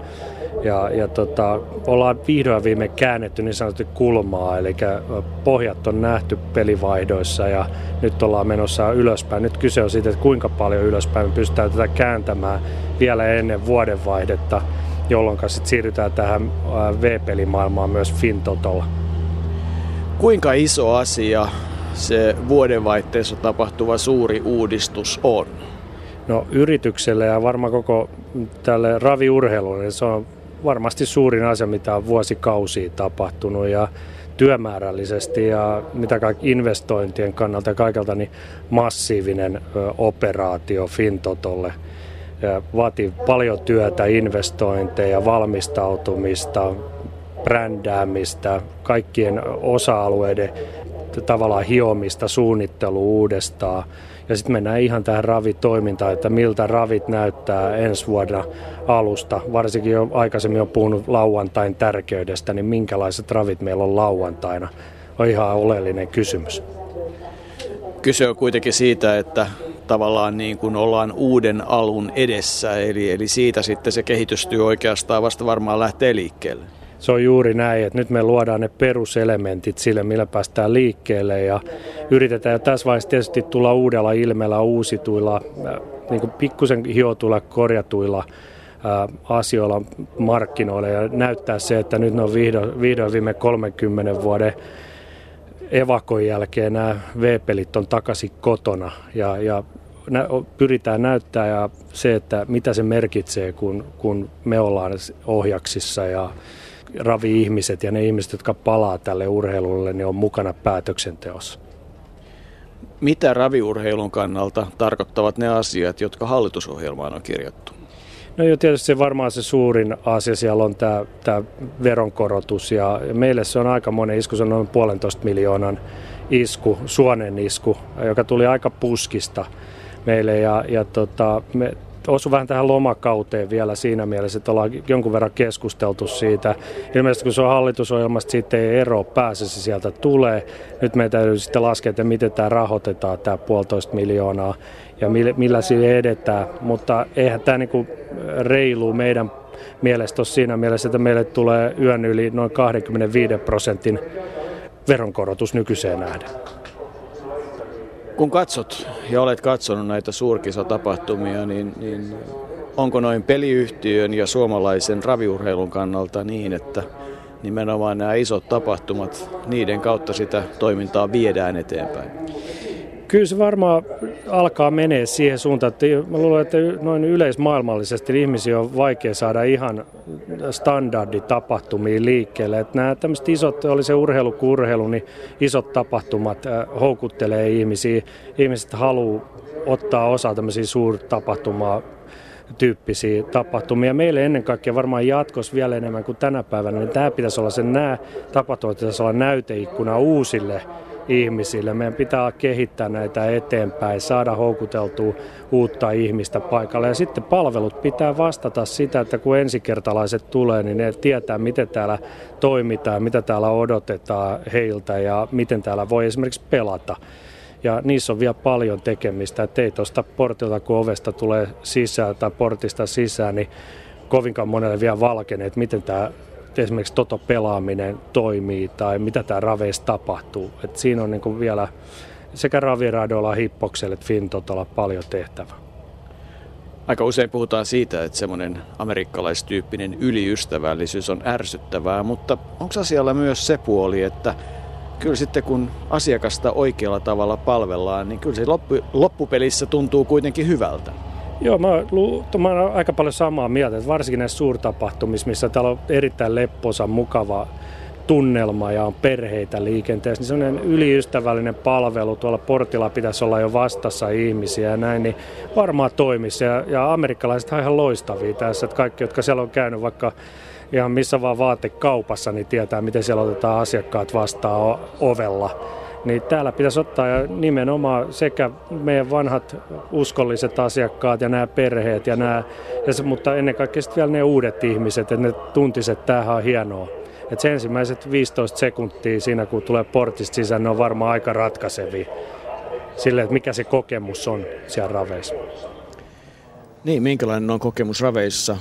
Ja, ja tota, ollaan vihdoin viime käännetty niin sanotusti kulmaa, eli pohjat on nähty pelivaihdoissa ja nyt ollaan menossa ylöspäin. Nyt kyse on siitä, että kuinka paljon ylöspäin me pystytään tätä kääntämään vielä ennen vuodenvaihdetta, jolloin sitten siirrytään tähän V-pelimaailmaan myös Fintotolla. Kuinka iso asia se vuodenvaihteessa tapahtuva suuri uudistus on? No yritykselle ja varmaan koko tälle raviurheilulle se on varmasti suurin asia, mitä on vuosikausia tapahtunut ja työmäärällisesti ja mitä kaikki investointien kannalta ja kaikelta niin massiivinen operaatio Fintotolle. Vaatii paljon työtä, investointeja, valmistautumista, brändäämistä, kaikkien osa-alueiden tavallaan hiomista, suunnittelu uudestaan. Ja sitten mennään ihan tähän ravitoimintaan, että miltä ravit näyttää ensi vuonna alusta. Varsinkin jo aikaisemmin on puhunut lauantain tärkeydestä, niin minkälaiset ravit meillä on lauantaina, on ihan oleellinen kysymys. Kyse on kuitenkin siitä, että tavallaan niin kuin ollaan uuden alun edessä, eli, eli siitä sitten se kehitystyö oikeastaan vasta varmaan lähtee liikkeelle se on juuri näin, että nyt me luodaan ne peruselementit sille, millä päästään liikkeelle ja yritetään. Jo tässä vaiheessa tietysti tulla uudella ilmeellä, uusituilla, äh, niin kuin pikkusen hiotuilla, korjatuilla äh, asioilla markkinoille. Ja näyttää se, että nyt ne on vihdoin, vihdoin viime 30 vuoden evakon jälkeen nämä V-pelit on takaisin kotona. Ja, ja pyritään näyttää ja se, että mitä se merkitsee, kun, kun me ollaan ohjaksissa ja ravi-ihmiset ja ne ihmiset, jotka palaa tälle urheilulle, niin on mukana päätöksenteossa. Mitä raviurheilun kannalta tarkoittavat ne asiat, jotka hallitusohjelmaan on kirjattu? No jo tietysti se varmaan se suurin asia siellä on tämä, tämä veronkorotus ja meille se on aika monen isku, se on noin puolentoista miljoonan isku, suonen isku, joka tuli aika puskista meille ja, ja tota, me osu vähän tähän lomakauteen vielä siinä mielessä, että ollaan jonkun verran keskusteltu siitä. Ilmeisesti kun se on hallitusohjelmasta, siitä ei ero pääse, se sieltä tulee. Nyt meidän täytyy sitten laskea, että miten tämä rahoitetaan, tämä puolitoista miljoonaa ja millä, siihen edetään. Mutta eihän tämä niin reilu meidän mielestä ole siinä mielessä, että meille tulee yön yli noin 25 prosentin veronkorotus nykyiseen nähden. Kun katsot ja olet katsonut näitä suurkisatapahtumia, niin, niin onko noin peliyhtiön ja suomalaisen raviurheilun kannalta niin, että nimenomaan nämä isot tapahtumat, niiden kautta sitä toimintaa viedään eteenpäin? Kyllä se varmaan alkaa menee siihen suuntaan, että mä luulen, että noin yleismaailmallisesti ihmisiä on vaikea saada ihan standarditapahtumiin liikkeelle. Että nämä tämmöiset isot, oli se urheilu kuin urheilu, niin isot tapahtumat äh, houkuttelee ihmisiä. Ihmiset haluaa ottaa osaa tämmöisiä suurtapahtumaa tyyppisiä tapahtumia. Meille ennen kaikkea varmaan jatkossa vielä enemmän kuin tänä päivänä, niin tämä pitäisi olla se nämä tapahtumat pitäisi olla näyteikkuna uusille ihmisille. Meidän pitää kehittää näitä eteenpäin, saada houkuteltua uutta ihmistä paikalle. Ja sitten palvelut pitää vastata sitä, että kun ensikertalaiset tulee, niin ne tietää, miten täällä toimitaan, mitä täällä odotetaan heiltä ja miten täällä voi esimerkiksi pelata. Ja niissä on vielä paljon tekemistä, että ei tuosta portilta, kun ovesta tulee sisään tai portista sisään, niin kovinkaan monelle vielä valkene, että miten tämä esimerkiksi toto-pelaaminen toimii tai mitä tämä raveissa tapahtuu. Et siinä on niin vielä sekä raviradoilla, hippokselle että fintotolla paljon tehtävää. Aika usein puhutaan siitä, että semmoinen amerikkalaistyyppinen yliystävällisyys on ärsyttävää, mutta onko asialla myös se puoli, että kyllä sitten kun asiakasta oikealla tavalla palvellaan, niin kyllä se loppu, loppupelissä tuntuu kuitenkin hyvältä. Joo, mä, mä olen aika paljon samaa mieltä, että varsinkin näissä suurtapahtumissa, missä täällä on erittäin lepposa, mukava tunnelma ja on perheitä liikenteessä, niin sellainen yliystävällinen palvelu tuolla portilla pitäisi olla jo vastassa ihmisiä ja näin, niin varmaan toimisi. Ja, ja amerikkalaiset on ihan loistavia tässä, että kaikki, jotka siellä on käynyt vaikka ihan missä vaan vaatekaupassa, niin tietää, miten siellä otetaan asiakkaat vastaan ovella niin täällä pitäisi ottaa ja nimenomaan sekä meidän vanhat uskolliset asiakkaat ja nämä perheet, ja nämä, ja se, mutta ennen kaikkea sitten vielä ne uudet ihmiset, että ne tuntisivat, että tämähän on hienoa. Et se ensimmäiset 15 sekuntia siinä, kun tulee portista sisään, ne on varmaan aika ratkaisevia sille, että mikä se kokemus on siellä raveissa. Niin, minkälainen on kokemus raveissa?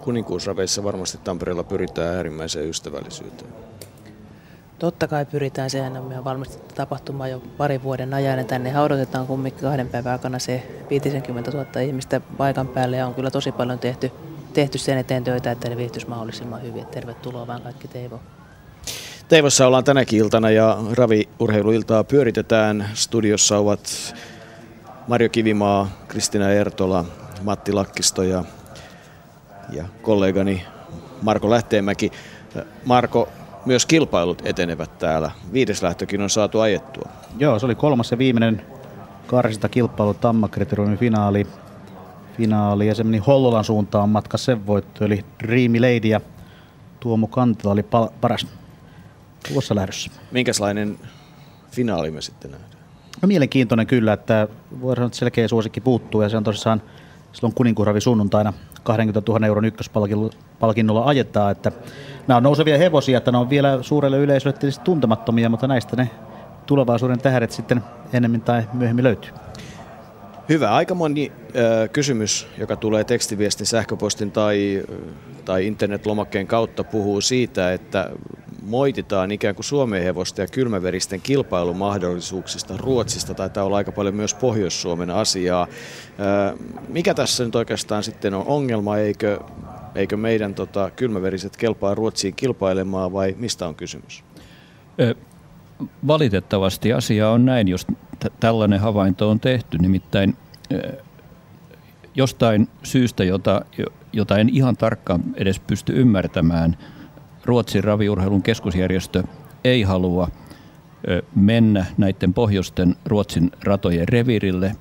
Kuninkuusraveissa varmasti Tampereella pyritään äärimmäiseen ystävällisyyteen. Totta kai pyritään, sehän on meidän valmistettu tapahtuma jo pari vuoden ajan ja tänne odotetaan kumminkin kahden päivän aikana se 50 000 ihmistä paikan päälle ja on kyllä tosi paljon tehty, tehty sen eteen töitä, että ne viihtyisi mahdollisimman hyvin. Tervetuloa vaan kaikki Teivo. Teivossa ollaan tänäkin iltana ja raviurheiluiltaa pyöritetään. Studiossa ovat Marjo Kivimaa, Kristina Ertola, Matti Lakkisto ja, ja kollegani Marko Lähteenmäki. Marko, myös kilpailut etenevät täällä. Viides lähtökin on saatu ajettua. Joo, se oli kolmas ja viimeinen karsinta kilpailu Tammakreteroimin finaali. finaali. Ja se meni Hollolan suuntaan matka sen voitto, eli Dreamy Lady ja Tuomo Kantila oli pal- paras tuossa lähdössä. Minkälainen finaali me sitten nähdään? No, mielenkiintoinen kyllä, että voidaan sanoa, että selkeä suosikki puuttuu ja se on tosissaan silloin kuninkuuravi sunnuntaina 20 000 euron ykköspalkinnolla ajetaan, että nämä on nousevia hevosia, että ne on vielä suurelle yleisölle tietysti tuntemattomia, mutta näistä ne tulevaisuuden tähdet sitten enemmän tai myöhemmin löytyy. Hyvä. Aika moni kysymys, joka tulee tekstiviestin, sähköpostin tai, tai internetlomakkeen kautta, puhuu siitä, että moititaan ikään kuin Suomen hevosta ja kylmäveristen kilpailumahdollisuuksista Ruotsista. Taitaa olla aika paljon myös Pohjois-Suomen asiaa. Mikä tässä nyt oikeastaan sitten on ongelma? Eikö, eikö meidän tota, kylmäveriset kelpaa Ruotsiin kilpailemaan vai mistä on kysymys? Valitettavasti asia on näin, jos t- tällainen havainto on tehty. Nimittäin jostain syystä, jota, jota en ihan tarkkaan edes pysty ymmärtämään – Ruotsin raviurheilun keskusjärjestö ei halua mennä näiden pohjoisten Ruotsin ratojen revirille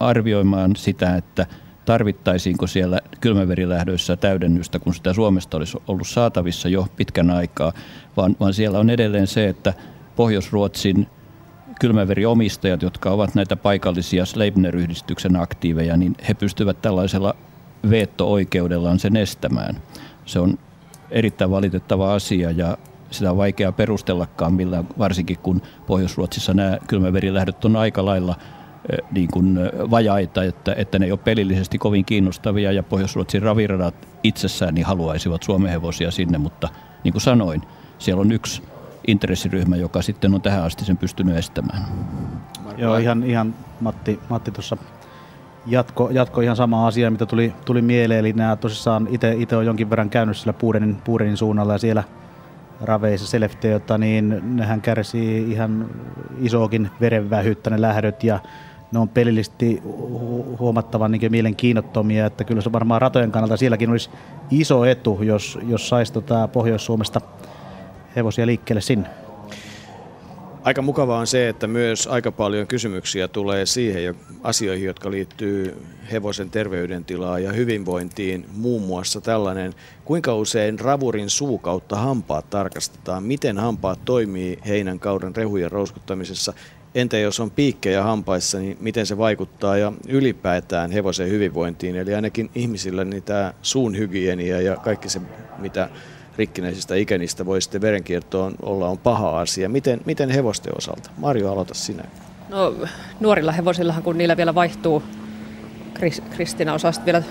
arvioimaan sitä, että tarvittaisiinko siellä kylmäverilähdöissä täydennystä, kun sitä Suomesta olisi ollut saatavissa jo pitkän aikaa, vaan, vaan siellä on edelleen se, että Pohjois-Ruotsin kylmäveriomistajat, jotka ovat näitä paikallisia Sleipner-yhdistyksen aktiiveja, niin he pystyvät tällaisella veto-oikeudellaan sen estämään. Se on erittäin valitettava asia ja sitä on vaikea perustellakaan millään, varsinkin kun Pohjois-Ruotsissa nämä kylmäverilähdöt on aika lailla niin kuin vajaita, että, että ne ei ole pelillisesti kovin kiinnostavia ja Pohjois-Ruotsin raviradat itsessään niin haluaisivat Suomen hevosia sinne, mutta niin kuin sanoin, siellä on yksi intressiryhmä, joka sitten on tähän asti sen pystynyt estämään. Joo, ihan, ihan Matti, Matti tuossa jatko, jatko ihan sama asia, mitä tuli, tuli mieleen. Eli nämä tosissaan itse on jonkin verran käynyt sillä Puurenin, Puurenin suunnalla ja siellä raveissa selefteota, niin nehän kärsii ihan isoakin verenvähyyttä ne lähdöt ja ne on pelillisesti huomattavan niin mielenkiinnottomia, että kyllä se varmaan ratojen kannalta sielläkin olisi iso etu, jos, jos saisi tota Pohjois-Suomesta hevosia liikkeelle sinne. Aika mukavaa on se, että myös aika paljon kysymyksiä tulee siihen jo asioihin, jotka liittyy hevosen terveydentilaan ja hyvinvointiin. Muun muassa tällainen, kuinka usein ravurin suu kautta hampaat tarkastetaan, miten hampaat toimii heinän kauden rehujen rouskuttamisessa. Entä jos on piikkejä hampaissa, niin miten se vaikuttaa ja ylipäätään hevosen hyvinvointiin? Eli ainakin ihmisillä niin tämä suun hygienia ja kaikki se, mitä rikkinäisistä ikänistä voi sitten verenkiertoon olla on paha asia. Miten, miten hevosten osalta? Marjo, aloita sinä. No nuorilla hevosillahan, kun niillä vielä vaihtuu, Kristina osaa vielä,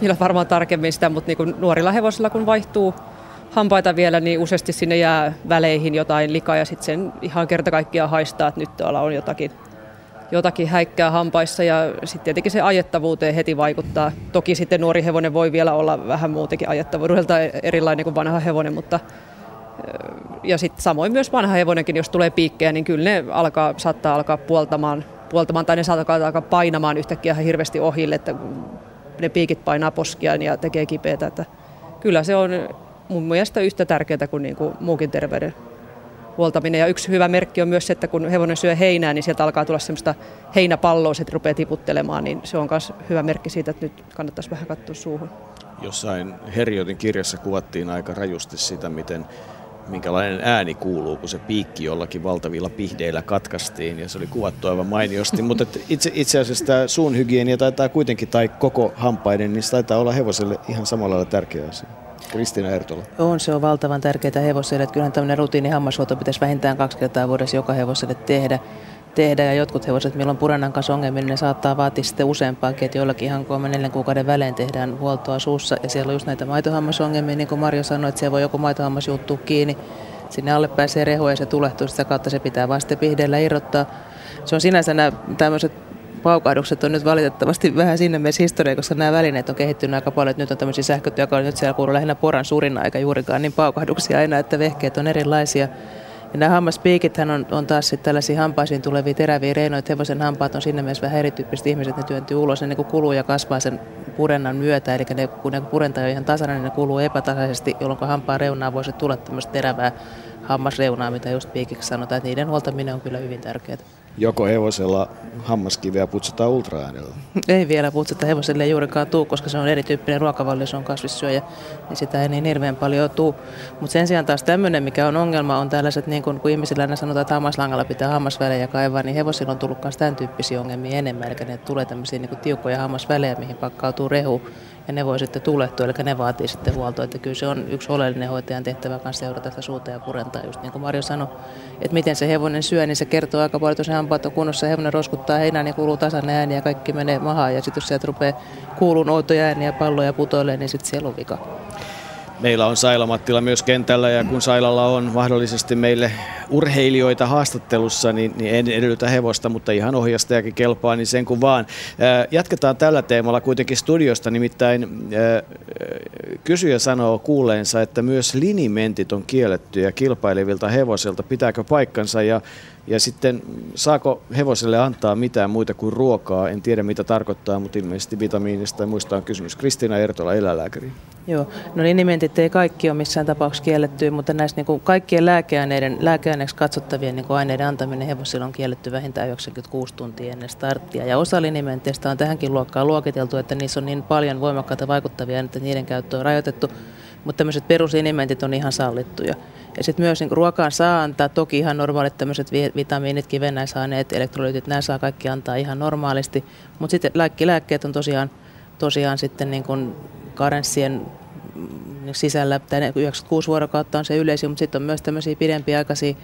vielä varmaan tarkemmin sitä, mutta niin kuin nuorilla hevosilla kun vaihtuu hampaita vielä, niin useasti sinne jää väleihin jotain likaa ja sitten sen ihan kerta kaikkiaan haistaa, että nyt tuolla on jotakin jotakin häikkää hampaissa ja sitten tietenkin se ajettavuuteen heti vaikuttaa. Toki sitten nuori hevonen voi vielä olla vähän muutenkin ajettavuudelta erilainen kuin vanha hevonen, mutta ja sitten samoin myös vanha hevonenkin, jos tulee piikkejä, niin kyllä ne alkaa, saattaa alkaa puoltamaan, puoltamaan tai ne saattaa alkaa painamaan yhtäkkiä ihan hirveästi ohille, että ne piikit painaa poskia ja tekee kipeätä. Että kyllä se on mun mielestä yhtä tärkeää kuin, niin kuin muukin terveyden huoltaminen. Ja yksi hyvä merkki on myös se, että kun hevonen syö heinää, niin sieltä alkaa tulla semmoista heinäpalloa, se rupeaa tiputtelemaan, niin se on myös hyvä merkki siitä, että nyt kannattaisi vähän katsoa suuhun. Jossain Heriotin kirjassa kuvattiin aika rajusti sitä, miten minkälainen ääni kuuluu, kun se piikki jollakin valtavilla pihdeillä katkaistiin, ja se oli kuvattu aivan mainiosti. Mutta itse, itse asiassa tämä suun hygienia taitaa kuitenkin, tai koko hampaiden, niin se taitaa olla hevoselle ihan samalla lailla tärkeä asia. Kristiina Ertola. On, se on valtavan tärkeää hevoselle. Kyllähän tämmöinen rutiini hammashuolto pitäisi vähintään kaksi kertaa vuodessa joka hevoselle tehdä. tehdä. Ja jotkut hevoset, milloin purenan kanssa ongelmia, niin ne saattaa vaatia sitten useampaakin, että joillakin ihan kolme neljän kuukauden välein tehdään huoltoa suussa. Ja siellä on just näitä maitohammasongelmia, niin kuin Marjo sanoi, että siellä voi joku maitohammas juttua kiinni. Sinne alle pääsee rehu ja se tulehtuu, sitä kautta se pitää vasta pihdeellä irrottaa. Se on sinänsä nämä tämmöiset paukahdukset on nyt valitettavasti vähän sinne mielessä historiaa, koska nämä välineet on kehittynyt aika paljon. Että nyt on tämmöisiä sähkötyökaluja, nyt siellä kuuluu lähinnä poran surina eikä juurikaan niin paukahduksia enää, että vehkeet on erilaisia. Ja nämä hammaspiikithän on, on taas sitten tällaisia hampaisiin tulevia teräviä reinoja, että hevosen hampaat on sinne mielessä vähän erityyppiset ihmiset, ne työntyy ulos, ne niin kuluu ja kasvaa sen purennan myötä, eli ne, kun ne purentaa ihan tasainen, niin ne kuluu epätasaisesti, jolloin hampaan reunaa voisi tulla tämmöistä terävää hammasreunaa, mitä just piikiksi sanotaan, että niiden huoltaminen on kyllä hyvin tärkeää. Joko hevosella hammaskiveä putsataan ultraäänellä? Ei vielä putsata hevoselle juurikaan tuu, koska se on erityyppinen ruokavalio, se on kasvissyöjä, niin sitä ei niin hirveän paljon tuu. Mutta sen sijaan taas tämmöinen, mikä on ongelma, on tällaiset, niin kun, kun ihmisillä aina sanotaan, että hammaslangalla pitää hammasvälejä kaivaa, niin hevosilla on tullut myös tämän tyyppisiä ongelmia enemmän, eli ne tulee tämmöisiä niin tiukkoja hammasvälejä, mihin pakkautuu rehu ja ne voi sitten tulehtua, eli ne vaatii sitten huoltoa. Että kyllä se on yksi oleellinen hoitajan tehtävä kanssa seurata sitä suuta ja purentaa, just niin kuin Marjo sanoi, että miten se hevonen syö, niin se kertoo aika paljon, että se hampaat on kunnossa, hevonen roskuttaa heinää, niin kuuluu tasainen ääni ja kaikki menee mahaan, ja sitten jos sieltä rupeaa kuulun outoja ääniä, palloja putoilee, niin sitten siellä on vika. Meillä on Saila Mattila myös kentällä ja kun Sailalla on mahdollisesti meille urheilijoita haastattelussa, niin, niin en edellytä hevosta, mutta ihan ohjastajakin kelpaa, niin sen kun vaan. Jatketaan tällä teemalla kuitenkin studiosta, nimittäin kysyjä sanoo kuuleensa, että myös linimentit on kiellettyjä kilpailevilta hevosilta. Pitääkö paikkansa ja ja sitten saako hevoselle antaa mitään muita kuin ruokaa? En tiedä mitä tarkoittaa, mutta ilmeisesti vitamiinista ja muista on kysymys. Kristiina Ertola, eläinlääkäri. Joo, no linimentit ei kaikki ole missään tapauksessa kielletty, mutta näistä niin kuin kaikkien lääkeaineiden, lääkeaineeksi katsottavien niin kuin aineiden antaminen hevosille on kielletty vähintään 96 tuntia ennen starttia. Ja osa linimenteistä on tähänkin luokkaan luokiteltu, että niissä on niin paljon voimakkaita vaikuttavia, että niiden käyttö on rajoitettu. Mutta tämmöiset perusinimentit on ihan sallittuja. Ja sitten myös niin ruokaan saa antaa, toki ihan normaalit tämmöiset vitamiinit, kivennäisaineet, elektrolyytit, nämä saa kaikki antaa ihan normaalisti. Mutta sitten lääkkeet on tosiaan tosiaan sitten niin kuin karenssien sisällä, 96 vuorokautta on se yleisin, mutta sitten on myös tämmöisiä pidempiaikaisia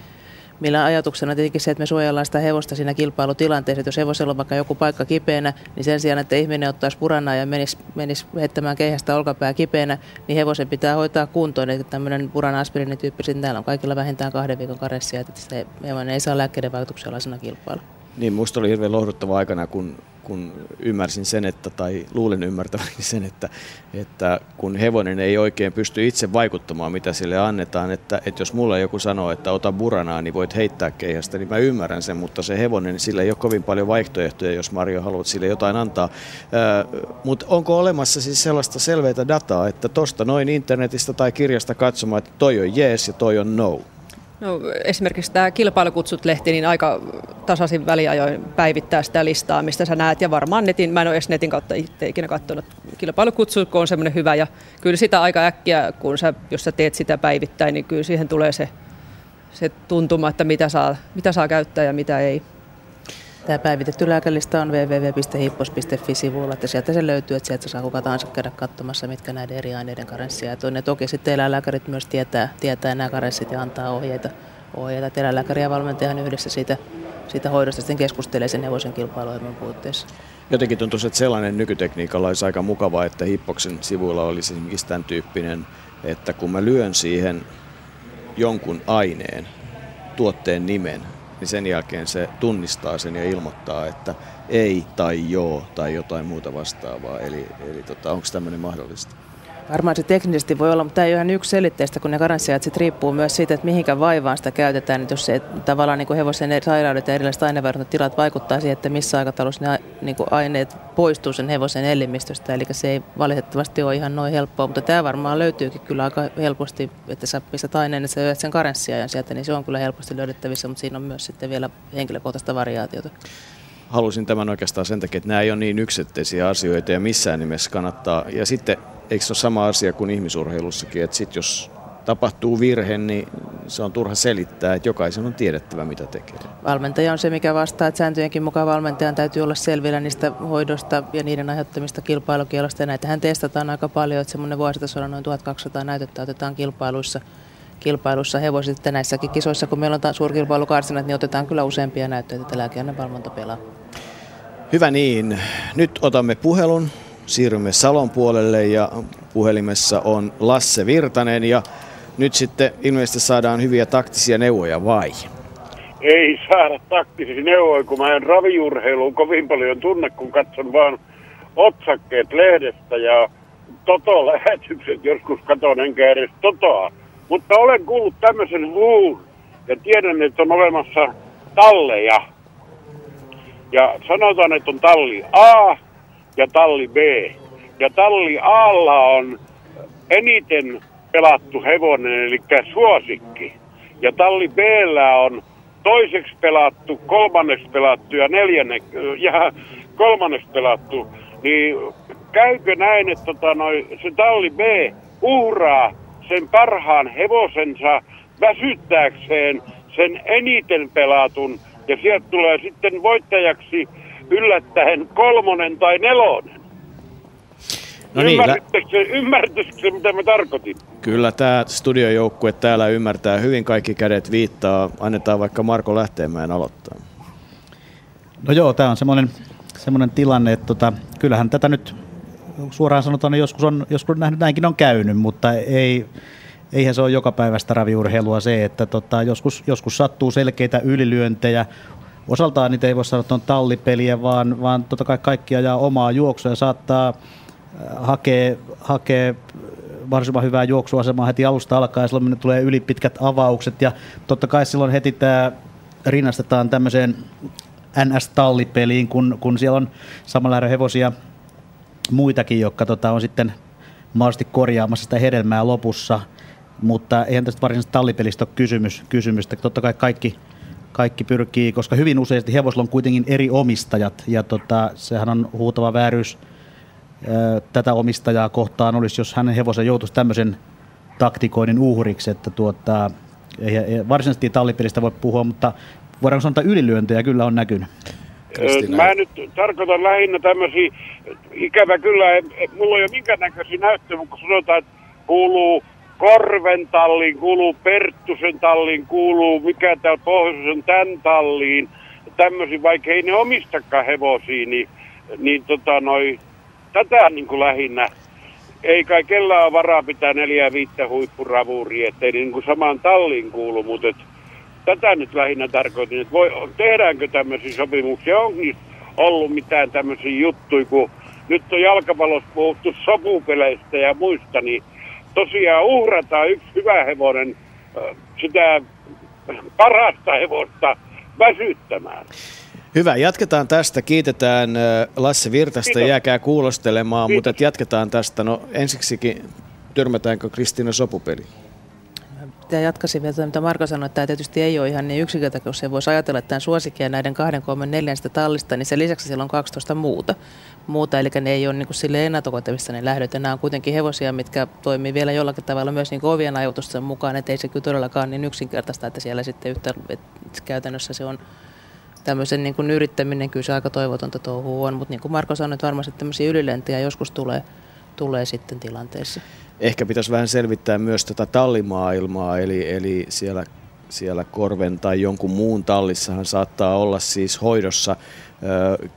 millä ajatuksena tietenkin se, että me suojellaan sitä hevosta siinä kilpailutilanteessa, että jos hevosella on vaikka joku paikka kipeänä, niin sen sijaan, että ihminen ottaisi puranaa ja menisi, menisi heittämään keihästä olkapää kipeänä, niin hevosen pitää hoitaa kuntoon. Eli tämmöinen puran aspirinityyppi, täällä on kaikilla vähintään kahden viikon karessia, että se hevonen ei saa lääkkeiden vaikutuksia alaisena kilpailla. Niin, musta oli hirveän lohduttava aikana, kun kun ymmärsin sen, että, tai luulen ymmärtäväni sen, että, että kun hevonen ei oikein pysty itse vaikuttamaan, mitä sille annetaan, että, että jos mulla joku sanoo, että ota buranaa, niin voit heittää keihästä, niin mä ymmärrän sen, mutta se hevonen, niin sillä ei ole kovin paljon vaihtoehtoja, jos Mario haluat sille jotain antaa. mutta onko olemassa siis sellaista selveitä dataa, että tosta noin internetistä tai kirjasta katsomaan, että toi on jees ja toi on no? No, esimerkiksi tämä kilpailukutsut-lehti, niin aika tasaisin väliajoin päivittää sitä listaa, mistä sä näet. Ja varmaan netin, mä en ole edes netin kautta itse ikinä katsonut kilpailukutsut, kun on semmoinen hyvä. Ja kyllä sitä aika äkkiä, kun sä, jos sä teet sitä päivittäin, niin kyllä siihen tulee se, se tuntuma, että mitä saa, mitä saa käyttää ja mitä ei. Tämä päivitetty lääkälista on www.hippos.fi-sivuilla, että sieltä se löytyy, että sieltä saa kuka tahansa käydä katsomassa, mitkä näiden eri aineiden karenssia on. Ja toki sitten eläinlääkärit myös tietää, tietää nämä karenssit ja antaa ohjeita. ohjeita. Eläinlääkäri ja valmentajahan yhdessä siitä, siitä hoidosta sitten keskustelee sen hevosen kilpailuohjelman puutteessa. Jotenkin tuntuu, että sellainen nykytekniikalla olisi aika mukavaa, että Hippoksen sivuilla olisi esimerkiksi tämän tyyppinen, että kun mä lyön siihen jonkun aineen, tuotteen nimen, niin sen jälkeen se tunnistaa sen ja ilmoittaa, että ei tai joo tai jotain muuta vastaavaa. Eli, eli tota, onko tämmöinen mahdollista? Varmaan se teknisesti voi olla, mutta tämä ei ole ihan yksi selitteistä, kun ne karanssiajat sitten riippuu myös siitä, että mihinkä vaivaan sitä käytetään. Että jos se tavallaan niin kuin hevosen sairaudet ja erilaiset tilat vaikuttaa siihen, että missä aikataulussa ne niin kuin aineet poistuu sen hevosen elimistöstä. Eli se ei valitettavasti ole ihan noin helppoa, mutta tämä varmaan löytyykin kyllä aika helposti, että sä pistät aineen, että sä sen karenssiajan sieltä, niin se on kyllä helposti löydettävissä, mutta siinä on myös sitten vielä henkilökohtaista variaatiota halusin tämän oikeastaan sen takia, että nämä ei ole niin yksittäisiä asioita ja missään nimessä kannattaa. Ja sitten eikö se ole sama asia kuin ihmisurheilussakin, että sit jos tapahtuu virhe, niin se on turha selittää, että jokaisen on tiedettävä, mitä tekee. Valmentaja on se, mikä vastaa, että sääntöjenkin mukaan valmentajan täytyy olla selvillä niistä hoidosta ja niiden aiheuttamista kilpailukielosta. Ja näitähän testataan aika paljon, että semmoinen vuositasolla noin 1200 näytettä otetaan kilpailuissa kilpailussa hevoset. Että näissäkin kisoissa, kun meillä on suurkilpailukarsinat, niin otetaan kyllä useampia näyttöitä, että lääkeaine valvonta pelaa. Hyvä niin. Nyt otamme puhelun siirrymme Salon puolelle ja puhelimessa on Lasse Virtanen ja nyt sitten ilmeisesti saadaan hyviä taktisia neuvoja vai? Ei saada taktisia neuvoja, kun mä en raviurheiluun kovin paljon tunne, kun katson vaan otsakkeet lehdestä ja Toto-lähetykset joskus katon enkä edes Totoa. Mutta olen kuullut tämmöisen huun ja tiedän, että on olemassa talleja. Ja sanotaan, että on talli A, ja talli B. Ja talli Alla on eniten pelattu hevonen, eli suosikki. Ja talli B on toiseksi pelattu, kolmanneksi pelattu ja neljänne, ja kolmanneksi pelattu. Niin käykö näin, että tota, noi, se talli B uhraa sen parhaan hevosensa väsyttääkseen sen eniten pelatun ja sieltä tulee sitten voittajaksi yllättäen kolmonen tai nelonen. No niin, ymmärrättekö, se, mitä mä tarkoitin? Kyllä tämä studiojoukkue täällä ymmärtää hyvin, kaikki kädet viittaa. Annetaan vaikka Marko Lähteenmäen aloittaa. No joo, tämä on semmoinen, semmoinen tilanne, että tota, kyllähän tätä nyt suoraan sanotaan, joskus, on, joskus nähnyt, näinkin on käynyt, mutta ei, eihän se ole joka päivästä raviurheilua se, että tota, joskus, joskus sattuu selkeitä ylilyöntejä, osaltaan niitä ei voi sanoa, että on tallipeliä, vaan, vaan totta kai kaikki ajaa omaa juoksua ja saattaa hakea, hakea varsin hyvää juoksuasemaa heti alusta alkaen, ja silloin tulee ylipitkät avaukset, ja totta kai silloin heti tämä rinnastetaan tämmöiseen NS-tallipeliin, kun, kun siellä on samalla hevosia muitakin, jotka tota, on sitten mahdollisesti korjaamassa sitä hedelmää lopussa, mutta eihän tästä varsinaisesta tallipelistä ole kysymys, kysymystä. Totta kai kaikki, kaikki pyrkii, koska hyvin useasti hevosilla on kuitenkin eri omistajat ja tota, sehän on huutava vääryys tätä omistajaa kohtaan olisi, jos hänen hevosen joutuisi tämmöisen taktikoinnin uhriksi, että tuota, ei, ei varsinaisesti tallipelistä voi puhua, mutta voidaanko sanoa, että ylilyöntejä kyllä on näkynyt? Kristina. Mä nyt tarkoitan lähinnä tämmöisiä ikävä kyllä, mulla ei ole minkäännäköisiä näyttöjä, mutta kun sanotaan, että kuuluu Korven talliin, kuuluu Perttusen talliin, kuuluu mikä täällä pohjoisen tämän talliin, tämmöisiä, vaikka ei ne omistakaan hevosia, niin, niin tota noi, tätä niin kuin lähinnä. Ei kai kellään ole varaa pitää neljä viittä huippuravuuria, ettei niin kuin samaan talliin kuulu, mutta et, tätä nyt lähinnä tarkoitin, että voi, tehdäänkö tämmöisiä sopimuksia, on niistä ollut mitään tämmöisiä juttuja, kun nyt on jalkapallossa puhuttu sopupeleistä ja muista, niin tosiaan uhrataan yksi hyvä hevonen sitä parasta hevosta väsyttämään. Hyvä, jatketaan tästä. Kiitetään Lasse Virtasta, Kiitos. jääkää kuulostelemaan, Kiitos. mutta jatketaan tästä. No ensiksikin, törmätäänkö Kristiina sopupeli? Ja jatkaisin vielä, mitä Marko sanoi, että tämä tietysti ei ole ihan niin yksinkertainen, kun se voisi ajatella, että tämän suosikkia näiden kahden, kolmen, neljästä tallista, niin sen lisäksi siellä on 12 muuta. muuta eli ne ei ole niin sille ennaltakoitavissa ne lähdöt. Ja nämä on kuitenkin hevosia, mitkä toimii vielä jollakin tavalla myös niin ovien ajoitusten mukaan, että ei se kyllä todellakaan niin yksinkertaista, että siellä sitten yhtä, että käytännössä se on tämmöisen niin kuin yrittäminen kyllä se aika toivotonta touhua on, mutta niin kuin Marko sanoi, että varmasti tämmöisiä ylilentiä joskus tulee, tulee sitten tilanteessa. Ehkä pitäisi vähän selvittää myös tätä tallimaailmaa, eli, eli siellä, siellä Korven tai jonkun muun tallissahan saattaa olla siis hoidossa ö,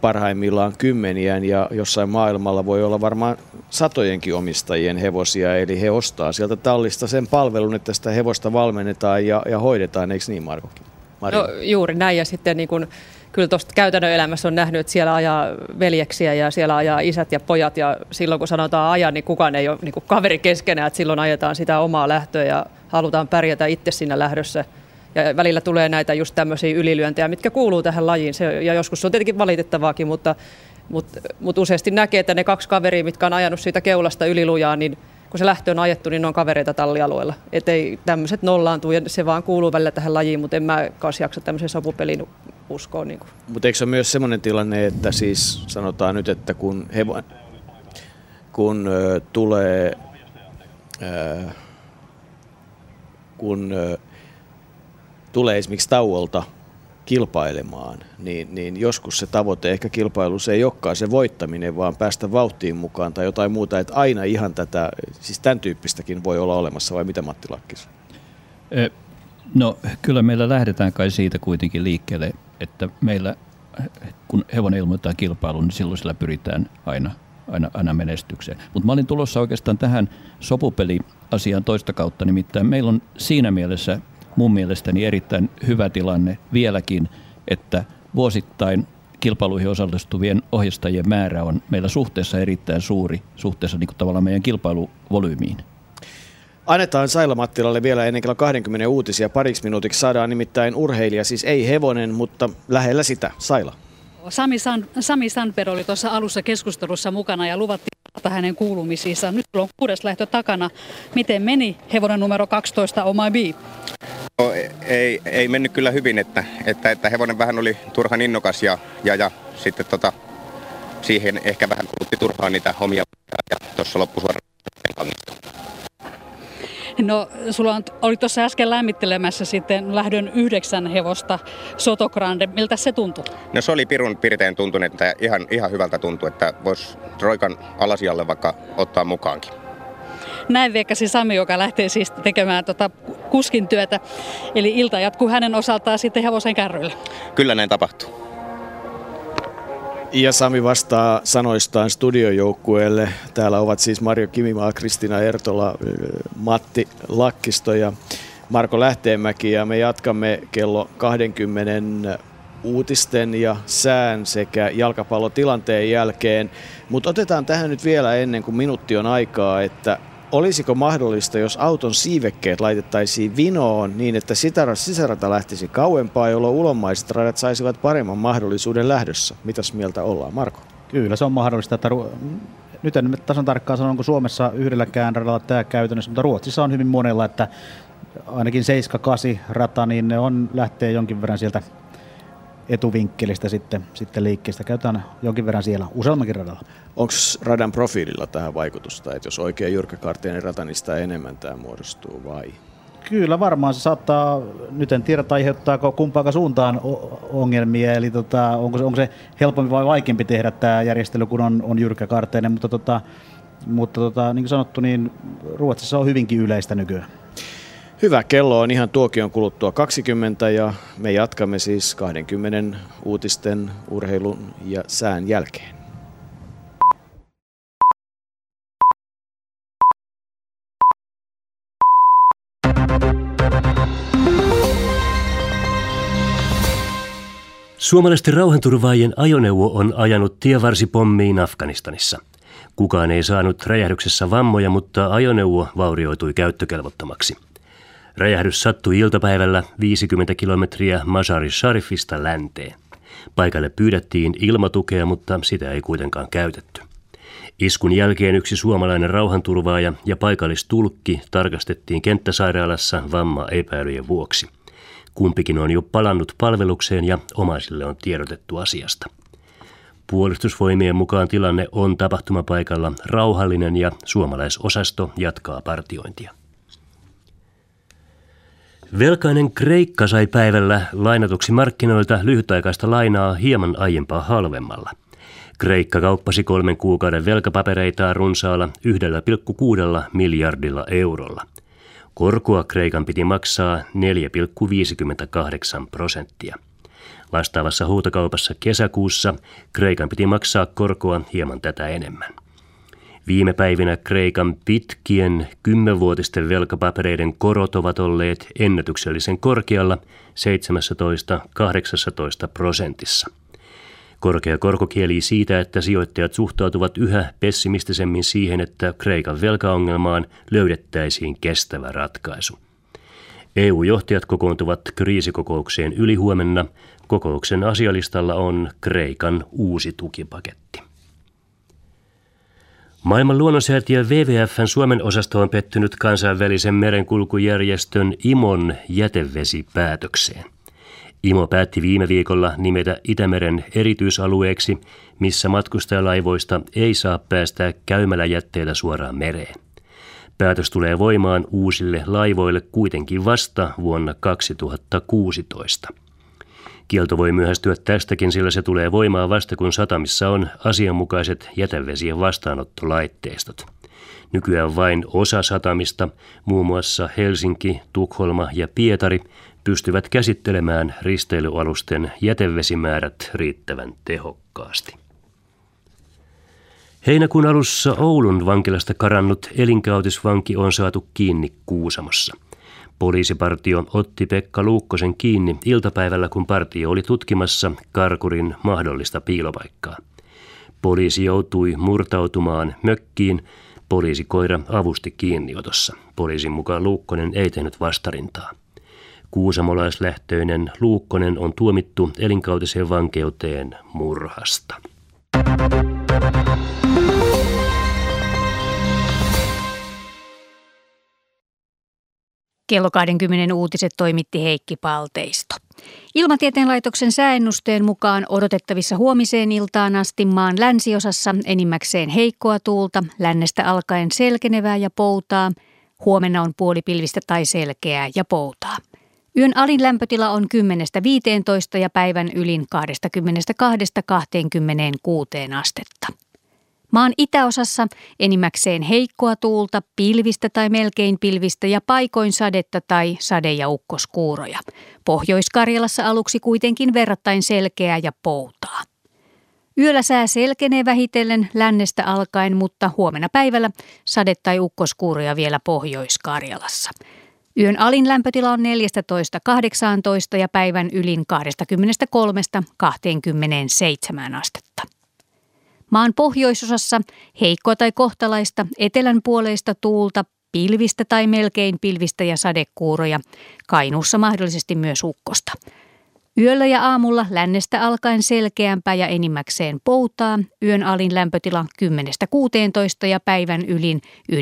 parhaimmillaan kymmenien ja jossain maailmalla voi olla varmaan satojenkin omistajien hevosia, eli he ostaa sieltä tallista sen palvelun, että sitä hevosta valmennetaan ja, ja hoidetaan, eikö niin Markokin? No, juuri näin ja sitten niin kuin, kyllä tuosta käytännön elämässä on nähnyt, että siellä ajaa veljeksiä ja siellä ajaa isät ja pojat ja silloin kun sanotaan ajan, niin kukaan ei ole niin kuin kaveri keskenään, että silloin ajetaan sitä omaa lähtöä ja halutaan pärjätä itse siinä lähdössä. Ja välillä tulee näitä just tämmöisiä ylilyöntejä, mitkä kuuluu tähän lajiin. Se, ja joskus se on tietenkin valitettavaakin, mutta, mutta, mutta useasti näkee, että ne kaksi kaveria, mitkä on ajanut siitä keulasta ylilujaa, niin kun se lähtö on ajettu, niin ne on kavereita tallialueella. Että ei tämmöiset nollaantuu ja se vaan kuuluu välillä tähän lajiin, mutta en mä kanssa jaksa tämmöisen sopupelin uskoa. Niin mutta eikö se ole myös semmoinen tilanne, että siis sanotaan nyt, että kun, hevo, kun ö, tulee, ö, kun ö, tulee esimerkiksi tauolta kilpailemaan, niin, niin joskus se tavoite ehkä kilpailussa ei olekaan se voittaminen, vaan päästä vauhtiin mukaan tai jotain muuta, että aina ihan tätä, siis tämän tyyppistäkin voi olla olemassa, vai mitä Matti Lakkis? No kyllä meillä lähdetään kai siitä kuitenkin liikkeelle, että meillä kun hevonen ilmoittaa kilpailuun, niin silloin sillä pyritään aina, aina, aina menestykseen. Mutta mä olin tulossa oikeastaan tähän sopupeliasiaan toista kautta, nimittäin meillä on siinä mielessä mun mielestäni erittäin hyvä tilanne vieläkin, että vuosittain kilpailuihin osallistuvien ohjastajien määrä on meillä suhteessa erittäin suuri suhteessa niin kuin tavallaan meidän kilpailuvolyymiin. Annetaan Saila Mattilalle vielä ennen kello 20 uutisia pariksi minuutiksi. Saadaan nimittäin urheilija, siis ei hevonen, mutta lähellä sitä. Saila. Sami, San, Sami Sandberg oli tuossa alussa keskustelussa mukana ja luvattiin hänen kuulumisiinsa. Nyt on kuudes lähtö takana. Miten meni hevonen numero 12 Oh My Bee? No, ei, ei mennyt kyllä hyvin, että, että, että hevonen vähän oli turhan innokas ja, ja, ja sitten tota, siihen ehkä vähän kulutti turhaan niitä omia ja tuossa loppusuorassa No, sulla on, oli tuossa äsken lämmittelemässä sitten lähdön yhdeksän hevosta Sotogrande. Miltä se tuntui? No se oli pirun pirteen tuntunut, että ihan, ihan hyvältä tuntui, että voisi Roikan alasialle vaikka ottaa mukaankin. Näin veikkasi Sami, joka lähtee siis tekemään tota kuskin työtä. Eli ilta jatkuu hänen osaltaan sitten hevosen kärryillä. Kyllä näin tapahtuu. Ja Sami vastaa sanoistaan studiojoukkueelle. Täällä ovat siis Marjo Kimimaa, Kristina Ertola, Matti Lakkisto ja Marko Lähteenmäki. Ja me jatkamme kello 20 uutisten ja sään sekä jalkapallotilanteen jälkeen. Mutta otetaan tähän nyt vielä ennen kuin minuutti on aikaa, että olisiko mahdollista, jos auton siivekkeet laitettaisiin vinoon niin, että sisärata lähtisi kauempaa, jolloin ulomaiset radat saisivat paremman mahdollisuuden lähdössä? Mitäs mieltä ollaan, Marko? Kyllä se on mahdollista, että nyt en tasan tarkkaan sano, onko Suomessa yhdelläkään radalla tämä käytännössä, mutta Ruotsissa on hyvin monella, että ainakin 7-8 rata, niin ne on, lähtee jonkin verran sieltä etuvinkkelistä sitten, sitten liikkeestä. Käytetään jonkin verran siellä, useammankin radalla. Onko radan profiililla tähän vaikutusta, että jos oikein jyrkkäkaartinen rata, niin sitä enemmän tämä muodostuu vai? Kyllä varmaan se saattaa, nyt en tiedä aiheuttaako kumpaankaan suuntaan ongelmia, eli tota, onko, se, onko se helpompi vai vaikeampi tehdä tämä järjestely, kun on, on jyrkkäkarteinen, mutta, tota, mutta tota, niin kuin sanottu, niin Ruotsissa on hyvinkin yleistä nykyään. Hyvä, kello on ihan tuokion kuluttua 20 ja me jatkamme siis 20 uutisten, urheilun ja sään jälkeen. Suomalaisten rauhanturvaajien ajoneuvo on ajanut tievarsipommiin Afganistanissa. Kukaan ei saanut räjähdyksessä vammoja, mutta ajoneuvo vaurioitui käyttökelvottomaksi. Räjähdys sattui iltapäivällä 50 kilometriä Mazar Sharifista länteen. Paikalle pyydettiin ilmatukea, mutta sitä ei kuitenkaan käytetty. Iskun jälkeen yksi suomalainen rauhanturvaaja ja paikallistulkki tarkastettiin kenttäsairaalassa vamma-epäilyjen vuoksi. Kumpikin on jo palannut palvelukseen ja omaisille on tiedotettu asiasta. Puolustusvoimien mukaan tilanne on tapahtumapaikalla rauhallinen ja suomalaisosasto jatkaa partiointia. Velkainen Kreikka sai päivällä lainatuksi markkinoilta lyhytaikaista lainaa hieman aiempaa halvemmalla. Kreikka kauppasi kolmen kuukauden velkapapereitaan runsaalla 1,6 miljardilla eurolla. Korkoa Kreikan piti maksaa 4,58 prosenttia. Vastaavassa huutokaupassa kesäkuussa Kreikan piti maksaa korkoa hieman tätä enemmän. Viime päivinä Kreikan pitkien kymmenvuotisten velkapapereiden korot ovat olleet ennätyksellisen korkealla 17-18 prosentissa. Korkea korko kieli siitä, että sijoittajat suhtautuvat yhä pessimistisemmin siihen, että Kreikan velkaongelmaan löydettäisiin kestävä ratkaisu. EU-johtajat kokoontuvat kriisikokoukseen ylihuomenna. Kokouksen asialistalla on Kreikan uusi tukipaketti. Maailman luonnonsäätiö WWFn Suomen osasto on pettynyt kansainvälisen merenkulkujärjestön IMON jätevesipäätökseen. IMO päätti viime viikolla nimetä Itämeren erityisalueeksi, missä matkustajalaivoista ei saa päästää käymäläjätteitä suoraan mereen. Päätös tulee voimaan uusille laivoille kuitenkin vasta vuonna 2016. Kielto voi myöhästyä tästäkin, sillä se tulee voimaan vasta kun satamissa on asianmukaiset jätevesien vastaanottolaitteistot. Nykyään vain osa satamista, muun muassa Helsinki, Tukholma ja Pietari, pystyvät käsittelemään risteilyalusten jätevesimäärät riittävän tehokkaasti. Heinäkuun alussa Oulun vankilasta karannut elinkautisvanki on saatu kiinni Kuusamossa – Poliisipartio otti Pekka Luukkosen kiinni iltapäivällä, kun partio oli tutkimassa Karkurin mahdollista piilopaikkaa. Poliisi joutui murtautumaan mökkiin. Poliisikoira avusti kiinniotossa. Poliisin mukaan Luukkonen ei tehnyt vastarintaa. Kuusamolaislähtöinen Luukkonen on tuomittu elinkautiseen vankeuteen murhasta. Kello 20 uutiset toimitti Heikki Palteisto. Ilmatieteen laitoksen sääennusteen mukaan odotettavissa huomiseen iltaan asti maan länsiosassa enimmäkseen heikkoa tuulta, lännestä alkaen selkenevää ja poutaa. Huomenna on puolipilvistä tai selkeää ja poutaa. Yön alin lämpötila on 10-15 ja päivän ylin 22-26 astetta. Maan itäosassa enimmäkseen heikkoa tuulta, pilvistä tai melkein pilvistä ja paikoin sadetta tai sade- ja ukkoskuuroja. Pohjois-Karjalassa aluksi kuitenkin verrattain selkeää ja poutaa. Yöllä sää selkenee vähitellen lännestä alkaen, mutta huomenna päivällä sade- tai ukkoskuuroja vielä Pohjois-Karjalassa. Yön alin lämpötila on 14-18 ja päivän ylin 23-27 astetta. Maan pohjoisosassa heikkoa tai kohtalaista etelän puoleista tuulta, pilvistä tai melkein pilvistä ja sadekuuroja, Kainuussa mahdollisesti myös ukkosta. Yöllä ja aamulla lännestä alkaen selkeämpää ja enimmäkseen poutaa, yön alin lämpötila 10-16 ja päivän ylin 19-24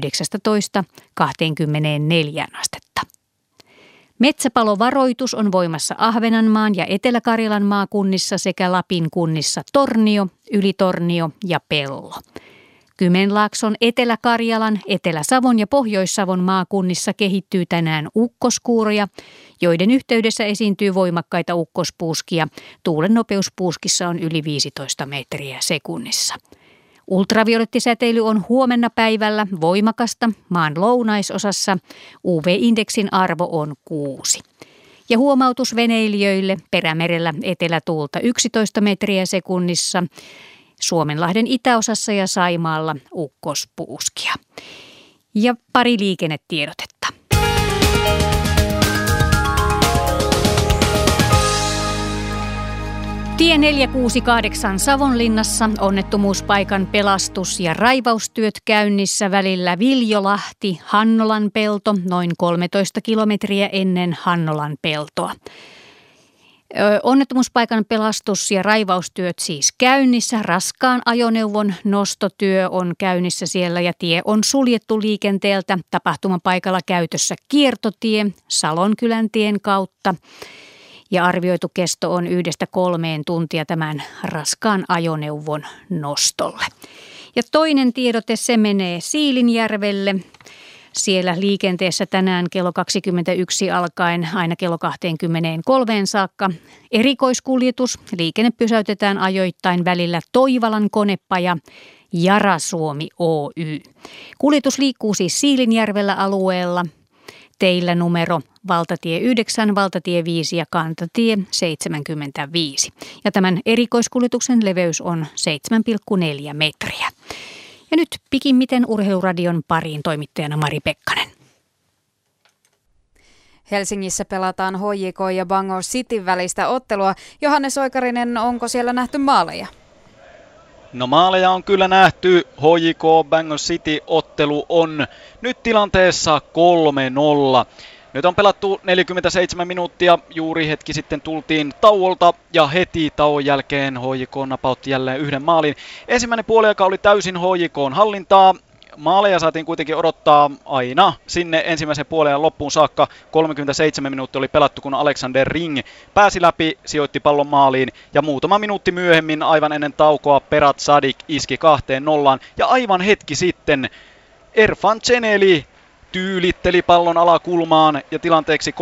astetta. Metsäpalovaroitus on voimassa Ahvenanmaan ja Etelä-Karjalan maakunnissa sekä Lapin kunnissa Tornio, Ylitornio ja Pello. Kymenlaakson Etelä-Karjalan, Etelä-Savon ja Pohjois-Savon maakunnissa kehittyy tänään ukkoskuuroja, joiden yhteydessä esiintyy voimakkaita ukkospuuskia. Tuulen nopeus puuskissa on yli 15 metriä sekunnissa. Ultraviolettisäteily on huomenna päivällä voimakasta maan lounaisosassa. UV-indeksin arvo on 6. Ja huomautus veneilijöille perämerellä etelätuulta 11 metriä sekunnissa. Suomenlahden itäosassa ja Saimaalla ukkospuuskia. Ja pari liikennetiedotetta. Tie 468 Savonlinnassa onnettomuuspaikan pelastus- ja raivaustyöt käynnissä välillä Viljolahti, Hannolan pelto, noin 13 kilometriä ennen Hannolan peltoa. Onnettomuuspaikan pelastus- ja raivaustyöt siis käynnissä. Raskaan ajoneuvon nostotyö on käynnissä siellä ja tie on suljettu liikenteeltä. Tapahtumapaikalla käytössä kiertotie Salonkylän tien kautta ja arvioitu kesto on yhdestä kolmeen tuntia tämän raskaan ajoneuvon nostolle. Ja toinen tiedote, se menee Siilinjärvelle. Siellä liikenteessä tänään kello 21 alkaen aina kello 23 saakka. Erikoiskuljetus. Liikenne pysäytetään ajoittain välillä Toivalan konepaja Jarasuomi Oy. Kuljetus liikkuu siis Siilinjärvellä alueella – teillä numero valtatie 9, valtatie 5 ja kantatie 75. Ja tämän erikoiskuljetuksen leveys on 7,4 metriä. Ja nyt pikimmiten Urheiluradion pariin toimittajana Mari Pekkanen. Helsingissä pelataan HJK ja Bangor City välistä ottelua. Johannes Oikarinen, onko siellä nähty maaleja? No maaleja on kyllä nähty. HJK Bangor City-ottelu on nyt tilanteessa 3-0. Nyt on pelattu 47 minuuttia, juuri hetki sitten tultiin tauolta ja heti tauon jälkeen HJK napautti jälleen yhden maalin. Ensimmäinen puoliaika oli täysin HJK hallintaa, Maaleja saatiin kuitenkin odottaa aina sinne ensimmäisen puolen loppuun saakka. 37 minuuttia oli pelattu, kun Alexander Ring pääsi läpi, sijoitti pallon maaliin ja muutama minuutti myöhemmin aivan ennen taukoa Perat Sadik iski kahteen nollaan ja aivan hetki sitten Erfan Ceneli tyylitteli pallon alakulmaan ja tilanteeksi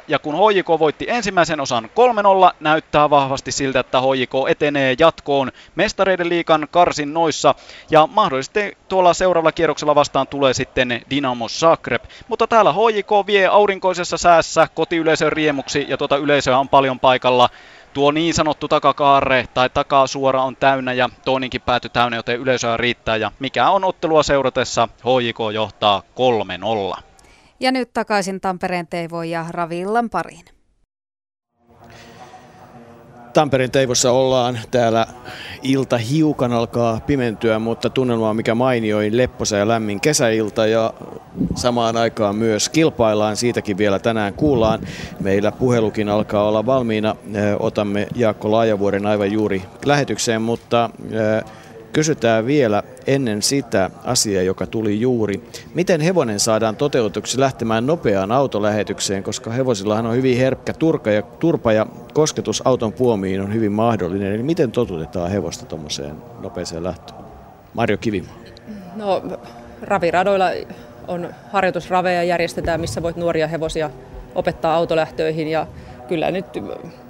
3-0. Ja kun HJK voitti ensimmäisen osan 3-0, näyttää vahvasti siltä, että HJK etenee jatkoon mestareiden liikan karsin noissa. Ja mahdollisesti tuolla seuraavalla kierroksella vastaan tulee sitten Dinamo Zagreb. Mutta täällä HJK vie aurinkoisessa säässä kotiyleisön riemuksi ja tuota yleisöä on paljon paikalla. Tuo niin sanottu takakaarre tai takasuora on täynnä ja toinenkin pääty täynnä, joten yleisöä riittää. Ja mikä on ottelua seuratessa, HJK johtaa 3-0. Ja nyt takaisin Tampereen Teivo ja Ravillan pariin. Tampereen Teivossa ollaan. Täällä ilta hiukan alkaa pimentyä, mutta tunnelma on mikä mainioin, lepposa ja lämmin kesäilta ja samaan aikaan myös kilpaillaan. Siitäkin vielä tänään kuullaan. Meillä puhelukin alkaa olla valmiina. Otamme Jaakko Laajavuoren aivan juuri lähetykseen, mutta Kysytään vielä ennen sitä asiaa, joka tuli juuri. Miten hevonen saadaan toteutuksi lähtemään nopeaan autolähetykseen, koska hevosillahan on hyvin herkkä turka ja, turpa ja kosketus auton puomiin on hyvin mahdollinen. Eli miten totutetaan hevosta tuommoiseen nopeeseen lähtöön? Marjo Kivimaa. No, raviradoilla on harjoitusraveja järjestetään, missä voit nuoria hevosia opettaa autolähtöihin ja kyllä nyt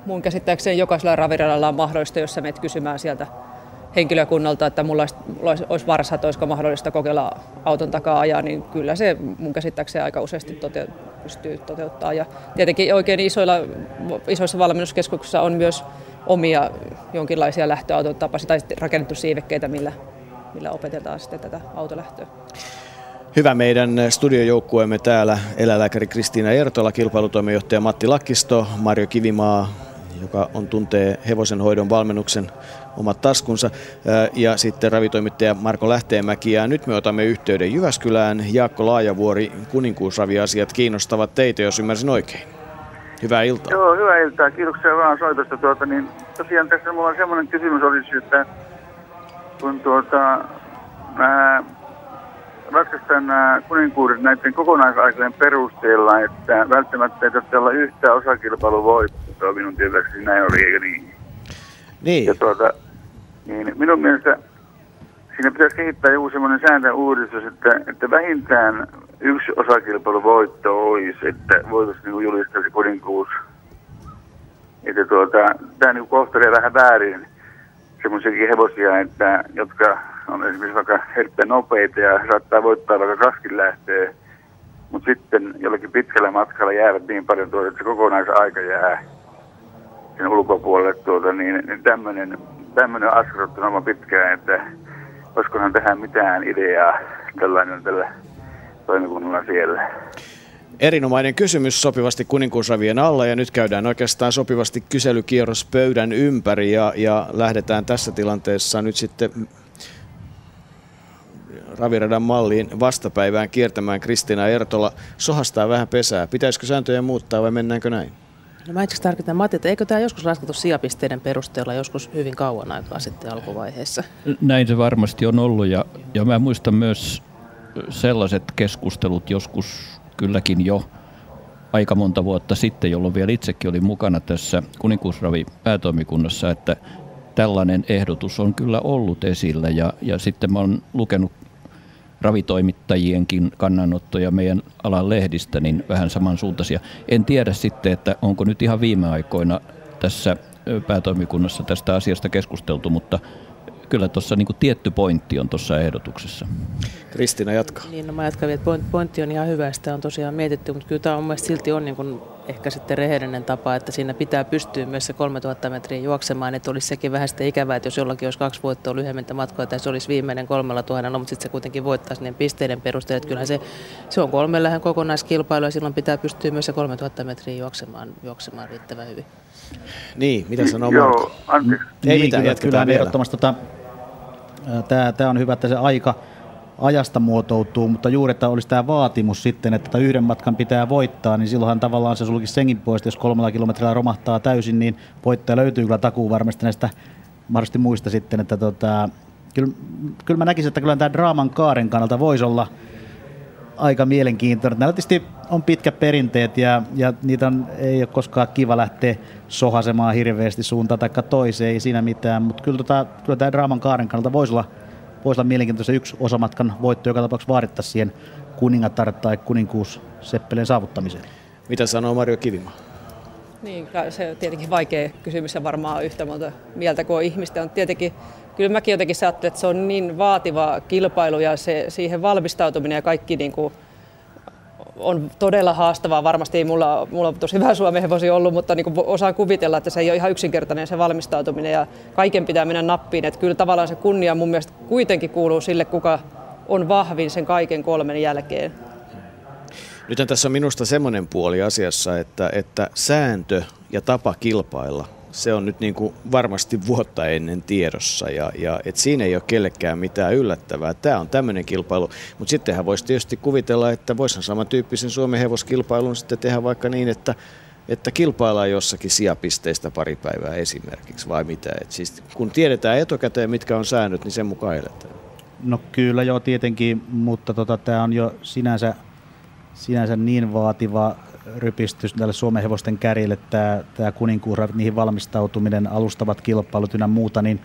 mun käsittääkseni jokaisella raviradalla on mahdollista, jos sä menet kysymään sieltä henkilökunnalta, että mulla olisi, olisi varsa, että olisiko mahdollista kokeilla auton takaa ajaa, niin kyllä se mun käsittääkseni aika useasti tote, pystyy toteuttaa. Ja tietenkin oikein isoilla, isoissa valmennuskeskuksissa on myös omia jonkinlaisia lähtöauton tapaisia tai rakennettu siivekkeitä, millä, millä opetetaan sitten tätä autolähtöä. Hyvä meidän studiojoukkueemme täällä, eläinlääkäri Kristiina Ertola, kilpailutoimijohtaja Matti Lakkisto, Marjo Kivimaa, joka on tuntee hevosen hoidon valmennuksen omat taskunsa, ja sitten ravitoimittaja Marko Lähteenmäki. Ja nyt me otamme yhteyden Jyväskylään. Jaakko Laajavuori, kuninkuusraviasiat kiinnostavat teitä, jos ymmärsin oikein. Hyvää iltaa. Joo, hyvää iltaa. Kiitoksia vaan soitosta. Tuota, niin, tosiaan tässä mulla on semmoinen kysymys olisi, että kun tuota, mä ratkastan nämä kuninkuudet näiden kokonaisaikojen perusteella, että välttämättä ei tarvitse olla yhtä osakilpailuvoittoa minun tietääkseni näin oli, eikö niin? Niin. Ja tuota, niin minun mielestä siinä pitäisi kehittää joku semmoinen sääntöuudistus, että, että vähintään yksi osakilpailuvoitto olisi, että voitaisiin niin julistaa se kuninkuus. Että tuota, tämä niin kohtelee vähän väärin semmoisiakin hevosia, että, jotka on esimerkiksi vaikka herttä nopeita ja saattaa voittaa vaikka kaskin lähtee, mutta sitten jollakin pitkällä matkalla jäävät niin paljon tuota, että se kokonaisaika jää sen ulkopuolelle, tuota, niin, niin tämmöinen, tämmöinen askarruttu on pitkään, että olisikohan tähän mitään ideaa tällainen tällä toimikunnalla siellä. Erinomainen kysymys sopivasti kuninkuusravien alla ja nyt käydään oikeastaan sopivasti kyselykierros pöydän ympäri ja, ja lähdetään tässä tilanteessa nyt sitten raviradan malliin vastapäivään kiertämään Kristina Ertola. Sohastaa vähän pesää. Pitäisikö sääntöjä muuttaa vai mennäänkö näin? No mä itse tarkoitan, Matti, että eikö tämä joskus laskettu sijapisteiden perusteella joskus hyvin kauan aikaa sitten alkuvaiheessa? Näin se varmasti on ollut ja, ja mä muistan myös sellaiset keskustelut joskus kylläkin jo aika monta vuotta sitten, jolloin vielä itsekin oli mukana tässä kuninkuusravi päätoimikunnassa, että tällainen ehdotus on kyllä ollut esillä ja, ja sitten mä oon lukenut ravitoimittajienkin kannanottoja meidän alan lehdistä, niin vähän samansuuntaisia. En tiedä sitten, että onko nyt ihan viime aikoina tässä päätoimikunnassa tästä asiasta keskusteltu, mutta kyllä tuossa niin tietty pointti on tuossa ehdotuksessa. Kristiina jatkaa. Niin, no mä jatkan että pointti on ihan hyvä, sitä on tosiaan mietitty, mutta kyllä tämä on mielestäni silti on niin kuin ehkä sitten rehellinen tapa, että siinä pitää pystyä myös se 3000 metriä juoksemaan, että olisi sekin vähän sitten ikävää, että jos jollakin olisi kaksi vuotta lyhyemmintä matkoja, tai se olisi viimeinen kolmella tuhannella, mutta sitten se kuitenkin voittaisi niin pisteiden perusteella, että kyllähän se, se on kolmen lähden kokonaiskilpailu, ja silloin pitää pystyä myös se 3000 metriä juoksemaan, juoksemaan riittävän hyvin. Niin, mitä sanoo Joo, anteeksi. Ei niin, mitään, kyllä, jatketaan kyllä vielä. Tota, Tämä on hyvä, että se aika ajasta muotoutuu, mutta juuri, että olisi tämä vaatimus sitten, että yhden matkan pitää voittaa, niin silloinhan tavallaan se sulkisi senkin pois, jos kolmella kilometrillä romahtaa täysin, niin voittaja löytyy kyllä takuu varmasti näistä mahdollisesti muista sitten, että tota, kyllä, kyllä mä näkisin, että kyllä tämä draaman kaaren kannalta voisi olla aika mielenkiintoinen. Näillä tietysti on pitkät perinteet ja, ja niitä on, ei ole koskaan kiva lähteä sohasemaan hirveästi suuntaan tai toiseen, ei siinä mitään, mutta kyllä, tota, kyllä tämä draaman kaaren kannalta voisi olla, voisi olla mielenkiintoista yksi osamatkan voitto, joka tapauksessa vaadittaisi siihen kuningatar tai kuninkuus Seppeleen saavuttamiseen. Mitä sanoo Mario Kivimaa? Niin, se on tietenkin vaikea kysymys ja varmaan yhtä monta mieltä kuin ihmistä on tietenkin kyllä mäkin jotenkin ajattelen, että se on niin vaativa kilpailu ja se, siihen valmistautuminen ja kaikki niin kuin on todella haastavaa. Varmasti ei mulla, mulla on tosi hyvä Suomen hevosi ollut, mutta niin osaan kuvitella, että se ei ole ihan yksinkertainen se valmistautuminen ja kaiken pitää mennä nappiin. Että kyllä tavallaan se kunnia mun mielestä kuitenkin kuuluu sille, kuka on vahvin sen kaiken kolmen jälkeen. Nyt tässä on minusta semmoinen puoli asiassa, että, että sääntö ja tapa kilpailla se on nyt niin kuin varmasti vuotta ennen tiedossa ja, ja et siinä ei ole kellekään mitään yllättävää. Tämä on tämmöinen kilpailu, mutta sittenhän voisi tietysti kuvitella, että voisihan samantyyppisen Suomen hevoskilpailun sitten tehdä vaikka niin, että että kilpaillaan jossakin sijapisteistä pari päivää esimerkiksi vai mitä. Et siis kun tiedetään etukäteen, mitkä on säännöt, niin sen mukaan eletään. No kyllä joo tietenkin, mutta tota, tämä on jo sinänsä, sinänsä niin vaativa rypistys tälle Suomen hevosten kärjelle, tämä, tämä kuninkuura, niihin valmistautuminen, alustavat kilpailut ynnä muuta, niin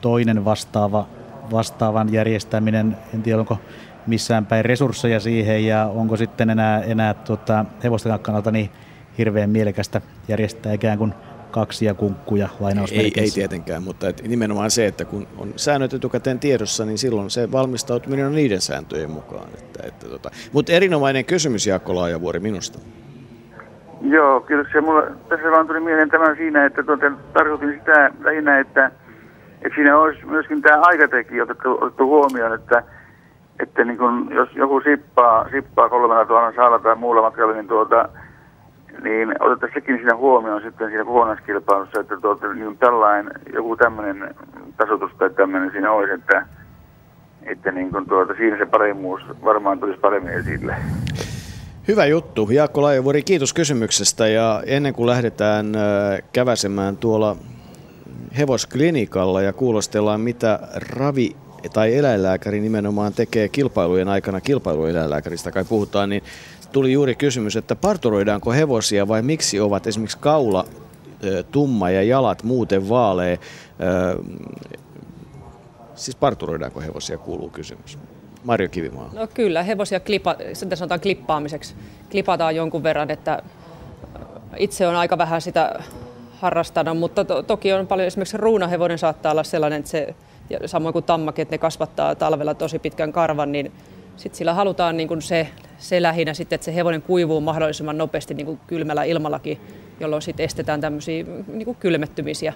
toinen vastaava, vastaavan järjestäminen, en tiedä onko missään päin resursseja siihen ja onko sitten enää, enää tota, hevosten kannalta niin hirveän mielekästä järjestää ikään kuin kaksia kunkkuja Ei, ei tietenkään, mutta et nimenomaan se, että kun on säännöt etukäteen tiedossa, niin silloin se valmistautuminen on niiden sääntöjen mukaan. Että, että tota. Mutta erinomainen kysymys Jaakko Laajavuori minusta. Joo, kyllä se mulla, tässä vaan tuli mieleen tämä siinä, että tuota, tarkoitin sitä lähinnä, että, että siinä olisi myöskin tämä aikatekijä otettu, otettu huomioon, että, että niin kun, jos joku sippaa, sippaa kolmella tuolla saalla tai muulla matkalla, niin, tuota, niin otettaisiin sekin siinä huomioon sitten siinä kokonaiskilpailussa, että tuota, niin tällainen, joku tämmöinen tasoitus tai tämmöinen siinä olisi, että, että niin kun tuota, siinä se paremmuus varmaan tulisi paremmin esille. Hyvä juttu. Jaakko Laajavuori, kiitos kysymyksestä. Ja ennen kuin lähdetään äh, käväsemään tuolla hevosklinikalla ja kuulostellaan, mitä ravi tai eläinlääkäri nimenomaan tekee kilpailujen aikana, kilpailueläinlääkäristä kai puhutaan, niin tuli juuri kysymys, että parturoidaanko hevosia vai miksi ovat esimerkiksi kaula äh, tumma ja jalat muuten vaalea. Äh, Siis parturoidaanko hevosia, kuuluu kysymys. Marjo Kivimaa. No kyllä, hevosia klipa, sitä sanotaan klippaamiseksi. Klipataan jonkun verran, että itse on aika vähän sitä harrastanut, mutta to, toki on paljon, esimerkiksi ruunahevonen saattaa olla sellainen, että se, samoin kuin tammakin, että ne kasvattaa talvella tosi pitkän karvan, niin sitten sillä halutaan niin kuin se, se lähinnä sitten, että se hevonen kuivuu mahdollisimman nopeasti niin kuin kylmällä ilmallakin, jolloin sitten estetään tämmöisiä niin kuin kylmettymisiä.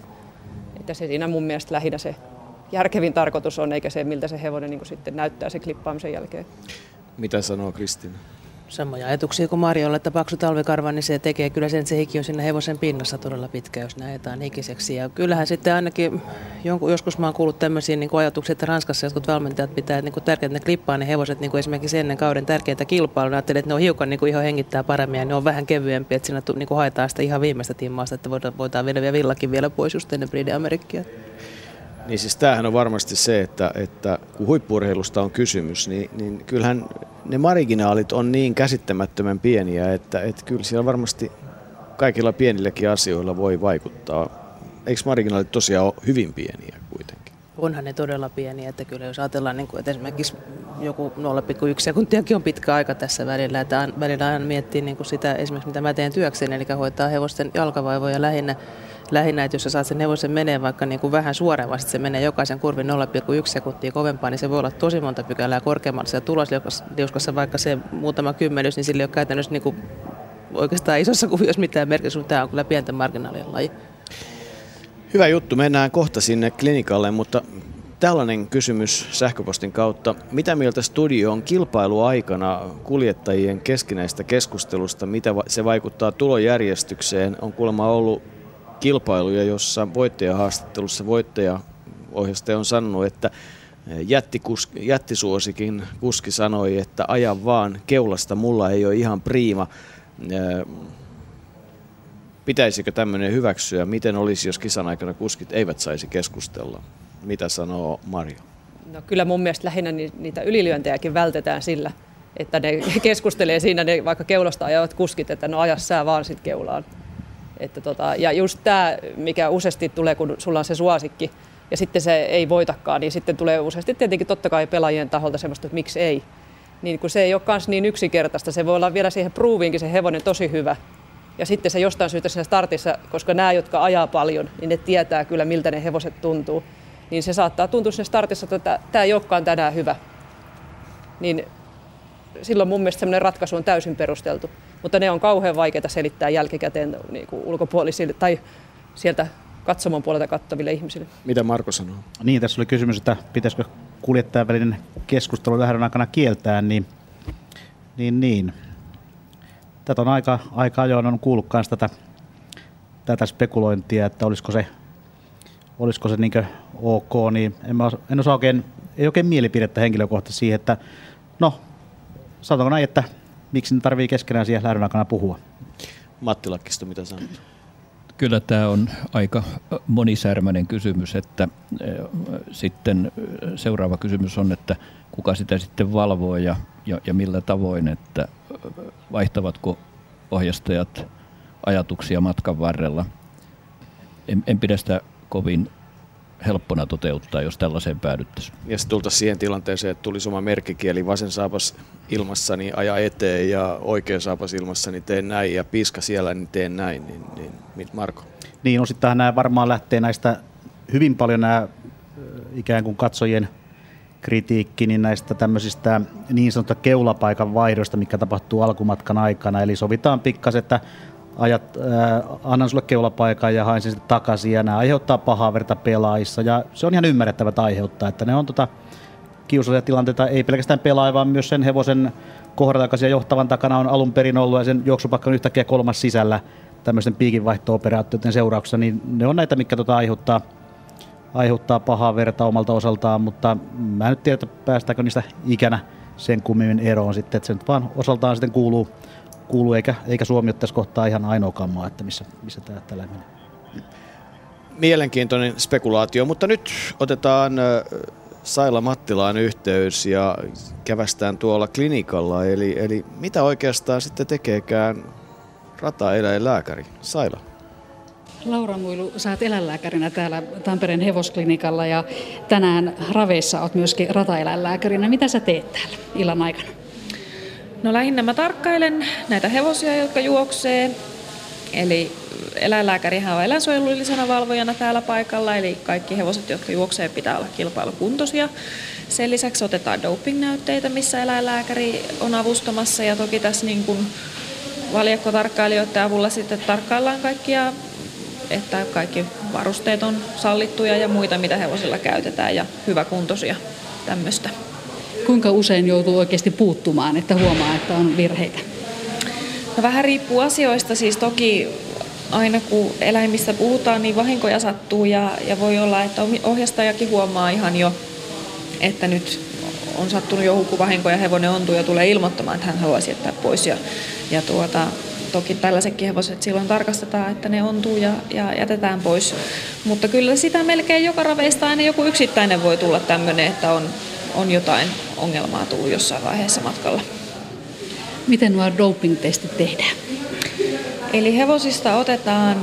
Että se siinä mun mielestä lähinnä se järkevin tarkoitus on, eikä se miltä se hevonen niin sitten näyttää se klippaamisen jälkeen. Mitä sanoo Kristina? Samoja ajatuksia kuin Marjolla, että paksu talvikarva, niin se tekee kyllä sen, että se hiki on siinä hevosen pinnassa todella pitkä, jos ajetaan hikiseksi. Ja kyllähän sitten ainakin, jonkun, joskus mä oon kuullut tämmöisiä niin kuin ajatuksia, että Ranskassa jotkut valmentajat pitää niin tärkeää, että ne klippaa ne hevoset niin kuin esimerkiksi ennen kauden tärkeitä kilpailua. Ajattelin, että ne on hiukan niin kuin ihan hengittää paremmin ja ne on vähän kevyempiä, että siinä niin kuin haetaan sitä ihan viimeistä timmasta, että voidaan, voidaan vielä villakin vielä pois just ennen Bride Amerikkia. Niin siis tämähän on varmasti se, että, että kun huippurheilusta on kysymys, niin, niin kyllähän ne marginaalit on niin käsittämättömän pieniä, että, että kyllä siellä varmasti kaikilla pienilläkin asioilla voi vaikuttaa. Eikö marginaalit tosiaan ole hyvin pieniä kuitenkin? Onhan ne todella pieniä, että kyllä jos ajatellaan, niin kuin, että esimerkiksi joku 0,1 sekuntiakin on pitkä aika tässä välillä, että välillä aina miettii niin kuin sitä esimerkiksi mitä mä teen työkseni, eli hoitaa hevosten jalkavaivoja lähinnä lähinnä, että jos sä saat sen hevosen menee vaikka niin kuin vähän että se menee jokaisen kurvin 0,1 sekuntia kovempaa, niin se voi olla tosi monta pykälää korkeammalla siellä tulosliuskassa, vaikka se muutama kymmenys, niin sillä ei ole käytännössä niin kuin oikeastaan isossa kuviossa mitään merkitystä, mutta tämä on kyllä pienten marginaalien laji. Hyvä juttu, mennään kohta sinne klinikalle, mutta tällainen kysymys sähköpostin kautta. Mitä mieltä studio on kilpailuaikana kuljettajien keskinäistä keskustelusta? Mitä se vaikuttaa tulojärjestykseen? On kuulemma ollut kilpailuja, jossa voittajahaastattelussa voittaja ohjastaja on sanonut, että jättikuski, jättisuosikin kuski sanoi, että aja vaan keulasta, mulla ei ole ihan priima. Pitäisikö tämmöinen hyväksyä? Miten olisi, jos kisan aikana kuskit eivät saisi keskustella? Mitä sanoo Mario? No kyllä mun mielestä lähinnä niitä ylilyöntejäkin vältetään sillä, että ne keskustelee siinä, ne vaikka keulasta ajavat kuskit, että no aja sä vaan sit keulaan. Että tota, ja just tämä, mikä useasti tulee, kun sulla on se suosikki, ja sitten se ei voitakaan, niin sitten tulee useasti tietenkin totta kai pelaajien taholta semmoista, että miksi ei. Niin kun se ei ole myös niin yksinkertaista, se voi olla vielä siihen pruuviinkin se hevonen tosi hyvä. Ja sitten se jostain syystä siinä startissa, koska nämä, jotka ajaa paljon, niin ne tietää kyllä, miltä ne hevoset tuntuu. Niin se saattaa tuntua siinä startissa, että tämä ei olekaan tänään hyvä. Niin silloin mun mielestä semmoinen ratkaisu on täysin perusteltu. Mutta ne on kauhean vaikeita selittää jälkikäteen niin kuin ulkopuolisille tai sieltä katsomon puolelta kattaville ihmisille. Mitä Marko sanoo? Niin, tässä oli kysymys, että pitäisikö kuljettajan välinen keskustelu lähdön aikana kieltää, niin, niin, niin. Tätä on aika, aika ajoin on kuullut myös tätä, tätä spekulointia, että olisiko se, olisiko se niin ok, niin en, mä, en osaa oikein, ei oikein mielipidettä henkilökohtaisesti siihen, että no, sanotaanko näin, että miksi ne tarvii keskenään siihen lähdön aikana puhua. Matti Lakkisto, mitä sanot? Kyllä tämä on aika monisärmäinen kysymys, että sitten seuraava kysymys on, että kuka sitä sitten valvoo ja, ja, ja millä tavoin, että vaihtavatko ohjastajat ajatuksia matkan varrella. En, en pidä sitä kovin helppona toteuttaa, jos tällaiseen päädyttäisiin. Ja sitten tultaisiin siihen tilanteeseen, että tulisi oma merkkikieli, vasen saapas ilmassa, niin aja eteen ja oikea saapas ilmassa, niin teen näin ja piska siellä, niin teen näin. Niin, niin Marko? Niin, osittain nämä varmaan lähtee näistä hyvin paljon nämä ikään kuin katsojien kritiikki niin näistä tämmöisistä niin sanottuja keulapaikan vaihdoista, mikä tapahtuu alkumatkan aikana. Eli sovitaan pikkasen, että ajat, äh, annan sulle keulapaikan ja hain sen sitten takaisin ja nämä aiheuttaa pahaa verta pelaajissa. Ja se on ihan ymmärrettävä, että aiheuttaa, että ne on tota, kiusallisia tilanteita ei pelkästään pelaaja, vaan myös sen hevosen kohdalla, joka siellä johtavan takana on alun perin ollut ja sen juoksupakka on yhtäkkiä kolmas sisällä tämmöisten piikinvaihto-operaatioiden seurauksessa, niin ne on näitä, mitkä tota aiheuttaa, aiheuttaa pahaa verta omalta osaltaan, mutta mä en nyt tiedä, päästäänkö niistä ikänä sen kummemmin eroon sitten, että se nyt vaan osaltaan sitten kuuluu kuuluu, eikä, eikä Suomi ole tässä kohtaa ihan ainoa kammaa, että missä, missä tämä tällä menee. Mielenkiintoinen spekulaatio, mutta nyt otetaan Saila Mattilaan yhteys ja kävästään tuolla klinikalla. Eli, eli mitä oikeastaan sitten tekeekään rataeläinlääkäri? Saila. Laura Muilu, sä oot eläinlääkärinä täällä Tampereen hevosklinikalla ja tänään Raveissa oot myöskin rataeläinlääkärinä. Mitä sä teet täällä illan aikana? No lähinnä mä tarkkailen näitä hevosia, jotka juoksee. Eli eläinlääkärihän on eläinsuojelullisena valvojana täällä paikalla, eli kaikki hevoset, jotka juoksee, pitää olla kilpailukuntoisia. Sen lisäksi otetaan dopingnäytteitä, missä eläinlääkäri on avustamassa ja toki tässä niin kuin valjakkotarkkailijoiden avulla sitten tarkkaillaan kaikkia, että kaikki varusteet on sallittuja ja muita, mitä hevosilla käytetään ja hyväkuntoisia tämmöistä. Kuinka usein joutuu oikeasti puuttumaan, että huomaa, että on virheitä? No vähän riippuu asioista, siis toki aina kun eläimistä puhutaan, niin vahinkoja sattuu ja, ja voi olla, että ohjastajakin huomaa ihan jo, että nyt on sattunut joku vahinko ja hevonen ontuu ja tulee ilmoittamaan, että hän haluaisi jättää pois. Ja, ja tuota, toki tällaisetkin hevoset silloin tarkastetaan, että ne ontuu ja, ja jätetään pois. Mutta kyllä sitä melkein joka raveista aina joku yksittäinen voi tulla tämmöinen, että on, on jotain ongelmaa tullut jossain vaiheessa matkalla. Miten nuo doping-testit tehdään? Eli hevosista otetaan,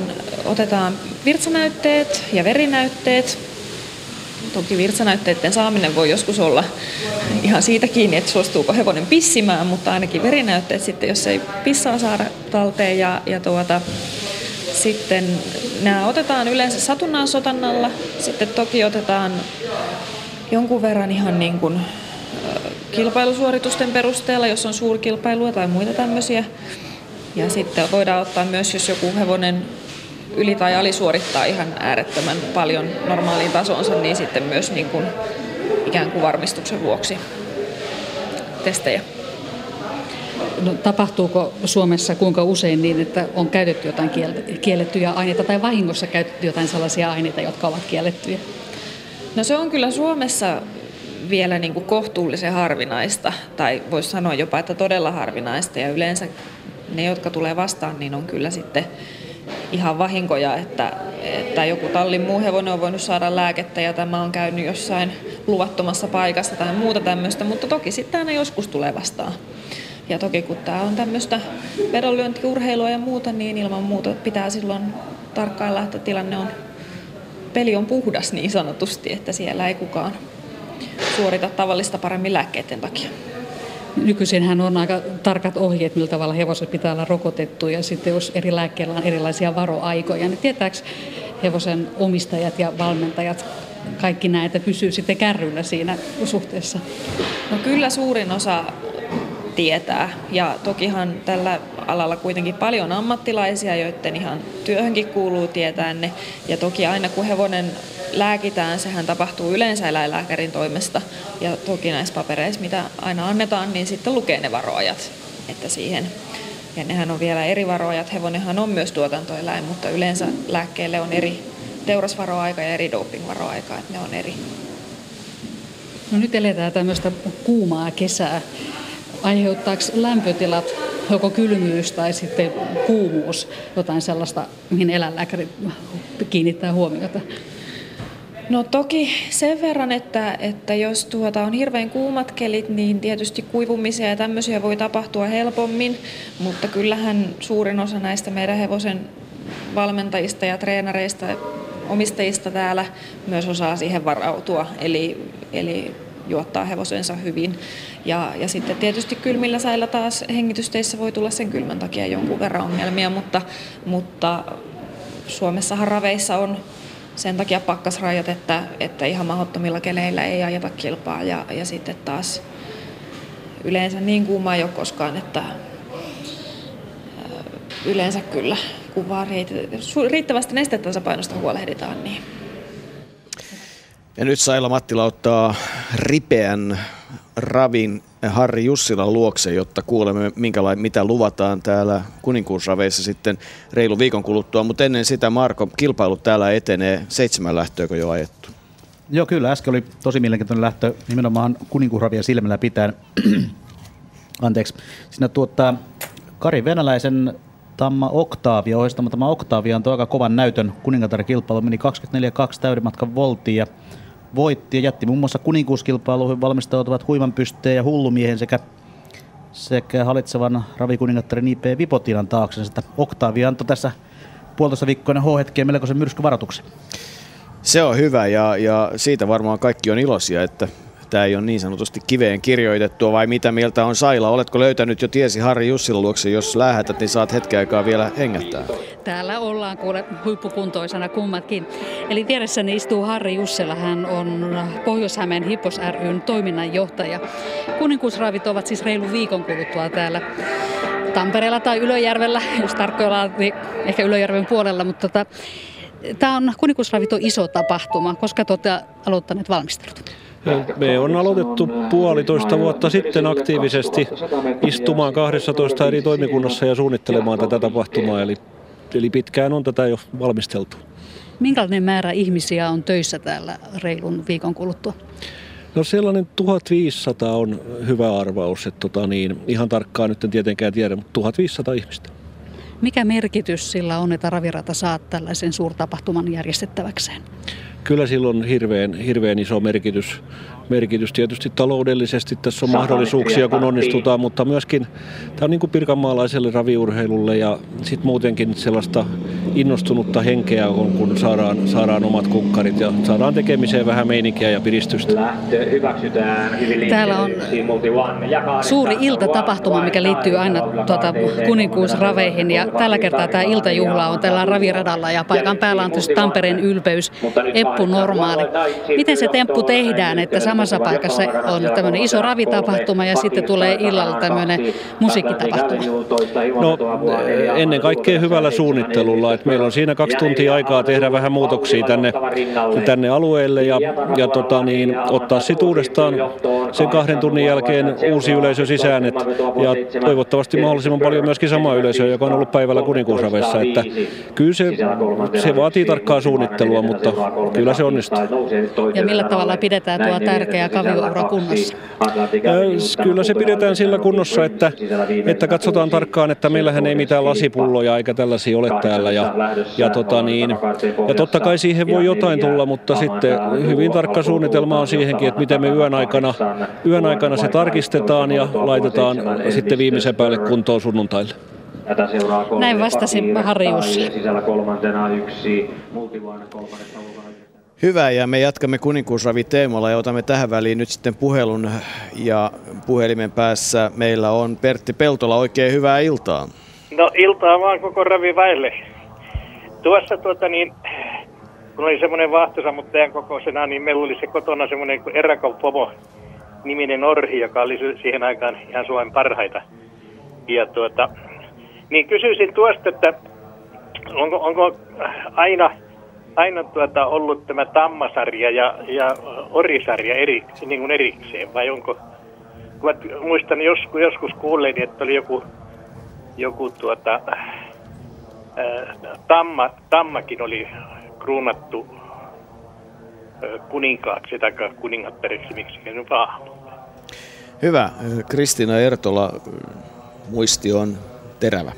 otetaan virtsanäytteet ja verinäytteet. Toki virtsanäytteiden saaminen voi joskus olla ihan siitä kiinni, että suostuuko hevonen pissimään, mutta ainakin verinäytteet sitten, jos ei pissaa saada talteen. Ja, ja tuota, sitten nämä otetaan yleensä satunnan sotannalla. Sitten toki otetaan jonkun verran ihan niin kuin kilpailusuoritusten perusteella, jos on suurkilpailua tai muita tämmöisiä. Ja sitten voidaan ottaa myös, jos joku hevonen yli- tai alisuorittaa ihan äärettömän paljon normaaliin tasonsa, niin sitten myös niin kuin ikään kuin varmistuksen vuoksi testejä. No, tapahtuuko Suomessa kuinka usein niin, että on käytetty jotain kiellettyjä aineita tai vahingossa käytetty jotain sellaisia aineita, jotka ovat kiellettyjä? No se on kyllä Suomessa vielä niin kuin kohtuullisen harvinaista, tai voisi sanoa jopa, että todella harvinaista. Ja yleensä ne, jotka tulee vastaan, niin on kyllä sitten ihan vahinkoja, että, että joku tallin muu hevonen on voinut saada lääkettä ja tämä on käynyt jossain luvattomassa paikassa tai muuta tämmöistä, mutta toki sitten aina joskus tulee vastaan. Ja toki kun tämä on tämmöistä vedonlyöntiurheilua ja muuta, niin ilman muuta pitää silloin tarkkailla, että tilanne on, peli on puhdas niin sanotusti, että siellä ei kukaan suorita tavallista paremmin lääkkeiden takia. Nykyisinhän on aika tarkat ohjeet, millä tavalla hevoset pitää olla rokotettu ja sitten jos eri lääkkeillä on erilaisia varoaikoja, niin tietääkö hevosen omistajat ja valmentajat kaikki näitä pysyy sitten kärryllä siinä suhteessa? No kyllä suurin osa tietää. Ja tokihan tällä alalla kuitenkin paljon ammattilaisia, joiden ihan työhönkin kuuluu tietää ne. Ja toki aina kun hevonen lääkitään, sehän tapahtuu yleensä eläinlääkärin toimesta. Ja toki näissä papereissa, mitä aina annetaan, niin sitten lukee ne varoajat. Että siihen ja nehän on vielä eri varoajat. Hevonenhan on myös tuotantoeläin, mutta yleensä lääkkeelle on eri teurasvaroaika ja eri dopingvaroaika, että ne on eri. No nyt eletään tämmöistä kuumaa kesää. Aiheuttaako lämpötilat, joko kylmyys tai sitten kuumuus, jotain sellaista, mihin eläinlääkäri kiinnittää huomiota? No toki sen verran, että, että jos tuota on hirveän kuumat kelit, niin tietysti kuivumisia ja tämmöisiä voi tapahtua helpommin, mutta kyllähän suurin osa näistä meidän hevosen valmentajista ja treenareista omistajista täällä myös osaa siihen varautua, eli, eli juottaa hevosensa hyvin. Ja, ja sitten tietysti kylmillä säillä taas hengitysteissä voi tulla sen kylmän takia jonkun verran ongelmia, mutta, mutta Suomessahan raveissa on sen takia pakkasrajat, että, että ihan mahdottomilla keleillä ei ajeta kilpaa ja, ja sitten taas yleensä niin kuuma ei ole koskaan, että yleensä kyllä kun vaan riittävästi nestetasapainosta huolehditaan, niin ja nyt Saila Mattila ottaa ripeän ravin Harri Jussilan luokse, jotta kuulemme, minkälainen, mitä luvataan täällä kuninkuusraveissa sitten reilu viikon kuluttua. Mutta ennen sitä, Marko, kilpailut täällä etenee. Seitsemän lähtöäkö jo ajettu? Joo, kyllä. Äsken oli tosi mielenkiintoinen lähtö nimenomaan kuninkuusravia silmällä pitäen. Anteeksi. Siinä tuottaa Kari Venäläisen Tamma Octavia, ohjastama Tamma Octavia on aika kovan näytön kuningatarikilpailu. Meni 24-2 täyden matkan volttiin ja voitti ja jätti muun muassa kuninkuuskilpailuihin valmistautuvat huiman pysteen ja hullumiehen sekä, sekä hallitsevan ravikuningattaren IP Vipotilan taakse. Sitä Octavia antoi tässä puolitoista viikkoinen H-hetki melkoisen myrskyvaroituksen. Se on hyvä ja, ja siitä varmaan kaikki on iloisia, että tämä ei ole niin sanotusti kiveen kirjoitettua vai mitä mieltä on Saila? Oletko löytänyt jo tiesi Harri Jussila luokse, jos lähetät, niin saat hetken aikaa vielä hengättää. Täällä ollaan kuule huippukuntoisena kummatkin. Eli vieressäni istuu Harri Jussila, hän on Pohjois-Hämeen Hippos ryn toiminnanjohtaja. Kuninkuusraavit ovat siis reilu viikon kuluttua täällä Tampereella tai Ylöjärvellä, jos tarkkoillaan, niin ehkä Ylöjärven puolella, mutta tota, Tämä on kuninkuusravit iso tapahtuma, koska te olette aloittaneet valmistelut? Me on aloitettu puolitoista vuotta sitten aktiivisesti istumaan 12 eri toimikunnassa ja suunnittelemaan tätä tapahtumaa, eli, eli pitkään on tätä jo valmisteltu. Minkälainen määrä ihmisiä on töissä täällä reilun viikon kuluttua? No sellainen 1500 on hyvä arvaus, että tota niin, ihan tarkkaan nyt en tietenkään tiedä, mutta 1500 ihmistä. Mikä merkitys sillä on, että Ravirata saa tällaisen suurtapahtuman järjestettäväkseen? Kyllä sillä on hirveän, hirveän iso merkitys merkitys tietysti taloudellisesti. Tässä on mahdollisuuksia, kun onnistutaan, mutta myöskin tämä on niin kuin pirkanmaalaiselle raviurheilulle ja sitten muutenkin sellaista innostunutta henkeä on, kun saadaan, saadaan omat kukkarit ja saadaan tekemiseen vähän meininkiä ja piristystä. Täällä on suuri iltatapahtuma, mikä liittyy aina tuota, kuninkuusraveihin ja tällä kertaa tämä iltajuhla on tällä raviradalla ja paikan päällä on Tampereen ylpeys Eppu Normaali. Miten se temppu tehdään, että samassa paikassa on tämmöinen iso ravitapahtuma ja sitten tulee illalla tämmöinen musiikkitapahtuma? No ennen kaikkea hyvällä suunnittelulla, että meillä on siinä kaksi tuntia aikaa tehdä vähän muutoksia tänne, tänne alueelle ja, ja tota niin, ottaa sitten uudestaan sen kahden tunnin jälkeen uusi yleisö sisään et, ja toivottavasti mahdollisimman paljon myöskin sama yleisö, joka on ollut päivällä kuninkuusravessa. Että kyllä se, se vaatii tarkkaa suunnittelua, mutta kyllä se onnistuu. Ja millä tavalla pidetään tuo tärkeä tärkeä kavioura kunnossa? Kyllä se pidetään sillä kunnossa, että, että katsotaan tarkkaan, että meillähän ei mitään lasipulloja eikä tällaisia ole täällä. Ja, ja, tota niin, ja totta kai siihen voi jotain tulla, mutta sitten hyvin tarkka suunnitelma on siihenkin, että miten me yön aikana, yön aikana se tarkistetaan ja laitetaan sitten viimeisen päälle kuntoon sunnuntaille. Näin vastasi Harri Jussi. Hyvä, ja me jatkamme kuninkuusravi teemalla ja otamme tähän väliin nyt sitten puhelun ja puhelimen päässä meillä on Pertti Peltola. Oikein hyvää iltaa. No iltaa vaan koko ravi väille. Tuossa tuota niin, kun oli semmoinen vahtosammuttajan kokoisena, niin meillä oli se kotona semmoinen Erakon Pomo niminen orhi, joka oli siihen aikaan ihan Suomen parhaita. Ja tuota, niin kysyisin tuosta, että onko, onko aina aina tuota ollut tämä tammasarja ja, ja orisarja eri, niin kuin erikseen, vai onko, kun muistan joskus, joskus kuulleeni, että oli joku, joku tuota, ää, tamma, tammakin oli kruunattu ää, kuninkaaksi tai kuningattariksi, miksi nyt vaan. Hyvä. Kristina Ertola, muisti on terävä.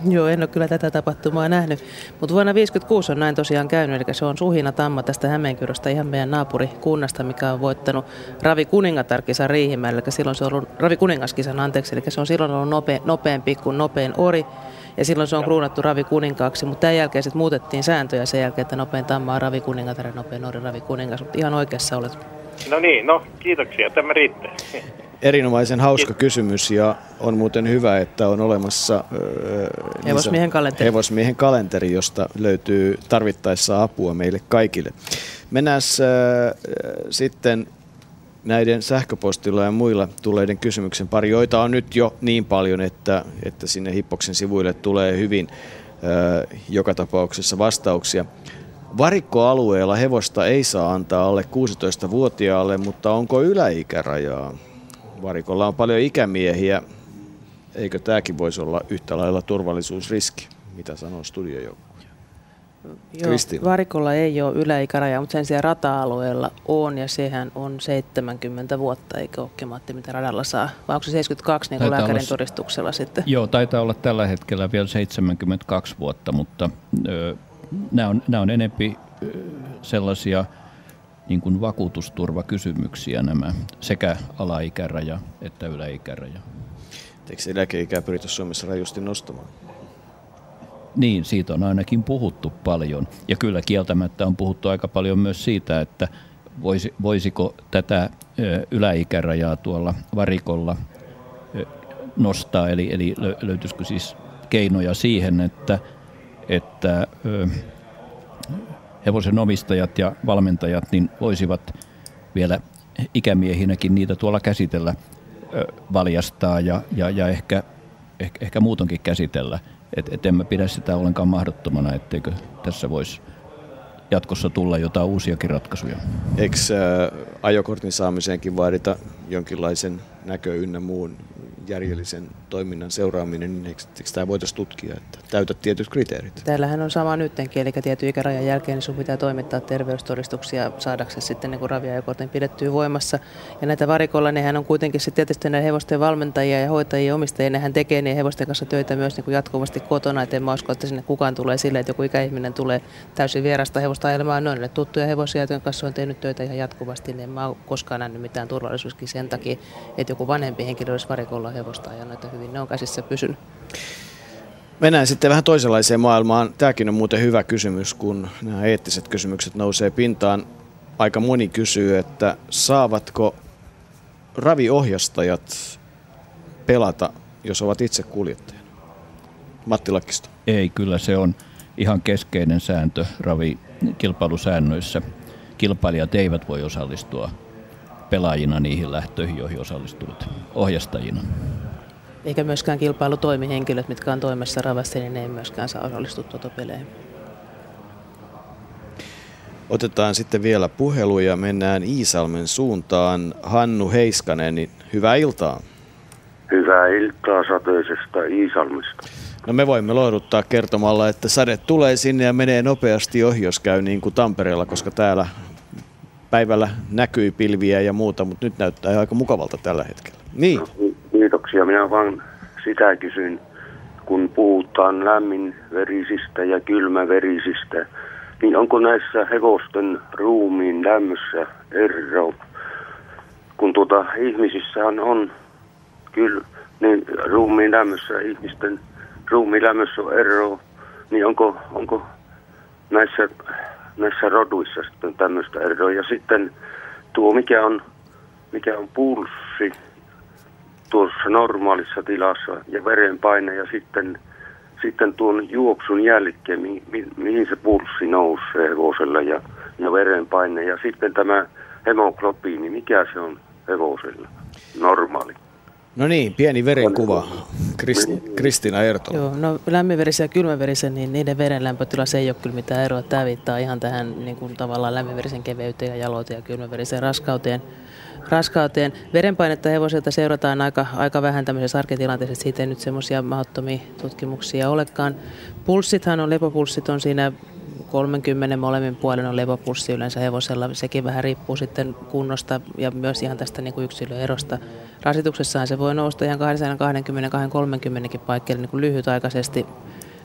Joo, en ole kyllä tätä tapahtumaa nähnyt. Mutta vuonna 1956 on näin tosiaan käynyt, eli se on Suhina Tamma tästä Hämeenkyröstä, ihan meidän naapurikunnasta, mikä on voittanut Ravi Kuningatar-kisan Riihimäellä. Eli silloin se on ollut, Ravi Kuningaskisan, anteeksi, eli se on silloin ollut nope, nopeampi kuin nopein ori. Ja silloin se on kruunattu Ravi Kuninkaaksi, mutta tämän jälkeen sitten muutettiin sääntöjä sen jälkeen, että nopein Tamma on Ravi Kuningatar ja nopein Ori Ravi Kuningas. Mutta ihan oikeassa olet. No niin, no kiitoksia, tämä riittää. Erinomaisen hauska kysymys ja on muuten hyvä, että on olemassa niin hevosmiehen, kalenteri. hevosmiehen kalenteri, josta löytyy tarvittaessa apua meille kaikille. Mennään äh, sitten näiden sähköpostilla ja muilla tuleiden kysymyksen pari, joita on nyt jo niin paljon, että, että sinne Hippoksen sivuille tulee hyvin äh, joka tapauksessa vastauksia. Varikkoalueella hevosta ei saa antaa alle 16-vuotiaalle, mutta onko yläikärajaa? Varikolla on paljon ikämiehiä. Eikö tämäkin voisi olla yhtä lailla turvallisuusriski? Mitä sanoo studiojoukkue? Joo, varikolla ei ole yläikäraja, mutta sen sijaan rata-alueella on, ja sehän on 70 vuotta, eikö ole Matti, mitä radalla saa? Vai onko se 72 niin lääkärin olla, todistuksella sitten? Joo, taitaa olla tällä hetkellä vielä 72 vuotta, mutta ö, nämä on, nämä on enempi ö, sellaisia niin kuin vakuutusturvakysymyksiä nämä sekä alaikäraja että yläikäraja. Eikö eläkeikää pyritä Suomessa rajusti nostamaan? Niin, siitä on ainakin puhuttu paljon. Ja kyllä kieltämättä on puhuttu aika paljon myös siitä, että voisi, voisiko tätä yläikärajaa tuolla varikolla nostaa, eli, eli löytyisikö siis keinoja siihen, että, että hevosen omistajat ja valmentajat niin voisivat vielä ikämiehinäkin niitä tuolla käsitellä, valjastaa ja, ja, ja ehkä, ehkä, ehkä muutonkin käsitellä. Et, et en mä pidä sitä ollenkaan mahdottomana, etteikö tässä voisi jatkossa tulla jotain uusiakin ratkaisuja. Eikö ajokortin saamiseenkin vaadita jonkinlaisen näkö ynnä muun järjellisen toiminnan seuraaminen, niin eikö, eikö tämä voitaisiin tutkia, että täytät tietyt kriteerit? Täällähän on sama nytkin, eli tietyn ikärajan jälkeen niin pitää toimittaa terveystodistuksia saadaksesi sitten niin raviajokortin pidettyä voimassa. Ja näitä varikolla, nehän on kuitenkin sitten tietysti näitä hevosten valmentajia ja hoitajia ja omistajia, nehän tekee niin hevosten kanssa töitä myös niin kuin jatkuvasti kotona, että en mä usko, että sinne kukaan tulee silleen, että joku ikäihminen tulee täysin vierasta hevosta ajelemaan. On tuttuja hevosia, joiden kanssa on tehnyt töitä ihan jatkuvasti, niin en mä koskaan nähnyt mitään turvallisuuskin sen takia, että joku vanhempi henkilö olisi varikolla hevosta ja noita hyvin ne on käsissä pysynyt. Mennään sitten vähän toisenlaiseen maailmaan. Tämäkin on muuten hyvä kysymys, kun nämä eettiset kysymykset nousee pintaan. Aika moni kysyy, että saavatko raviohjastajat pelata, jos ovat itse kuljettajana? Matti Lakkisto. Ei, kyllä se on ihan keskeinen sääntö ravikilpailusäännöissä. Kilpailijat eivät voi osallistua pelaajina niihin lähtöihin, joihin osallistuvat ohjastajina. Eikä myöskään kilpailutoimihenkilöt, mitkä on toimessa ravassa, niin ne ei myöskään saa osallistua tuotopeleihin. Otetaan sitten vielä puhelu ja mennään Iisalmen suuntaan. Hannu Heiskanen, niin hyvää iltaa. Hyvää iltaa sateisesta Iisalmista. No me voimme lohduttaa kertomalla, että sade tulee sinne ja menee nopeasti ohi, jos käy niin kuin Tampereella, koska täällä päivällä näkyy pilviä ja muuta, mutta nyt näyttää aika mukavalta tällä hetkellä. Niin. No, kiitoksia. Minä vaan sitä kysyn, kun puhutaan lämminverisistä ja kylmäverisistä, niin onko näissä hevosten ruumiin lämmössä ero? Kun tuota ihmisissähän on kyllä, niin ruumiin lämmössä ihmisten ruumiin lämmössä on ero, niin onko, onko näissä näissä roduissa sitten tämmöistä eroa. Ja sitten tuo, mikä on, mikä on pulssi tuossa normaalissa tilassa ja verenpaine ja sitten, sitten tuon juoksun jälkeen, mi, mi, mihin se pulssi nousee hevosella ja, ja verenpaine. Ja sitten tämä hemoglobiini, mikä se on hevosella normaali. No niin, pieni verenkuva. Krist, Kristina Erto. Joo, no lämminverisen ja kylmäverisen, niin niiden verenlämpötilassa ei ole kyllä mitään eroa. Tämä viittaa ihan tähän niin kuin tavallaan lämminverisen keveyteen ja jaloteen ja kylmäverisen raskauteen. raskauteen. Verenpainetta hevosilta seurataan aika, aika vähän tämmöisessä arkitilanteessa, siitä ei nyt semmoisia mahdottomia tutkimuksia olekaan. Pulssithan on, lepopulssit on siinä 30 molemmin puolen on levopulssi yleensä hevosella. Sekin vähän riippuu sitten kunnosta ja myös ihan tästä niin kuin yksilöerosta. Rasituksessaan se voi nousta ihan 220-230 paikkeille niin kuin lyhytaikaisesti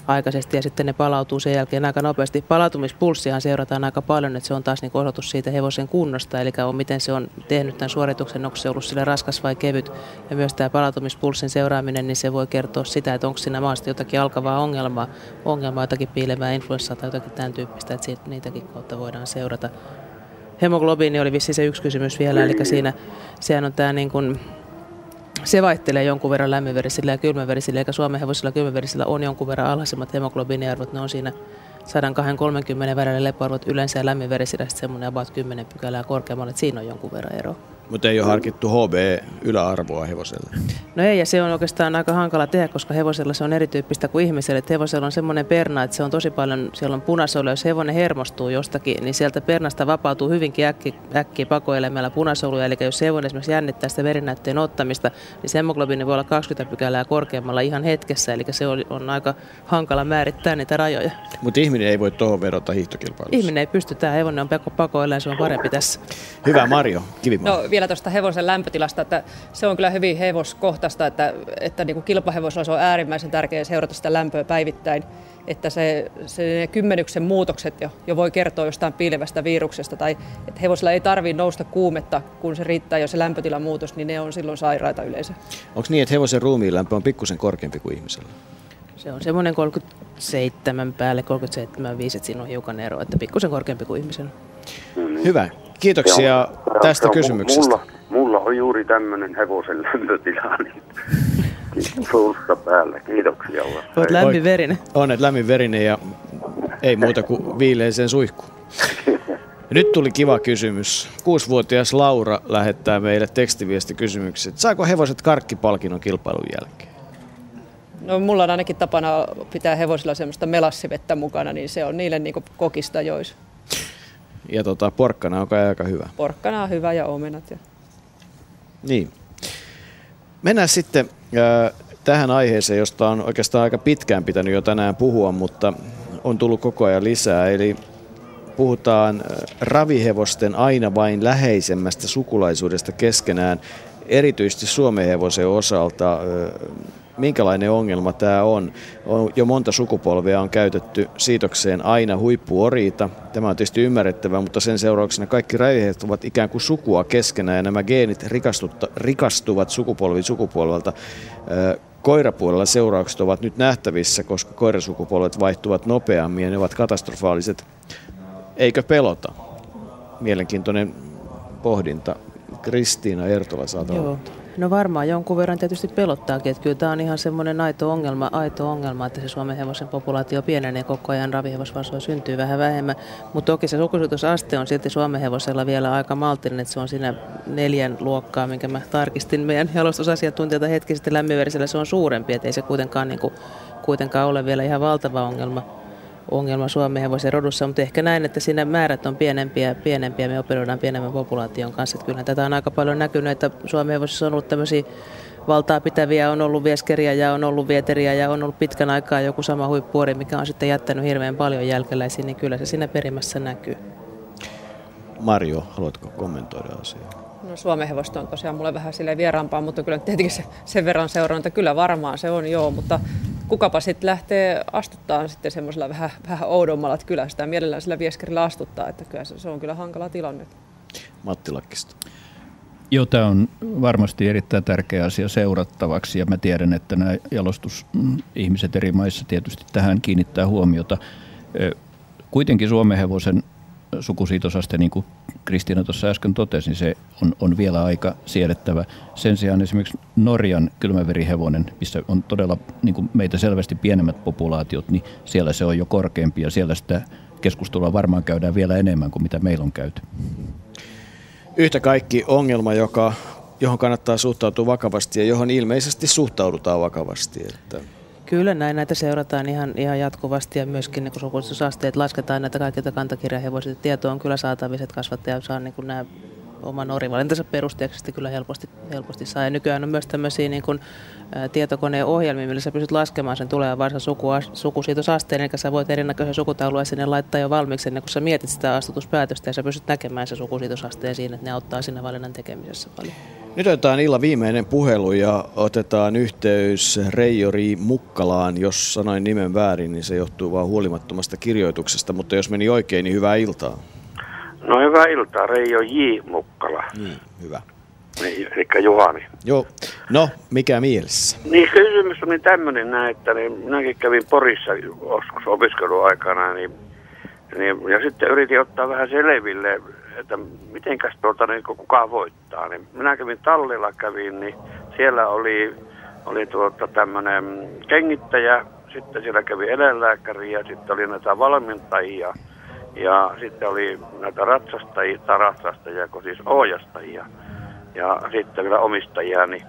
aikaisesti ja sitten ne palautuu sen jälkeen aika nopeasti. Palautumispulssihan seurataan aika paljon, että se on taas niin osoitus siitä hevosen kunnosta, eli on, miten se on tehnyt tämän suorituksen, onko se ollut sille raskas vai kevyt. Ja myös tämä palautumispulssin seuraaminen, niin se voi kertoa sitä, että onko siinä maasta jotakin alkavaa ongelmaa, ongelmaa jotakin piilevää influenssaa tai jotakin tämän tyyppistä, että siitä, niitäkin kautta voidaan seurata. Hemoglobiini oli vissi se yksi kysymys vielä, eli siinä sehän on tämä niin kuin, se vaihtelee jonkun verran lämminverisillä ja kylmäverisillä, eikä Suomen hevosilla kylmäverisillä on jonkun verran alhaisemmat hemoglobiiniarvot, ne on siinä 130 välillä lepoarvot yleensä ja lämminverisillä sitten semmoinen about 10 pykälää korkeammalle, että siinä on jonkun verran ero. Mutta ei ole harkittu HB-yläarvoa hevoselle. No ei, ja se on oikeastaan aika hankala tehdä, koska hevosella se on erityyppistä kuin ihmiselle. Että hevosella on semmoinen perna, että se on tosi paljon, siellä on punasolu, jos hevonen hermostuu jostakin, niin sieltä pernasta vapautuu hyvinkin äkki, äkkiä pakoelämällä punasoluja. Eli jos hevonen esimerkiksi jännittää sitä verinäytteen ottamista, niin se hemoglobiini voi olla 20 pykälää korkeammalla ihan hetkessä, eli se on, on aika hankala määrittää niitä rajoja. Mutta ihminen ei voi tuohon vedota hiihtokilpailussa. Ihminen ei pysty, tämä hevonen on pakoeläin, se on parempi tässä. Hyvä Marjo, Kivimaa. No, vielä tuosta hevosen lämpötilasta, että se on kyllä hyvin hevoskohtaista, että, että niin kuin kilpahevosella on äärimmäisen tärkeää seurata sitä lämpöä päivittäin, että se, se ne kymmenyksen muutokset jo, jo voi kertoa jostain piilevästä viruksesta, tai että hevosella ei tarvitse nousta kuumetta, kun se riittää jo se lämpötilan muutos, niin ne on silloin sairaita yleensä. Onko niin, että hevosen ruumiin lämpö on pikkusen korkeampi kuin ihmisellä? Se on semmoinen 37 päälle, 37 5, että siinä on hiukan ero, että pikkusen korkeampi kuin ihmisen. Hyvä. Kiitoksia Ja- tästä kysymyksestä. Mulla, mulla on juuri tämmöinen hevosen lämpötila, niin suusta päällä. Kiitoksia. Olet lämminverinen. Onnet lämminverinen ja ei muuta kuin viileeseen suihkuun. Nyt tuli kiva kysymys. Kuusivuotias Laura lähettää meille tekstiviestikysymyksen. Saako hevoset karkkipalkinnon kilpailun jälkeen? No mulla on ainakin tapana pitää hevosilla semmoista melassivettä mukana, niin se on niille niin kokista jois. Ja tota, porkkana on kai aika hyvä. Porkkana on hyvä ja omenat. Ja... Niin. Mennään sitten äh, tähän aiheeseen, josta on oikeastaan aika pitkään pitänyt jo tänään puhua, mutta on tullut koko ajan lisää. Eli puhutaan äh, ravihevosten aina vain läheisemmästä sukulaisuudesta keskenään, erityisesti Suomen hevosen osalta. Äh, minkälainen ongelma tämä on? on? Jo monta sukupolvea on käytetty siitokseen aina huippuoriita. Tämä on tietysti ymmärrettävää, mutta sen seurauksena kaikki raviheet ovat ikään kuin sukua keskenään ja nämä geenit rikastuvat sukupolvi sukupolvelta. Koirapuolella seuraukset ovat nyt nähtävissä, koska koirasukupolvet vaihtuvat nopeammin ja ne ovat katastrofaaliset. Eikö pelota? Mielenkiintoinen pohdinta. Kristiina Ertola saa Joo. No varmaan jonkun verran tietysti pelottaakin, että kyllä tämä on ihan semmoinen aito ongelma, aito ongelma, että se Suomen hevosen populaatio pienenee koko ajan, ravihevosvasoja syntyy vähän vähemmän, mutta toki se sukusuutusaste on silti Suomen hevosella vielä aika maltillinen, että se on siinä neljän luokkaa, minkä mä tarkistin meidän jalostusasiantuntijalta hetki sitten lämminverisellä, se on suurempi, että ei se kuitenkaan, niin kuin, kuitenkaan ole vielä ihan valtava ongelma ongelma Suomen hevosen rodussa, mutta ehkä näin, että siinä määrät on pienempiä, pienempiä me operoidaan pienemmän populaation kanssa. Että kyllä tätä on aika paljon näkynyt, että Suomen hevosissa on ollut tämmöisiä valtaa pitäviä, on ollut vieskeriä ja on ollut vieteriä ja on ollut pitkän aikaa joku sama huippuori, mikä on sitten jättänyt hirveän paljon jälkeläisiä, niin kyllä se siinä perimässä näkyy. Marjo, haluatko kommentoida asiaa? No Suomen hevosta on tosiaan mulle vähän sille vieraampaa, mutta kyllä tietenkin se, sen verran seuranta, kyllä varmaan se on joo, mutta kukapa sitten lähtee astuttaa sitten semmoisella vähän, vähän oudommalla, että kyllä sitä mielellään sillä vieskerillä astuttaa, että kyllä se, se on kyllä hankala tilanne. Matti Lakkista. Joo, tämä on varmasti erittäin tärkeä asia seurattavaksi ja mä tiedän, että nämä jalostusihmiset eri maissa tietysti tähän kiinnittää huomiota. Kuitenkin Suomen hevosen sukusiitosaste, niin kuin Kristiina tuossa äsken totesi, niin se on, on vielä aika siedettävä. Sen sijaan esimerkiksi Norjan kylmäverihevonen, missä on todella niin kuin meitä selvästi pienemmät populaatiot, niin siellä se on jo korkeampi ja siellä sitä keskustelua varmaan käydään vielä enemmän kuin mitä meillä on käyty. Yhtä kaikki ongelma, joka, johon kannattaa suhtautua vakavasti ja johon ilmeisesti suhtaudutaan vakavasti. Että Kyllä näin näitä seurataan ihan, ihan jatkuvasti ja myöskin niin sukustusasteet lasketaan näitä kaikilta kantakirjahevosilta. Tieto on kyllä saatavissa, että kasvattaja saa niin nämä oman orivalintansa perusteeksi kyllä helposti, helposti saa. Ja nykyään on myös tämmöisiä niin kuin, ä, tietokoneen ohjelmia, millä sä pystyt laskemaan sen tulevan varsin suku, sukusiitosasteen, eli sä voit erinäköisen sukutaulua sinne laittaa jo valmiiksi ennen kuin sä mietit sitä astutuspäätöstä ja sä pystyt näkemään se sukusiitosasteen siinä, että ne auttaa siinä valinnan tekemisessä paljon. Nyt otetaan illan viimeinen puhelu ja otetaan yhteys Reijori Mukkalaan. Jos sanoin nimen väärin, niin se johtuu vain huolimattomasta kirjoituksesta, mutta jos meni oikein, niin hyvää iltaa. No hyvää iltaa, Reijo J. Mukkala. Niin, hyvä. Niin, eli Juhani. Joo, no mikä mielessä? Niin kysymys on niin tämmöinen näin, että niin minäkin kävin Porissa joskus opiskeluaikana, niin, niin, ja sitten yritin ottaa vähän selville, että mitenkäs tuota, niin kuka voittaa. Niin minä kävin tallilla kävin, niin siellä oli, oli tuota tämmöinen kengittäjä, sitten siellä kävi eläinlääkäri ja sitten oli näitä valmentajia ja sitten oli näitä ratsastajia, tai ratsastajia, kun siis ohjastajia ja sitten vielä omistajia, niin,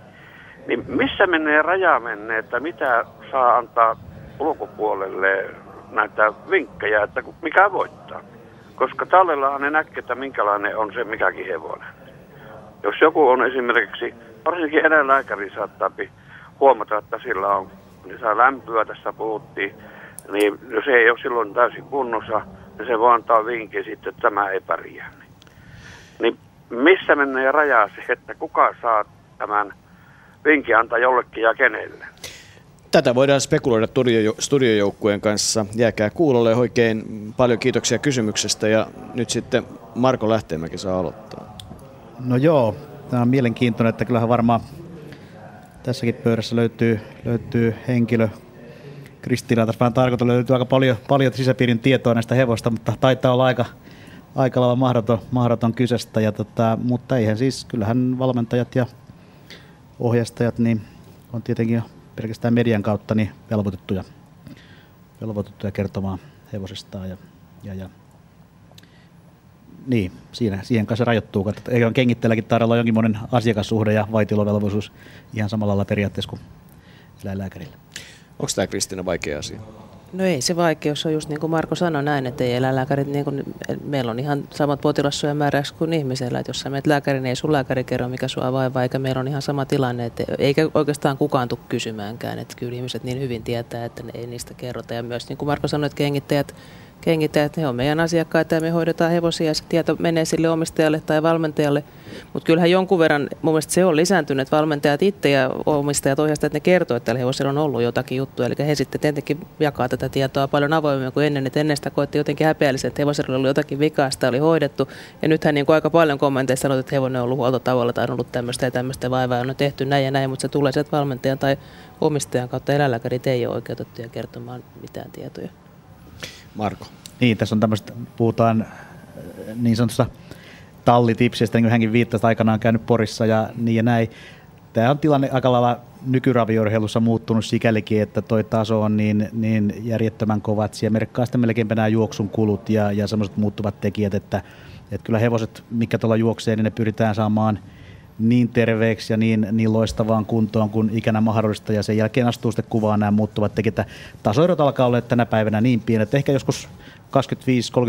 niin missä menee raja menee, että mitä saa antaa ulkopuolelle näitä vinkkejä, että mikä voittaa? Koska tallellahan ne näkee, että minkälainen on se mikäkin hevonen. Jos joku on esimerkiksi, varsinkin eläinlääkäri saattaa huomata, että sillä on, niin saa lämpöä, tässä puhuttiin, niin se ei ole silloin täysin kunnossa, niin se voi antaa vinkin sitten, että tämä ei pärjää. Niin missä menee raja se, että kuka saa tämän vinkin antaa jollekin ja kenelle? Tätä voidaan spekuloida studiojoukkueen kanssa. Jääkää kuulolle oikein paljon kiitoksia kysymyksestä ja nyt sitten Marko Lähteenmäki saa aloittaa. No joo, tämä on mielenkiintoinen, että kyllähän varmaan tässäkin pöydässä löytyy, löytyy henkilö Kristiina tässä vähän tarkoitus löytyy aika paljon, paljon sisäpiirin tietoa näistä hevosta, mutta taitaa olla aika, aika lailla mahdoton, mahdoton kysestä. Ja tota, mutta eihän siis, kyllähän valmentajat ja ohjastajat niin on tietenkin pelkästään median kautta niin velvoitettuja, velvoitettuja kertomaan hevosestaan. Ja, ja, ja niin, siinä, siihen kanssa rajoittuu. Eikä kengittelläkin tarjolla jonkinlainen asiakassuhde ja vaitilovelvollisuus ihan samalla lailla periaatteessa kuin eläinlääkärillä. Onko tämä Kristiina vaikea asia? No ei se vaikeus on just niin kuin Marko sanoi näin, että ei eläinlääkärit, niin kuin, meillä on ihan samat potilassuojan määräys kuin ihmisellä, että jos sä menet lääkäriin, niin ei sun lääkäri kerro mikä sua vaivaa, eikä meillä on ihan sama tilanne, että eikä oikeastaan kukaan tule kysymäänkään, että kyllä ihmiset niin hyvin tietää, että ne ei niistä kerrota. Ja myös niin kuin Marko sanoi, että kengittäjät kengittäjät, he on meidän asiakkaita ja me hoidetaan hevosia ja se tieto menee sille omistajalle tai valmentajalle. Mutta kyllähän jonkun verran, mun mielestä se on lisääntynyt, että valmentajat itse ja omistajat ohjastajat, ne kertoo, että tällä on ollut jotakin juttuja. Eli he sitten tietenkin jakaa tätä tietoa paljon avoimemmin kuin ennen, että ennen sitä koettiin jotenkin häpeällisen, että hevosilla oli jotakin vikaa, sitä oli hoidettu. Ja nythän niin kuin aika paljon kommenteissa sanot, että hevonen on ollut huoltotavoilla tai on ollut tämmöistä ja tämmöistä vaivaa, on tehty näin ja näin, mutta se tulee sieltä valmentajan tai omistajan kautta eläinlääkärit ei ole oikeutettuja kertomaan mitään tietoja. Marko. Niin, tässä on tämmöistä, puhutaan äh, niin sanotusta tallitipsistä, niin kuin hänkin viittasi aikanaan käynyt Porissa ja niin ja näin. Tämä on tilanne aika lailla nykyraviorheilussa muuttunut sikälikin, että toi taso on niin, niin järjettömän kova, että siellä merkkaa sitten melkeinpä nämä juoksun kulut ja, ja semmoiset muuttuvat tekijät, että, että kyllä hevoset, mikä tuolla juoksee, niin ne pyritään saamaan niin terveeksi ja niin, niin loistavaan kuntoon kuin ikänä mahdollista, ja sen jälkeen astuu sitten kuvaan nämä muuttuvat tekijät. Tasoerot alkaa olla tänä päivänä niin pienet, ehkä joskus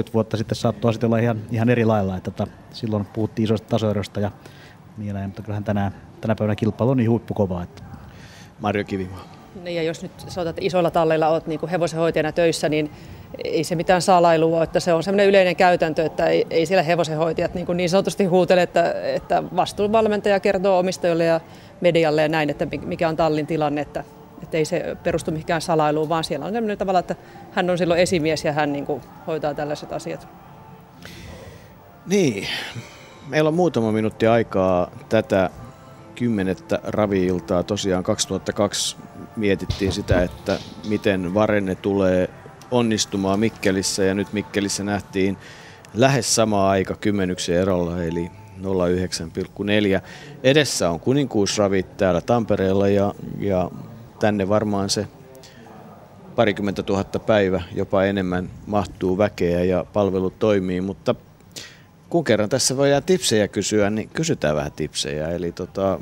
25-30 vuotta sitten saattoi sitten olla ihan, ihan eri lailla. Että tota, silloin puhuttiin isoista tasoerosta ja niin näin, mutta kyllähän tänä, tänä päivänä kilpailu on niin huippukovaa. Että. Marjo Kivimaa. Niin ja jos nyt sanotaan, että isoilla talleilla olet niin hevosenhoitajana töissä, niin ei se mitään salailua, että se on sellainen yleinen käytäntö, että ei, ei siellä hevosenhoitajat niin, kuin niin sanotusti huutele, että, että vastuunvalmentaja kertoo omistajille ja medialle ja näin, että mikä on tallin tilanne, että, että ei se perustu mihinkään salailuun, vaan siellä on sellainen tavalla, että hän on silloin esimies ja hän niin kuin hoitaa tällaiset asiat. Niin, meillä on muutama minuutti aikaa tätä kymmenettä raviiltaa. Tosiaan 2002 mietittiin sitä, että miten Varenne tulee onnistumaan Mikkelissä ja nyt Mikkelissä nähtiin lähes sama aika kymmenyksen erolla eli 09,4. Edessä on kuninkuusravit täällä Tampereella ja, ja tänne varmaan se parikymmentä tuhatta päivä, jopa enemmän mahtuu väkeä ja palvelut toimii, mutta kun kerran tässä voidaan tipsejä kysyä, niin kysytään vähän tipsejä. Eli tota,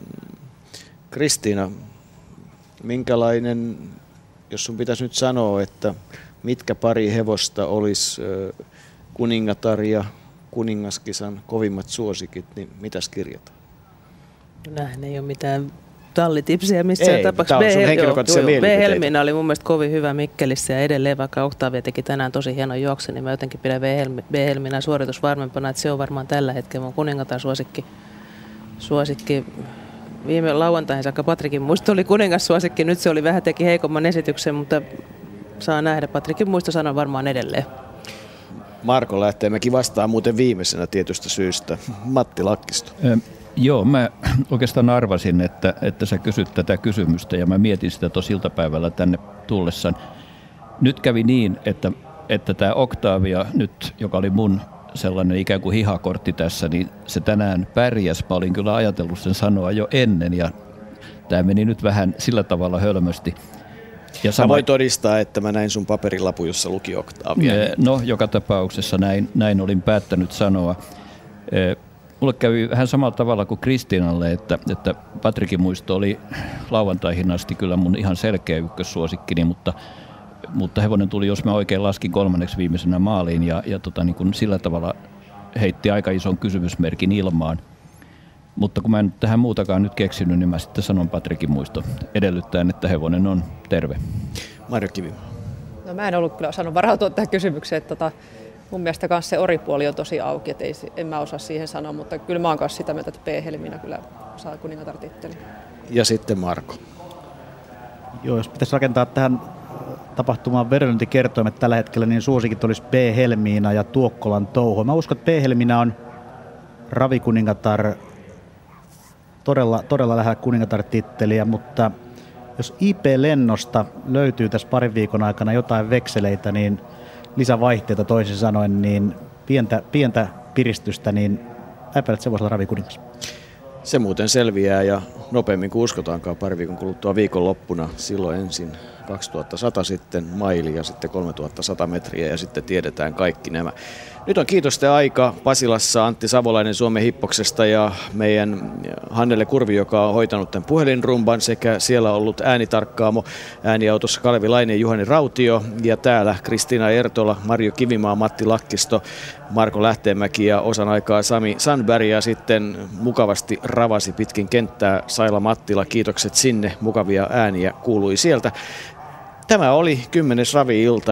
Kristiina, minkälainen, jos sun pitäisi nyt sanoa, että mitkä pari hevosta olisi kuningatar ja kuningaskisan kovimmat suosikit, niin mitäs kirjataan? Nämähän ei ole mitään tallitipsiä missään tapauksessa. B-Helmiina oli mun mielestä kovin hyvä Mikkelissä ja edelleen vaikka Octavia teki tänään tosi hieno juoksu, niin mä jotenkin pidän B-Helmiina suoritus varmempana, että se on varmaan tällä hetkellä mun kuningatar suosikki. suosikki. Viime lauantaihin saakka Patrikin muisto oli kuningassuosikki, nyt se oli vähän teki heikomman esityksen, mutta saa nähdä. Patrikin muisto sanon varmaan edelleen. Marko lähtee, mekin vastaan muuten viimeisenä tietystä syystä. Matti Lakkisto. Joo, mä oikeastaan arvasin, että, että sä kysyt tätä kysymystä ja mä mietin sitä tosi iltapäivällä tänne tullessaan. Nyt kävi niin, että, että tämä Octavia nyt, joka oli mun sellainen ikään kuin hihakortti tässä, niin se tänään pärjäs. Mä olin kyllä ajatellut sen sanoa jo ennen ja tämä meni nyt vähän sillä tavalla hölmösti. Ja sama... Mä voin todistaa, että mä näin sun paperilapu, jossa luki Octavia. No, joka tapauksessa näin, näin olin päättänyt sanoa. Mulle kävi vähän samalla tavalla kuin Kristiinalle, että, että Patrikin muisto oli lauantaihin asti kyllä mun ihan selkeä ykkössuosikkini, mutta, mutta hevonen tuli, jos mä oikein laskin kolmanneksi viimeisenä maaliin ja, ja tota, niin kun sillä tavalla heitti aika ison kysymysmerkin ilmaan. Mutta kun mä en tähän muutakaan nyt keksinyt, niin mä sitten sanon Patrikin muisto edellyttäen, että hevonen on terve. Marjo Kivi. No mä en ollut kyllä osannut varautua tähän kysymykseen. Että tota, mun mielestä myös se oripuoli on tosi auki, että ei, en mä osaa siihen sanoa, mutta kyllä mä oon kanssa sitä mieltä, että P-helminä kyllä saa kuningatar tittelin. Ja sitten Marko. Joo, jos pitäisi rakentaa tähän äh, tapahtumaan vedonlyöntikertoimet tällä hetkellä, niin suosikit olisi P-helmiina ja Tuokkolan touho. Mä uskon, että P-helmiina on ravikuningatar todella, todella lähellä kuningatar-titteliä, mutta Jos IP-lennosta löytyy tässä parin viikon aikana jotain vekseleitä, niin lisävaihteita toisin sanoen, niin pientä, pientä piristystä, niin että se voisi olla ravikuningas. Se muuten selviää ja nopeammin kuin uskotaankaan pari viikon kuluttua viikonloppuna. Silloin ensin 2100 sitten maili ja sitten 3100 metriä ja sitten tiedetään kaikki nämä. Nyt on kiitosten aika Pasilassa Antti Savolainen Suomen hippoksesta ja meidän Hannele Kurvi, joka on hoitanut tämän puhelinrumban sekä siellä ollut äänitarkkaamo ääniautossa Kalevi Laine Juhani Rautio ja täällä Kristiina Ertola, Marjo Kivimaa, Matti Lakkisto, Marko Lähteenmäki ja osan aikaa Sami Sandberg ja sitten mukavasti ravasi pitkin kenttää Saila Mattila. Kiitokset sinne, mukavia ääniä kuului sieltä. Tämä oli kymmenes ravi-ilta.